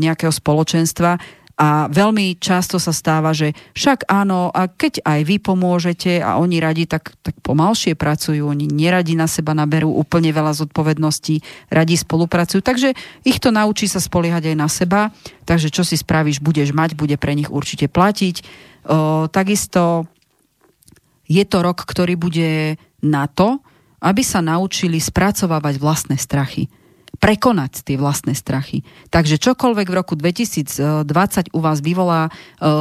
nejakého spoločenstva. A veľmi často sa stáva, že však áno, a keď aj vy pomôžete a oni radi, tak, tak pomalšie pracujú, oni neradi na seba naberú úplne veľa zodpovedností, radi spolupracujú, takže ich to naučí sa spoliehať aj na seba, takže čo si spravíš, budeš mať, bude pre nich určite platiť. O, takisto je to rok, ktorý bude na to, aby sa naučili spracovávať vlastné strachy prekonať tie vlastné strachy. Takže čokoľvek v roku 2020 u vás vyvolá, e,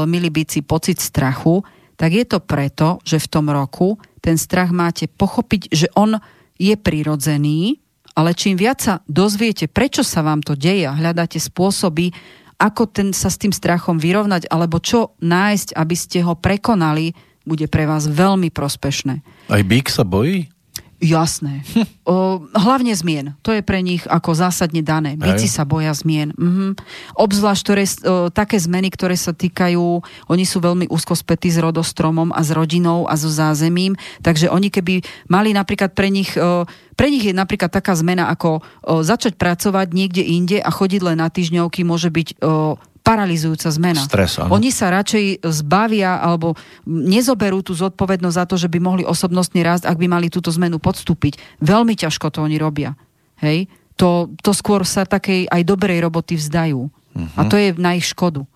milí byci, pocit strachu, tak je to preto, že v tom roku ten strach máte pochopiť, že on je prirodzený, ale čím viac sa dozviete, prečo sa vám to deje a hľadáte spôsoby, ako ten, sa s tým strachom vyrovnať, alebo čo nájsť, aby ste ho prekonali, bude pre vás veľmi prospešné. Aj bík sa bojí? Jasné. O, hlavne zmien. To je pre nich ako zásadne dané. Byci sa boja zmien. Mhm. Obzvlášť ktoré, o, také zmeny, ktoré sa týkajú, oni sú veľmi úzko spätí s rodostromom a s rodinou a so zázemím, takže oni keby mali napríklad pre nich, o, pre nich je napríklad taká zmena ako o, začať pracovať niekde inde a chodiť len na týždňovky môže byť o, paralizujúca zmena. Stres, áno. Oni sa radšej zbavia alebo nezoberú tú zodpovednosť za to, že by mohli osobnostne rásť, ak by mali túto zmenu podstúpiť. Veľmi ťažko to oni robia. Hej? To, to skôr sa takej aj dobrej roboty vzdajú. Uh-huh. A to je na ich škodu.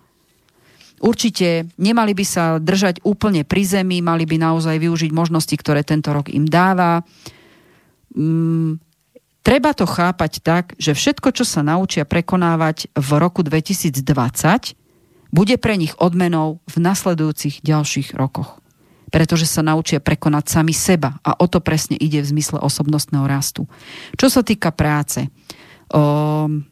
Určite nemali by sa držať úplne pri zemi, mali by naozaj využiť možnosti, ktoré tento rok im dáva. Mm, Treba to chápať tak, že všetko, čo sa naučia prekonávať v roku 2020, bude pre nich odmenou v nasledujúcich ďalších rokoch. Pretože sa naučia prekonať sami seba a o to presne ide v zmysle osobnostného rastu. Čo sa týka práce, um,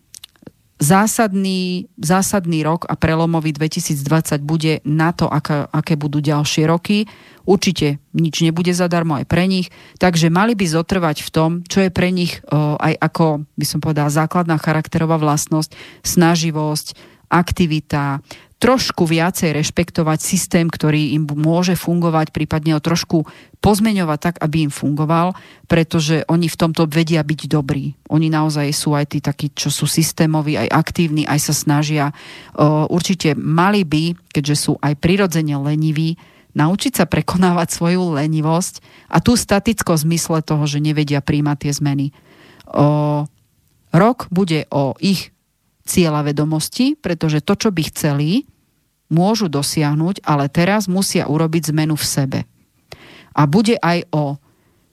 zásadný, zásadný rok a prelomový 2020 bude na to, aká, aké budú ďalšie roky. Určite nič nebude zadarmo aj pre nich, takže mali by zotrvať v tom, čo je pre nich o, aj ako, by som povedala, základná charakterová vlastnosť, snaživosť, aktivita, trošku viacej rešpektovať systém, ktorý im môže fungovať, prípadne ho trošku pozmeňovať tak, aby im fungoval, pretože oni v tomto vedia byť dobrí. Oni naozaj sú aj tí takí, čo sú systémoví, aj aktívni, aj sa snažia. Určite mali by, keďže sú aj prirodzene leniví, naučiť sa prekonávať svoju lenivosť a tú staticko zmysle toho, že nevedia príjmať tie zmeny. O, rok bude o ich cieľa vedomosti, pretože to, čo by chceli, môžu dosiahnuť, ale teraz musia urobiť zmenu v sebe. A bude aj o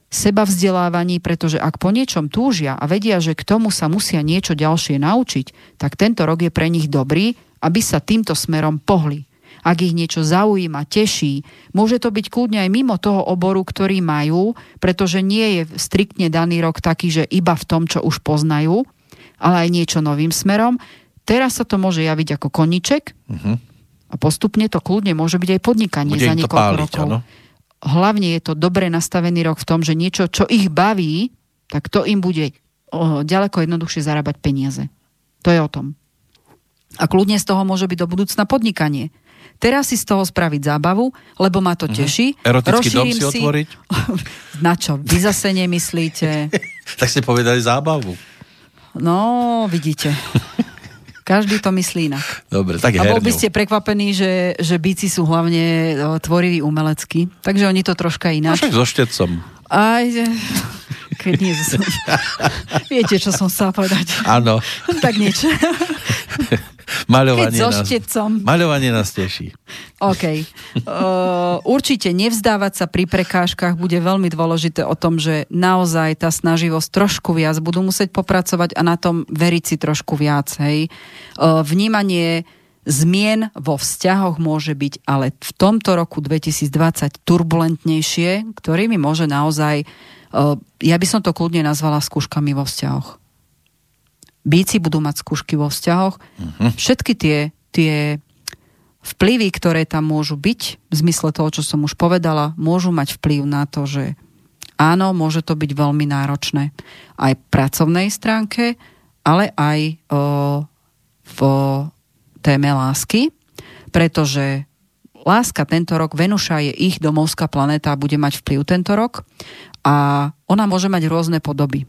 seba vzdelávaní, pretože ak po niečom túžia a vedia, že k tomu sa musia niečo ďalšie naučiť, tak tento rok je pre nich dobrý, aby sa týmto smerom pohli. Ak ich niečo zaujíma, teší, môže to byť kľudne aj mimo toho oboru, ktorý majú, pretože nie je striktne daný rok taký, že iba v tom, čo už poznajú, ale aj niečo novým smerom. Teraz sa to môže javiť ako koniček Mhm. a postupne to kľudne môže byť aj podnikanie Bude za niekoľko páliť, rokov. áno. Hlavne je to dobre nastavený rok v tom, že niečo, čo ich baví, tak to im bude o, ďaleko jednoduchšie zarábať peniaze. To je o tom. A kľudne z toho môže byť do budúcna podnikanie. Teraz si z toho spraviť zábavu, lebo ma to teší. Mhm. Erotický dom Rozšírim si otvoriť? Na čo? Vy zase nemyslíte? Tak ste povedali zábavu. No, vidíte. Každý to myslí inak. Dobre, tak A bol by ste prekvapení, že, že bíci sú hlavne o, tvoriví umelecky. Takže oni to troška No ináč. však so štecom. Aj, keď nie zase. Viete, čo som chcela povedať. Áno. tak niečo. Maľovanie so nás, štecom. maľovanie nás teší. OK. Uh, určite nevzdávať sa pri prekážkach bude veľmi dôležité o tom, že naozaj tá snaživosť trošku viac budú musieť popracovať a na tom veriť si trošku viac. Hej. Uh, vnímanie zmien vo vzťahoch môže byť ale v tomto roku 2020 turbulentnejšie, ktorými môže naozaj, uh, ja by som to kľudne nazvala skúškami vo vzťahoch. Bíci budú mať skúšky vo vzťahoch. Všetky tie, tie vplyvy, ktoré tam môžu byť, v zmysle toho, čo som už povedala, môžu mať vplyv na to, že áno, môže to byť veľmi náročné aj v pracovnej stránke, ale aj o, v téme lásky, pretože láska tento rok, Venuša je ich domovská planéta a bude mať vplyv tento rok a ona môže mať rôzne podoby.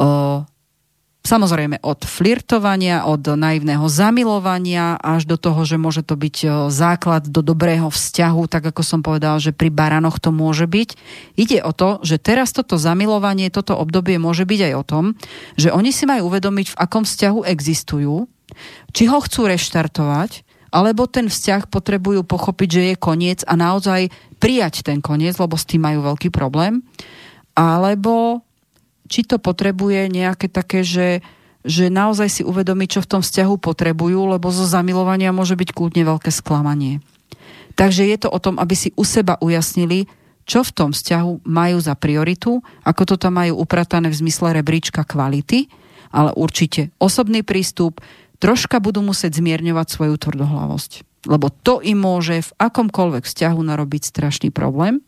O, Samozrejme od flirtovania, od naivného zamilovania až do toho, že môže to byť o, základ do dobrého vzťahu, tak ako som povedal, že pri baranoch to môže byť. Ide o to, že teraz toto zamilovanie, toto obdobie môže byť aj o tom, že oni si majú uvedomiť, v akom vzťahu existujú, či ho chcú reštartovať, alebo ten vzťah potrebujú pochopiť, že je koniec a naozaj prijať ten koniec, lebo s tým majú veľký problém, alebo či to potrebuje nejaké také, že, že naozaj si uvedomí, čo v tom vzťahu potrebujú, lebo zo zamilovania môže byť kľudne veľké sklamanie. Takže je to o tom, aby si u seba ujasnili, čo v tom vzťahu majú za prioritu, ako to tam majú upratané v zmysle rebríčka kvality, ale určite osobný prístup, troška budú musieť zmierňovať svoju tvrdohlavosť. Lebo to im môže v akomkoľvek vzťahu narobiť strašný problém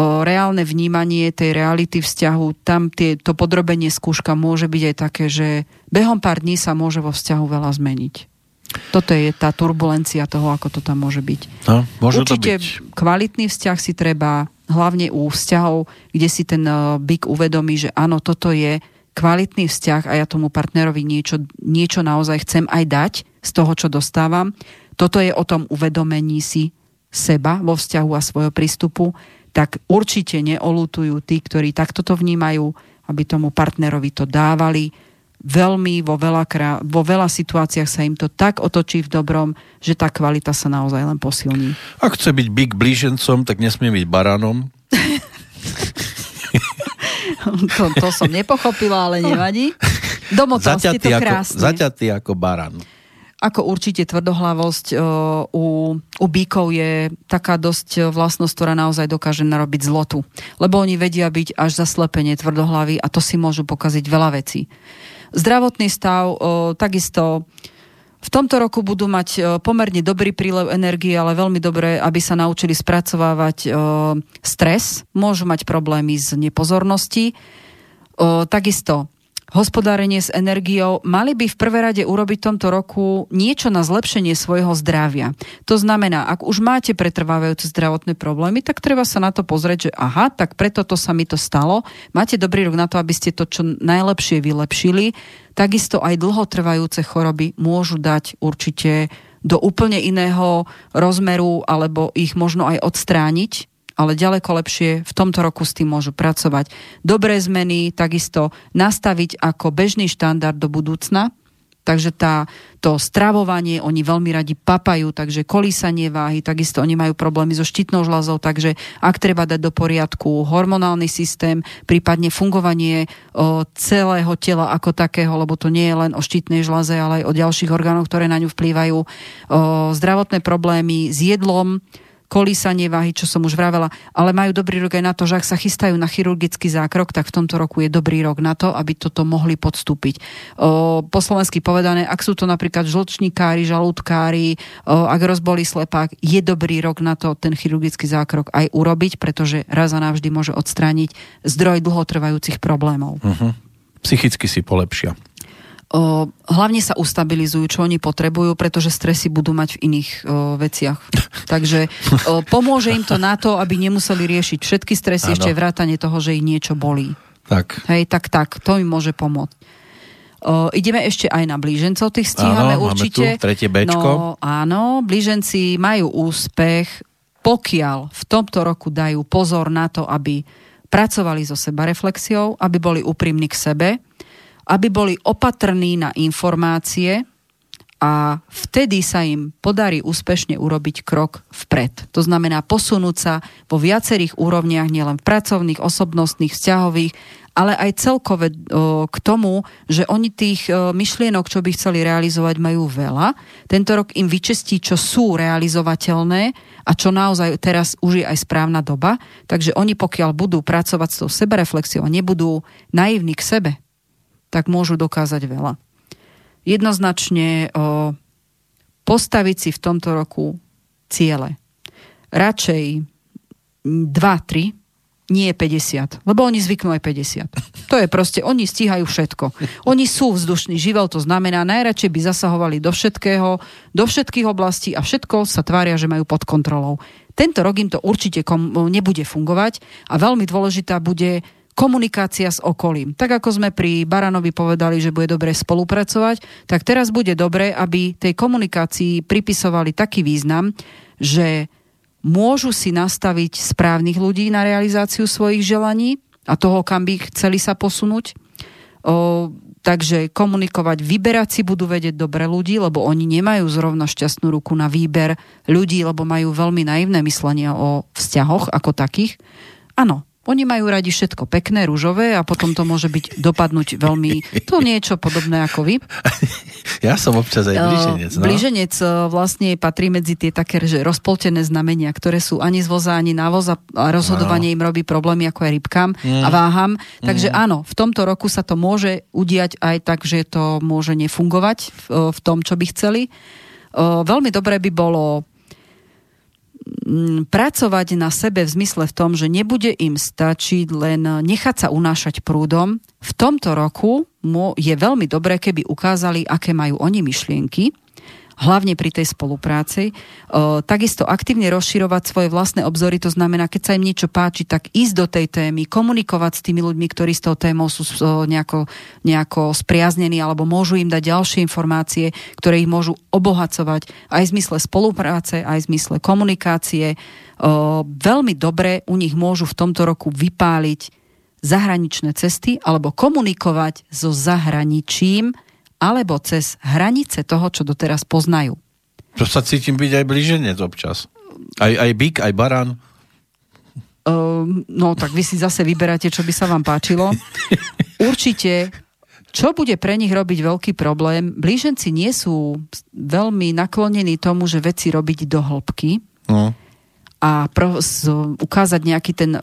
reálne vnímanie tej reality vzťahu, tam tie, to podrobenie skúška môže byť aj také, že behom pár dní sa môže vo vzťahu veľa zmeniť. Toto je tá turbulencia toho, ako to tam môže byť. No, môže to Určite byť. kvalitný vzťah si treba, hlavne u vzťahov, kde si ten uh, byk uvedomí, že áno, toto je kvalitný vzťah a ja tomu partnerovi niečo, niečo naozaj chcem aj dať z toho, čo dostávam. Toto je o tom uvedomení si seba vo vzťahu a svojho prístupu, tak určite neolutujú tí, ktorí takto to vnímajú, aby tomu partnerovi to dávali. Veľmi vo veľa, krá- vo veľa situáciách sa im to tak otočí v dobrom, že tá kvalita sa naozaj len posilní. Ak chce byť big blížencom, tak nesmie byť baranom. to, to som nepochopila, ale nevadí. Domotal ste to Zaťatý ako, krásne. zaťatý ako baran. Ako určite tvrdohlavosť o, u, u bíkov je taká dosť vlastnosť, ktorá naozaj dokáže narobiť zlotu. Lebo oni vedia byť až zaslepenie tvrdohlavy a to si môžu pokaziť veľa vecí. Zdravotný stav, o, takisto v tomto roku budú mať o, pomerne dobrý prílev energie, ale veľmi dobré, aby sa naučili spracovávať stres. Môžu mať problémy z nepozornosti. Takisto hospodárenie s energiou, mali by v prvé rade urobiť tomto roku niečo na zlepšenie svojho zdravia. To znamená, ak už máte pretrvávajúce zdravotné problémy, tak treba sa na to pozrieť, že aha, tak preto to sa mi to stalo. Máte dobrý rok na to, aby ste to čo najlepšie vylepšili. Takisto aj dlhotrvajúce choroby môžu dať určite do úplne iného rozmeru alebo ich možno aj odstrániť ale ďaleko lepšie v tomto roku s tým môžu pracovať. Dobré zmeny takisto nastaviť ako bežný štandard do budúcna, Takže tá, to stravovanie, oni veľmi radi papajú, takže kolísanie váhy, takisto oni majú problémy so štítnou žľazou, takže ak treba dať do poriadku hormonálny systém, prípadne fungovanie o, celého tela ako takého, lebo to nie je len o štítnej žľaze, ale aj o ďalších orgánoch, ktoré na ňu vplývajú, o, zdravotné problémy s jedlom, kolísanie váhy, čo som už vravela, ale majú dobrý rok aj na to, že ak sa chystajú na chirurgický zákrok, tak v tomto roku je dobrý rok na to, aby toto mohli podstúpiť. O, po slovensky povedané, ak sú to napríklad žlčníkári, žalúdkári, o, ak rozbolí slepák, je dobrý rok na to ten chirurgický zákrok aj urobiť, pretože raz a navždy môže odstrániť zdroj dlhotrvajúcich problémov. Uh-huh. Psychicky si polepšia. O, hlavne sa ustabilizujú, čo oni potrebujú, pretože stresy budú mať v iných o, veciach. Takže o, pomôže im to na to, aby nemuseli riešiť všetky stresy, Áno. ešte vrátanie toho, že ich niečo bolí. Tak, Hej, tak, tak, to mi môže pomôcť. O, ideme ešte aj na blížencov, tých stíhame Áno, máme určite. tu tretie Béčko. No, áno, blíženci majú úspech, pokiaľ v tomto roku dajú pozor na to, aby pracovali so seba reflexiou, aby boli úprimní k sebe, aby boli opatrní na informácie a vtedy sa im podarí úspešne urobiť krok vpred. To znamená posunúť sa vo viacerých úrovniach, nielen v pracovných, osobnostných, vzťahových, ale aj celkové k tomu, že oni tých myšlienok, čo by chceli realizovať, majú veľa. Tento rok im vyčestí, čo sú realizovateľné a čo naozaj teraz už je aj správna doba. Takže oni pokiaľ budú pracovať s tou sebereflexiou nebudú naivní k sebe, tak môžu dokázať veľa. Jednoznačne o, postaviť si v tomto roku ciele. Radšej 2-3, nie 50, lebo oni zvyknú aj 50. To je proste, oni stíhajú všetko. Oni sú vzdušný živel, to znamená, najradšej by zasahovali do všetkého, do všetkých oblastí a všetko sa tvária, že majú pod kontrolou. Tento rok im to určite kom- nebude fungovať a veľmi dôležitá bude komunikácia s okolím. Tak ako sme pri Baranovi povedali, že bude dobre spolupracovať, tak teraz bude dobre, aby tej komunikácii pripisovali taký význam, že môžu si nastaviť správnych ľudí na realizáciu svojich želaní a toho, kam by chceli sa posunúť. O, takže komunikovať, vyberať si budú vedieť dobre ľudí, lebo oni nemajú zrovna šťastnú ruku na výber ľudí, lebo majú veľmi naivné myslenie o vzťahoch ako takých. Áno, oni majú radi všetko pekné, rúžové a potom to môže byť dopadnúť veľmi, to niečo podobné ako vy. ja som občas aj blíženec. No? Blíženec eh, vlastne patrí medzi tie také, že rozpoltené znamenia, ktoré sú ani z voza, ani na voza a rozhodovanie im robí problémy ako aj rybkám Mm. a váham. Takže áno, v tomto roku sa to môže udiať aj tak, že to môže nefungovať v, v tom, čo by chceli. O, Veľmi dobré by bolo mm, pracovať na sebe v zmysle v tom, že nebude im stačiť len nechať sa unášať prúdom. V tomto roku mu je veľmi dobré, keby ukázali, aké majú oni myšlienky, hlavne pri tej spolupráci. O, takisto aktívne rozširovať svoje vlastné obzory, to znamená, keď sa im niečo páči, tak ísť do tej témy, komunikovať s tými ľuďmi, ktorí s tou témou sú o, nejako, nejako spriaznení alebo môžu im dať ďalšie informácie, ktoré ich môžu obohacovať aj v zmysle spolupráce, aj v zmysle komunikácie. O, veľmi dobre u nich môžu v tomto roku vypáliť zahraničné cesty alebo komunikovať so zahraničím, alebo cez hranice toho, čo doteraz poznajú. To sa cítim byť aj blíženec občas. Aj, aj byk, aj baran. Um, no tak vy si zase vyberáte, čo by sa vám páčilo. Určite, čo bude pre nich robiť veľký problém, blíženci nie sú veľmi naklonení tomu, že veci robiť do hĺbky No. a pro, z, ukázať nejaký ten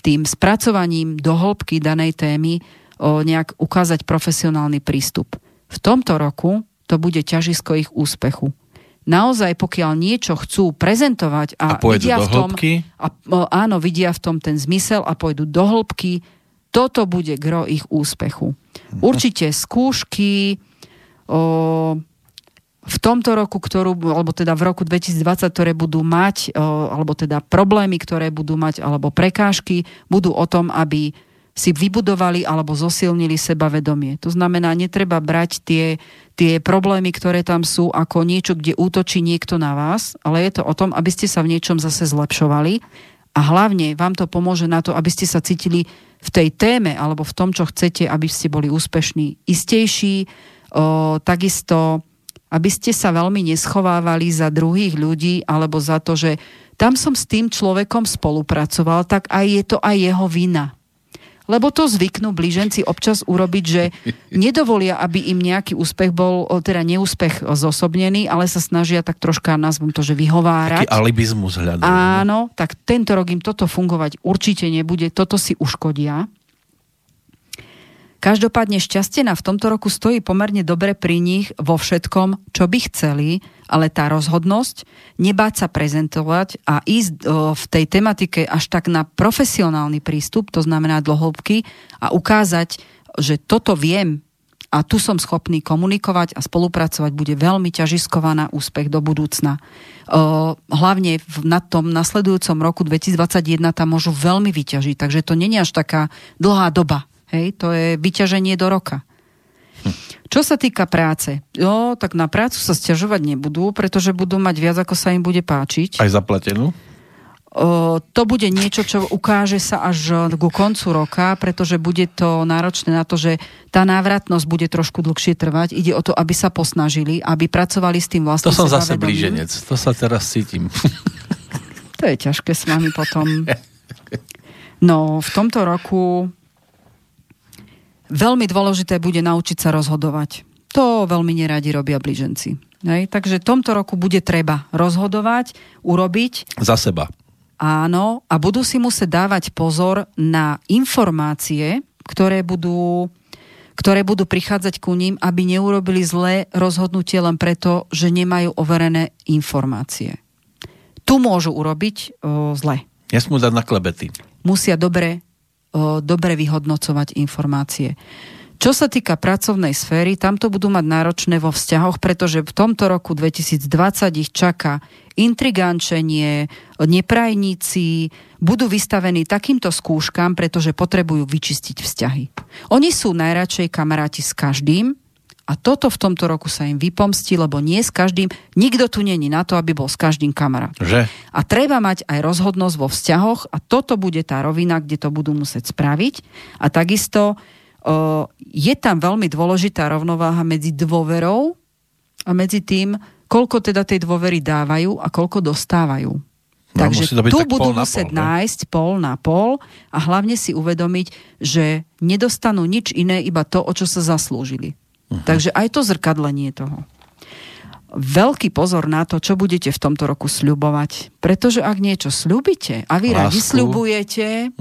tým spracovaním do hĺbky danej témy o, nejak ukázať profesionálny prístup. V tomto roku to bude ťažisko ich úspechu. Naozaj, pokiaľ niečo chcú prezentovať a, A vidia do v tom, hĺbky? a, áno, vidia v tom ten zmysel a pôjdu do hĺbky, toto bude gro ich úspechu. Určite skúšky, o, v tomto roku, ktorú, alebo teda v roku 2020, ktoré budú mať, o, alebo teda problémy, ktoré budú mať, alebo prekážky, budú o tom, aby si vybudovali alebo zosilnili sebavedomie. To znamená, netreba brať tie, tie problémy, ktoré tam sú, ako niečo, kde útočí niekto na vás, ale je to o tom, aby ste sa v niečom zase zlepšovali a hlavne vám to pomôže na to, aby ste sa cítili v tej téme alebo v tom, čo chcete, aby ste boli úspešní, istejší O, takisto, aby ste sa veľmi neschovávali za druhých ľudí alebo za to, že tam som s tým človekom spolupracoval, tak aj je to aj jeho vina. Lebo to zvyknú blíženci občas urobiť, že nedovolia, aby im nejaký úspech bol, teda neúspech zosobnený, ale sa snažia tak troška, nazvem to, že vyhovárať. Taký alibizmus hľadajú. Áno, tak tento rok im toto fungovať určite nebude, toto si uškodia. Každopádne šťastie na v tomto roku stojí pomerne dobre pri nich vo všetkom, čo by chceli, ale tá rozhodnosť, nebáť sa prezentovať a ísť o, v tej tematike až tak na profesionálny prístup, to znamená do hĺbky a ukázať, že toto viem a tu som schopný komunikovať a spolupracovať, bude veľmi ťažiskovaná na úspech do budúcna. O, hlavne na tom nasledujúcom roku 2021 tam môžu veľmi vyťažiť, takže to není až taká dlhá doba. Hej, to je vyťaženie do roka. Čo sa týka práce, jo, tak na prácu sa stiažovať nebudú, pretože budú mať viac, ako sa im bude páčiť. Aj zaplatenú? O, to bude niečo, čo ukáže sa až ku koncu roka, pretože bude to náročné na to, že tá návratnosť bude trošku dlhšie trvať. Ide o to, aby sa posnažili, aby pracovali s tým To vlastným som zase blíženec. To sa teraz cítim. To je ťažké s vami potom. No, v tomto roku veľmi dôležité bude naučiť sa rozhodovať. To veľmi neradi robia blíženci. Hej? Takže v tomto roku bude treba rozhodovať, urobiť, Za seba. áno, a budú si musieť dávať pozor na informácie, ktoré budú ktoré budú prichádzať ku ním, aby neurobili zlé rozhodnutie len preto, že nemajú overené informácie. Tu môžu urobiť o, zle. Nesmú dať na klebety. Musia dobre, dobre vyhodnocovať informácie. Čo sa týka pracovnej sféry, tam to budú mať náročné vo vzťahoch, pretože v tomto roku 2020 ich čaká intrigančenie, neprajníci, budú vystavení takýmto skúškam, pretože potrebujú vyčistiť vzťahy. Oni sú najradšej kamaráti s každým a toto v tomto roku sa im vypomstí, lebo nie s každým, nikto tu není na to, aby bol s každým kamarát. Že? A treba mať aj rozhodnosť vo vzťahoch a toto bude tá rovina, kde to budú musieť spraviť. A takisto o, je tam veľmi dôležitá rovnováha medzi dôverou a medzi tým, koľko teda tej dôvery dávajú a koľko dostávajú. No, Takže tu tak budú pol musieť pol, ne? nájsť pol na pol a hlavne si uvedomiť, že nedostanú nič iné, iba to, o čo sa zaslúžili. Mhm. Takže aj to zrkadlenie toho. Veľký pozor na to, čo budete v tomto roku sľubovať. Pretože ak niečo sľubíte a vy radi Lásku. sľubujete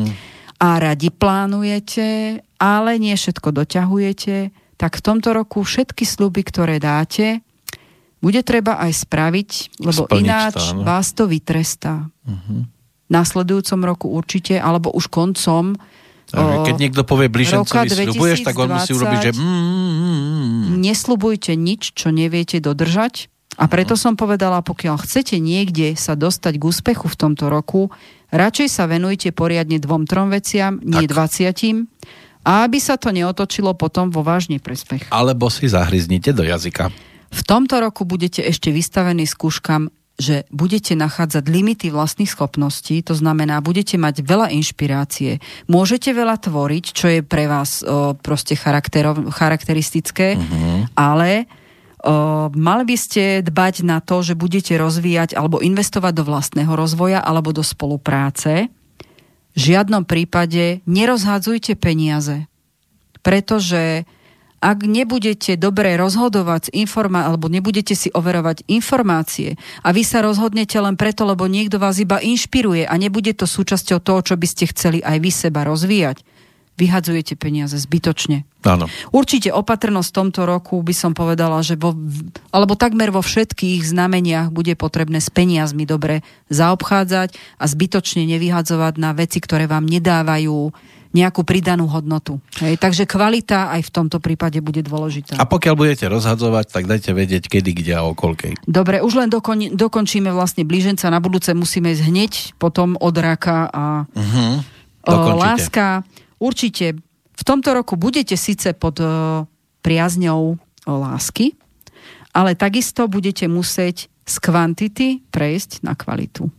a radi plánujete, ale nie všetko doťahujete, tak v tomto roku všetky sľuby, ktoré dáte, bude treba aj spraviť, lebo Splniť ináč to, vás to vytrestá. V nasledujúcom roku určite, alebo už koncom. Keď niekto povie blížencovi sľubuješ, tak on musí 2020 urobiť, že mm, mm, mm. neslubujte nič, čo neviete dodržať. A preto som povedala, pokiaľ chcete niekde sa dostať k úspechu v tomto roku, radšej sa venujte poriadne dvom, trom veciam, nie dvaciatim, a aby sa to neotočilo potom vo váš neprespech. Alebo si zahryznite do jazyka. V tomto roku budete ešte vystavení skúškam, že budete nachádzať limity vlastných schopností, to znamená, budete mať veľa inšpirácie, môžete veľa tvoriť, čo je pre vás o, proste charakteristické, ale o, mali by ste dbať na to, že budete rozvíjať alebo investovať do vlastného rozvoja alebo do spolupráce. V žiadnom prípade nerozhádzujte peniaze, pretože ak nebudete dobre rozhodovať informa- alebo nebudete si overovať informácie a vy sa rozhodnete len preto, lebo niekto vás iba inšpiruje a nebude to súčasťou toho, čo by ste chceli aj vy seba rozvíjať, vyhadzujete peniaze zbytočne. Áno. Určite opatrnosť v tomto roku by som povedala, že vo, alebo takmer vo všetkých znameniach bude potrebné s peniazmi dobre zaobchádzať a zbytočne nevyhadzovať na veci, ktoré vám nedávajú nejakú pridanú hodnotu. Hej, takže kvalita aj v tomto prípade bude dôležitá. A pokiaľ budete rozhadzovať, tak dajte vedieť, kedy, kde a o koľkej. Dobre, už len dokon, dokončíme vlastne blíženca. Na budúce musíme ísť hneď potom od raka a Mhm. O, láska, určite v tomto roku budete síce pod o, priazňou o, lásky, ale takisto budete musieť z kvantity prejsť na kvalitu.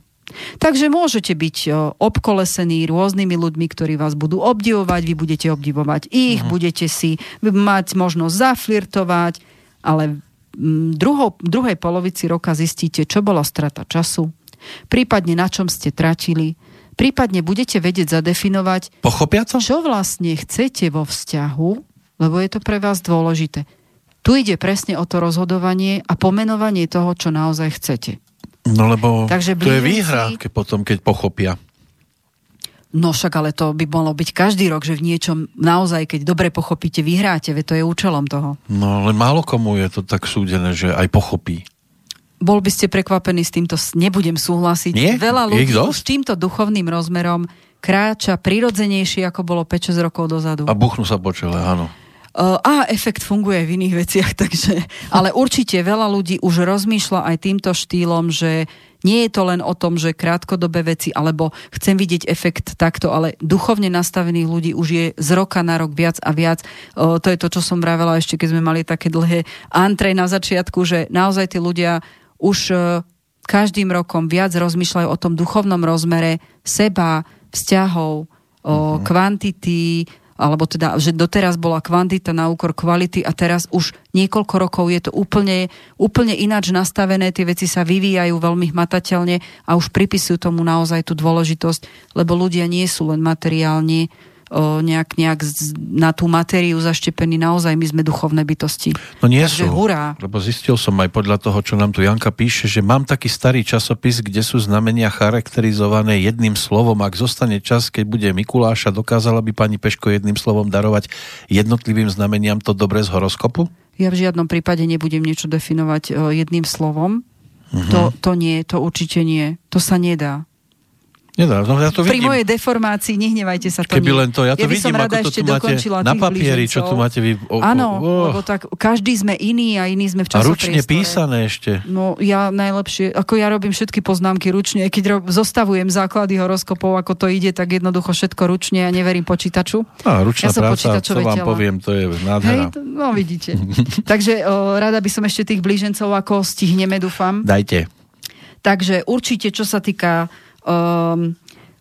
Takže môžete byť obkolesení rôznymi ľuďmi, ktorí vás budú obdivovať, vy budete obdivovať ich, uh-huh. budete si mať možnosť zaflirtovať, ale v druhou, druhej polovici roka zistíte, čo bolo strata času, prípadne na čom ste tratili, prípadne budete vedieť zadefinovať, Pochopia to? čo vlastne chcete vo vzťahu, lebo je to pre vás dôležité. Tu ide presne o to rozhodovanie a pomenovanie toho, čo naozaj chcete. No lebo Takže to je blíženci- výhra, keď potom, keď pochopia. No však ale to by malo byť každý rok, že v niečom naozaj, keď dobre pochopíte, vyhráte, veď to je účelom toho. No ale málo komu je to tak súdené, že aj pochopí. Bol by ste prekvapení s týmto, s- nebudem súhlasiť. Nie? Veľa ľudí už týmto duchovným rozmerom kráča prirodzenejšie, ako bolo 5-6 rokov dozadu. A buchnú sa po čele, áno. A efekt funguje v iných veciach, takže... Ale určite veľa ľudí už rozmýšľa aj týmto štýlom, že nie je to len o tom, že krátkodobé veci, alebo chcem vidieť efekt takto, ale duchovne nastavených ľudí už je z roka na rok viac a viac. Uh, to je to, čo som vravela ešte, keď sme mali také dlhé antre na začiatku, že naozaj tí ľudia už každým rokom viac rozmýšľajú o tom duchovnom rozmere seba, vzťahov, o kvantity, alebo teda, že doteraz bola kvantita na úkor kvality a teraz už niekoľko rokov je to úplne, úplne ináč nastavené, tie veci sa vyvíjajú veľmi hmatateľne a už pripisujú tomu naozaj tú dôležitosť, lebo ľudia nie sú len materiálne nejak, nejak na tú matériu zaštepení, naozaj my sme duchovné bytosti. No nie Takže sú. hurá. Lebo zistil som aj podľa toho, čo nám tu Janka píše, že mám taký starý časopis, kde sú znamenia charakterizované jedným slovom. Ak zostane čas, keď bude Mikuláša, dokázala by pani Peško jedným slovom darovať jednotlivým znameniam to dobre z horoskopu? Ja v žiadnom prípade nebudem niečo definovať jedným slovom. To, to nie, to určite nie. To sa nedá. Nedá, no ja to Pri vidím. mojej deformácii, nehnevajte sa to Keby nie. len to, ja to by vidím, som rada ako to ešte tu máte dokončila na papieri, čo tu blížencov. máte vy. O, Áno, o, o, lebo tak každý sme iný a iný sme v a časopriestore. ručne písané ešte. No ja najlepšie, ako ja robím všetky poznámky ručne, keď ro- zostavujem základy horoskopov, ako to ide, tak jednoducho všetko ručne a neverím počítaču. A ručná Ja som práca, co vám tela. poviem, to je Hej, nádhera. to, no vidíte. Takže o, rada by som ešte tých blížencov ako stihneme, dúfam. Dajte. Takže určite, čo sa týka... Um,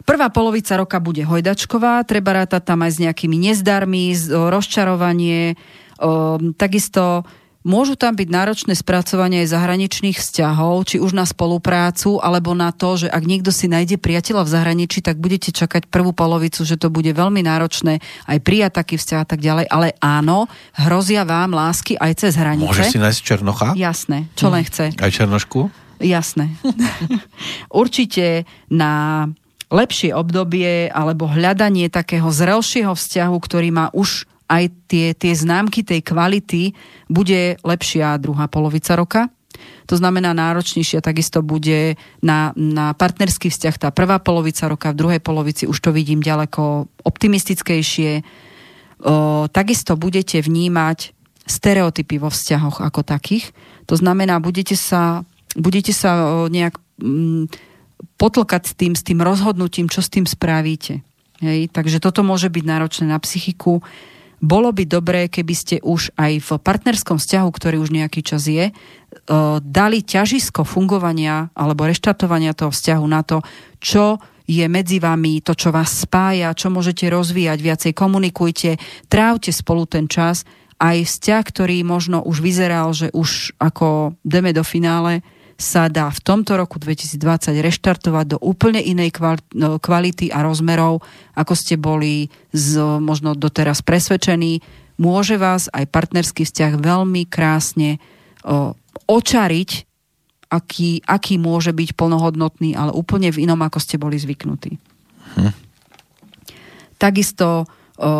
prvá polovica roka bude hojdačková, treba rátať tam aj s nejakými nezdarmi, rozčarovanie, um, takisto môžu tam byť náročné spracovanie aj zahraničných vzťahov, či už na spoluprácu, alebo na to, že ak niekto si nájde priateľa v zahraničí, tak budete čakať prvú polovicu, že to bude veľmi náročné aj prijať taký vzťah a tak ďalej. Ale áno, hrozia vám lásky aj cez hranice. Môže si nájsť Černocha? Jasné, čo len chce. Aj Černošku? Jasné. Určite na lepšie obdobie alebo hľadanie takého zrelšieho vzťahu, ktorý má už aj tie, tie známky tej kvality, bude lepšia druhá polovica roka. To znamená náročnejšia takisto bude na, na partnerský vzťah tá prvá polovica roka, v druhej polovici už to vidím ďaleko optimistickejšie. O, takisto budete vnímať stereotypy vo vzťahoch ako takých. To znamená, budete sa, budete sa nejak mm, potlkať s tým, s tým rozhodnutím, čo s tým spravíte. Hej? Takže toto môže byť náročné na psychiku. Bolo by dobré, keby ste už aj v partnerskom vzťahu, ktorý už nejaký čas je, dali ťažisko fungovania alebo reštartovania toho vzťahu na to, čo je medzi vami, to, čo vás spája, čo môžete rozvíjať, viacej komunikujte, trávte spolu ten čas, aj vzťah, ktorý možno už vyzeral, že už ako deme do finále, sa dá v tomto roku 2020 reštartovať do úplne inej no, kvality a rozmerov, ako ste boli z, možno doteraz presvedčení. Môže vás aj partnerský vzťah veľmi krásne o, očariť, aký, aký môže byť plnohodnotný, ale úplne v inom, ako ste boli zvyknutí. Takisto, o,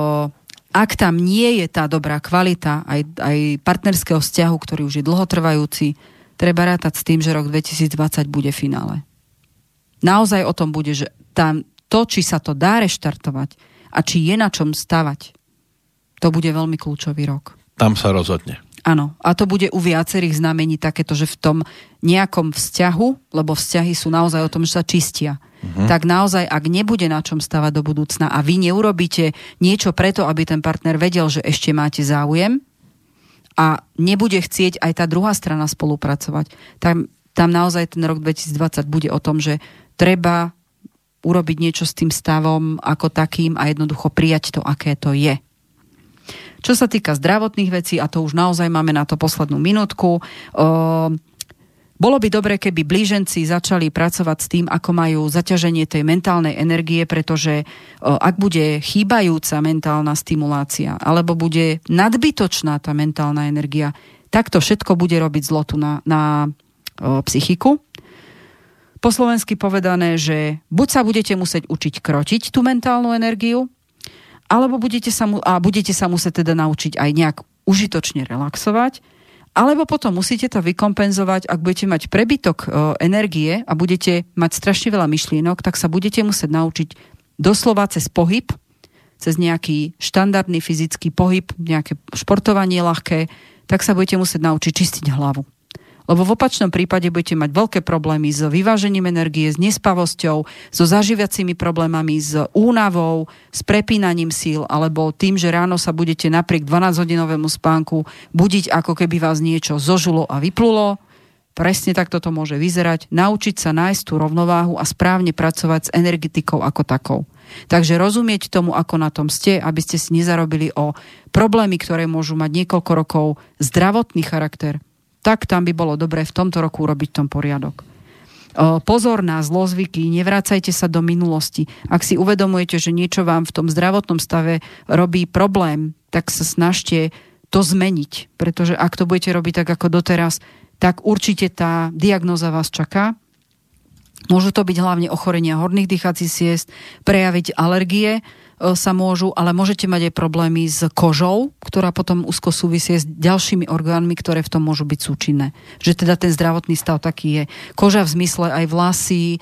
ak tam nie je tá dobrá kvalita aj, aj partnerského vzťahu, ktorý už je dlhotrvajúci, treba rátať s tým, že rok 2020 bude finále. Naozaj o tom bude, že tam to, či sa to dá reštartovať a či je na čom stavať, to bude veľmi kľúčový rok. Tam sa rozhodne. Áno, a to bude u viacerých znamení takéto, že v tom nejakom vzťahu, lebo vzťahy sú naozaj o tom, že sa čistia, uh-huh. tak naozaj, ak nebude na čom stavať do budúcna a vy neurobíte niečo preto, aby ten partner vedel, že ešte máte záujem a nebude chcieť aj tá druhá strana spolupracovať, tam, tam naozaj ten rok 2020 bude o tom, že treba urobiť niečo s tým stavom ako takým a jednoducho prijať to, aké to je. Čo sa týka zdravotných vecí, a to už naozaj máme na to poslednú minútku, uh, bolo by dobre, keby blíženci začali pracovať s tým, ako majú zaťaženie tej mentálnej energie, pretože uh, ak bude chýbajúca mentálna stimulácia, alebo bude nadbytočná tá mentálna energia, tak to všetko bude robiť zlotu na, na uh, psychiku. Po slovensky povedané, že buď sa budete musieť učiť krotiť tú mentálnu energiu, alebo budete sa, a budete sa musieť teda naučiť aj nejak užitočne relaxovať, alebo potom musíte to vykompenzovať, ak budete mať prebytok e, energie a budete mať strašne veľa myšlienok, tak sa budete musieť naučiť doslova cez pohyb, cez nejaký štandardný fyzický pohyb, nejaké športovanie ľahké, tak sa budete musieť naučiť čistiť hlavu. Lebo v opačnom prípade budete mať veľké problémy s vyvážením energie, s nespavosťou, so zaživiacimi problémami, s únavou, s prepínaním síl, alebo tým, že ráno sa budete napriek 12-hodinovému spánku budiť, ako keby vás niečo zožulo a vyplulo. Presne takto to môže vyzerať. Naučiť sa nájsť tú rovnováhu a správne pracovať s energetikou ako takou. Takže rozumieť tomu, ako na tom ste, aby ste si nezarobili o problémy, ktoré môžu mať niekoľko rokov zdravotný charakter, tak tam by bolo dobré v tomto roku urobiť tom poriadok. Pozor na zlozvyky, nevracajte sa do minulosti. Ak si uvedomujete, že niečo vám v tom zdravotnom stave robí problém, tak sa snažte to zmeniť. Pretože ak to budete robiť tak ako doteraz, tak určite tá diagnoza vás čaká. Môžu to byť hlavne ochorenia horných dýchacích ciest, prejaviť alergie, sa môžu, ale môžete mať aj problémy s kožou, ktorá potom úzko súvisie s ďalšími orgánmi, ktoré v tom môžu byť súčinné. Že teda ten zdravotný stav taký je. Koža v zmysle aj vlasy, e,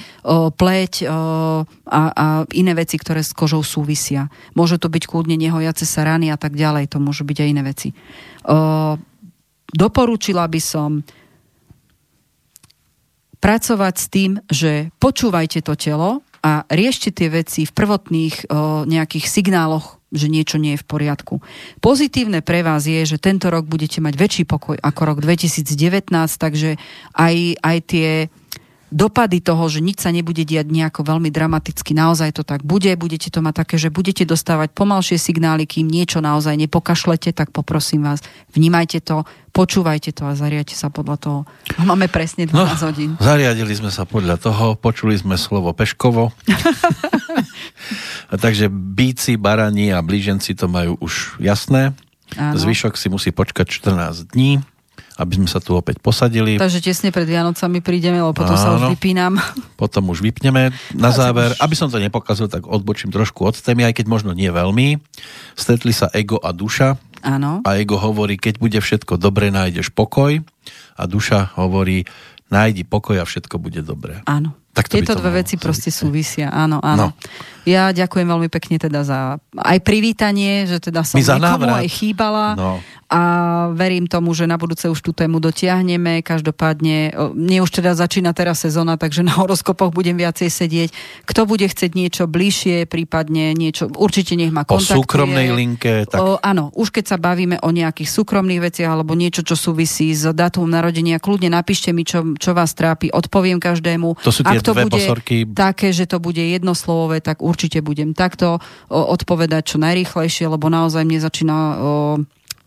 pleť e, a, a iné veci, ktoré s kožou súvisia. Môže to byť kľudne nehojace sa rany a tak ďalej, to môžu byť aj iné veci. Doporučila by som pracovať s tým, že počúvajte to telo, a riešte tie veci v prvotných o, nejakých signáloch, že niečo nie je v poriadku. Pozitívne pre vás je, že tento rok budete mať väčší pokoj ako rok 2019, takže aj, aj tie dopady toho, že nič sa nebude diať nejako veľmi dramaticky, naozaj to tak bude, budete to mať také, že budete dostávať pomalšie signály, kým niečo naozaj nepokašlete, tak poprosím vás, vnímajte to, počúvajte to a zariadte sa podľa toho. Máme presne 12 no, hodín. Zariadili sme sa podľa toho, počuli sme slovo Peškovo. Takže bíci, barani a blíženci to majú už jasné. Áno. Zvyšok si musí počkať 14 dní aby sme sa tu opäť posadili. Takže tesne pred Vianocami prídeme, lebo potom Áno, sa už vypínam. Potom už vypneme. Na záver, aby som to nepokazil, tak odbočím trošku od témy, aj keď možno nie veľmi. Stretli sa ego a duša. Áno. A ego hovorí, keď bude všetko dobre, nájdeš pokoj. A duša hovorí, nájdi pokoj a všetko bude dobré. Áno. Tak Tieto dve veci proste súvisia, áno, áno. No. Ja ďakujem veľmi pekne teda za aj privítanie, že teda som niekomu aj chýbala. No a verím tomu, že na budúce už tú tému dotiahneme. Každopádne, mne už teda začína teraz sezóna, takže na horoskopoch budem viacej sedieť. Kto bude chcieť niečo bližšie, prípadne niečo, určite nech ma kontaktuje. O súkromnej linke. Tak... O, áno, už keď sa bavíme o nejakých súkromných veciach alebo niečo, čo súvisí s datumom narodenia, kľudne napíšte mi, čo, čo vás trápi, odpoviem každému. To sú tie to dve bude bosorky. také, že to bude jednoslovové, tak určite budem takto odpovedať čo najrýchlejšie, lebo naozaj mne začína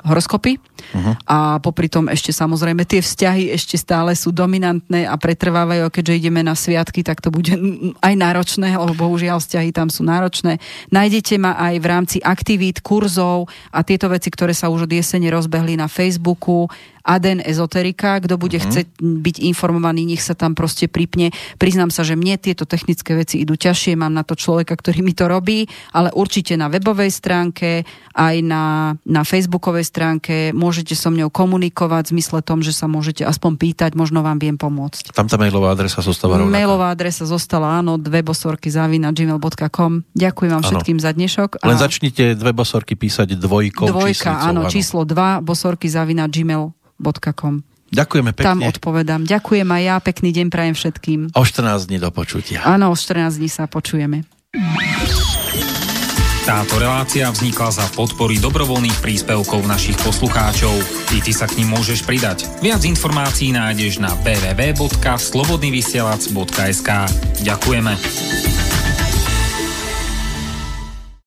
horoskopy uh-huh. a popri tom ešte samozrejme tie vzťahy ešte stále sú dominantné a pretrvávajú, keďže ideme na sviatky, tak to bude aj náročné, lebo bohužiaľ vzťahy tam sú náročné. Nájdete ma aj v rámci aktivít, kurzov a tieto veci, ktoré sa už od jesene rozbehli na Facebooku Aden Ezoterika. Kto bude uh-huh. chcieť byť informovaný, nech sa tam proste pripne. Priznám sa, že mne tieto technické veci idú ťažšie, mám na to človeka, ktorý mi to robí, ale určite na webovej stránke, aj na, na facebookovej stránke môžete so mňou komunikovať v zmysle tom, že sa môžete aspoň pýtať, možno vám viem pomôcť. Tam tá mailová adresa zostáva rovnaká. Mailová adresa zostala, áno, dve bosorky zavina gmail.com. Ďakujem vám ano. všetkým za dnešok. Len začnite dve bosorky písať dvojkou Dvojka, číslicou, áno, áno, číslo 2 bosorky zavina gmail www.radioslobodnyvysielac.com Ďakujeme pekne. Tam odpovedám. Ďakujem aj ja, pekný deň prajem všetkým. O 14 dní do počutia. Áno, o 14 dní sa počujeme. Táto relácia vznikla za podpory dobrovoľných príspevkov našich poslucháčov. Ty, ty sa k ním môžeš pridať. Viac informácií nájdeš na www.slobodnyvysielac.sk Ďakujeme.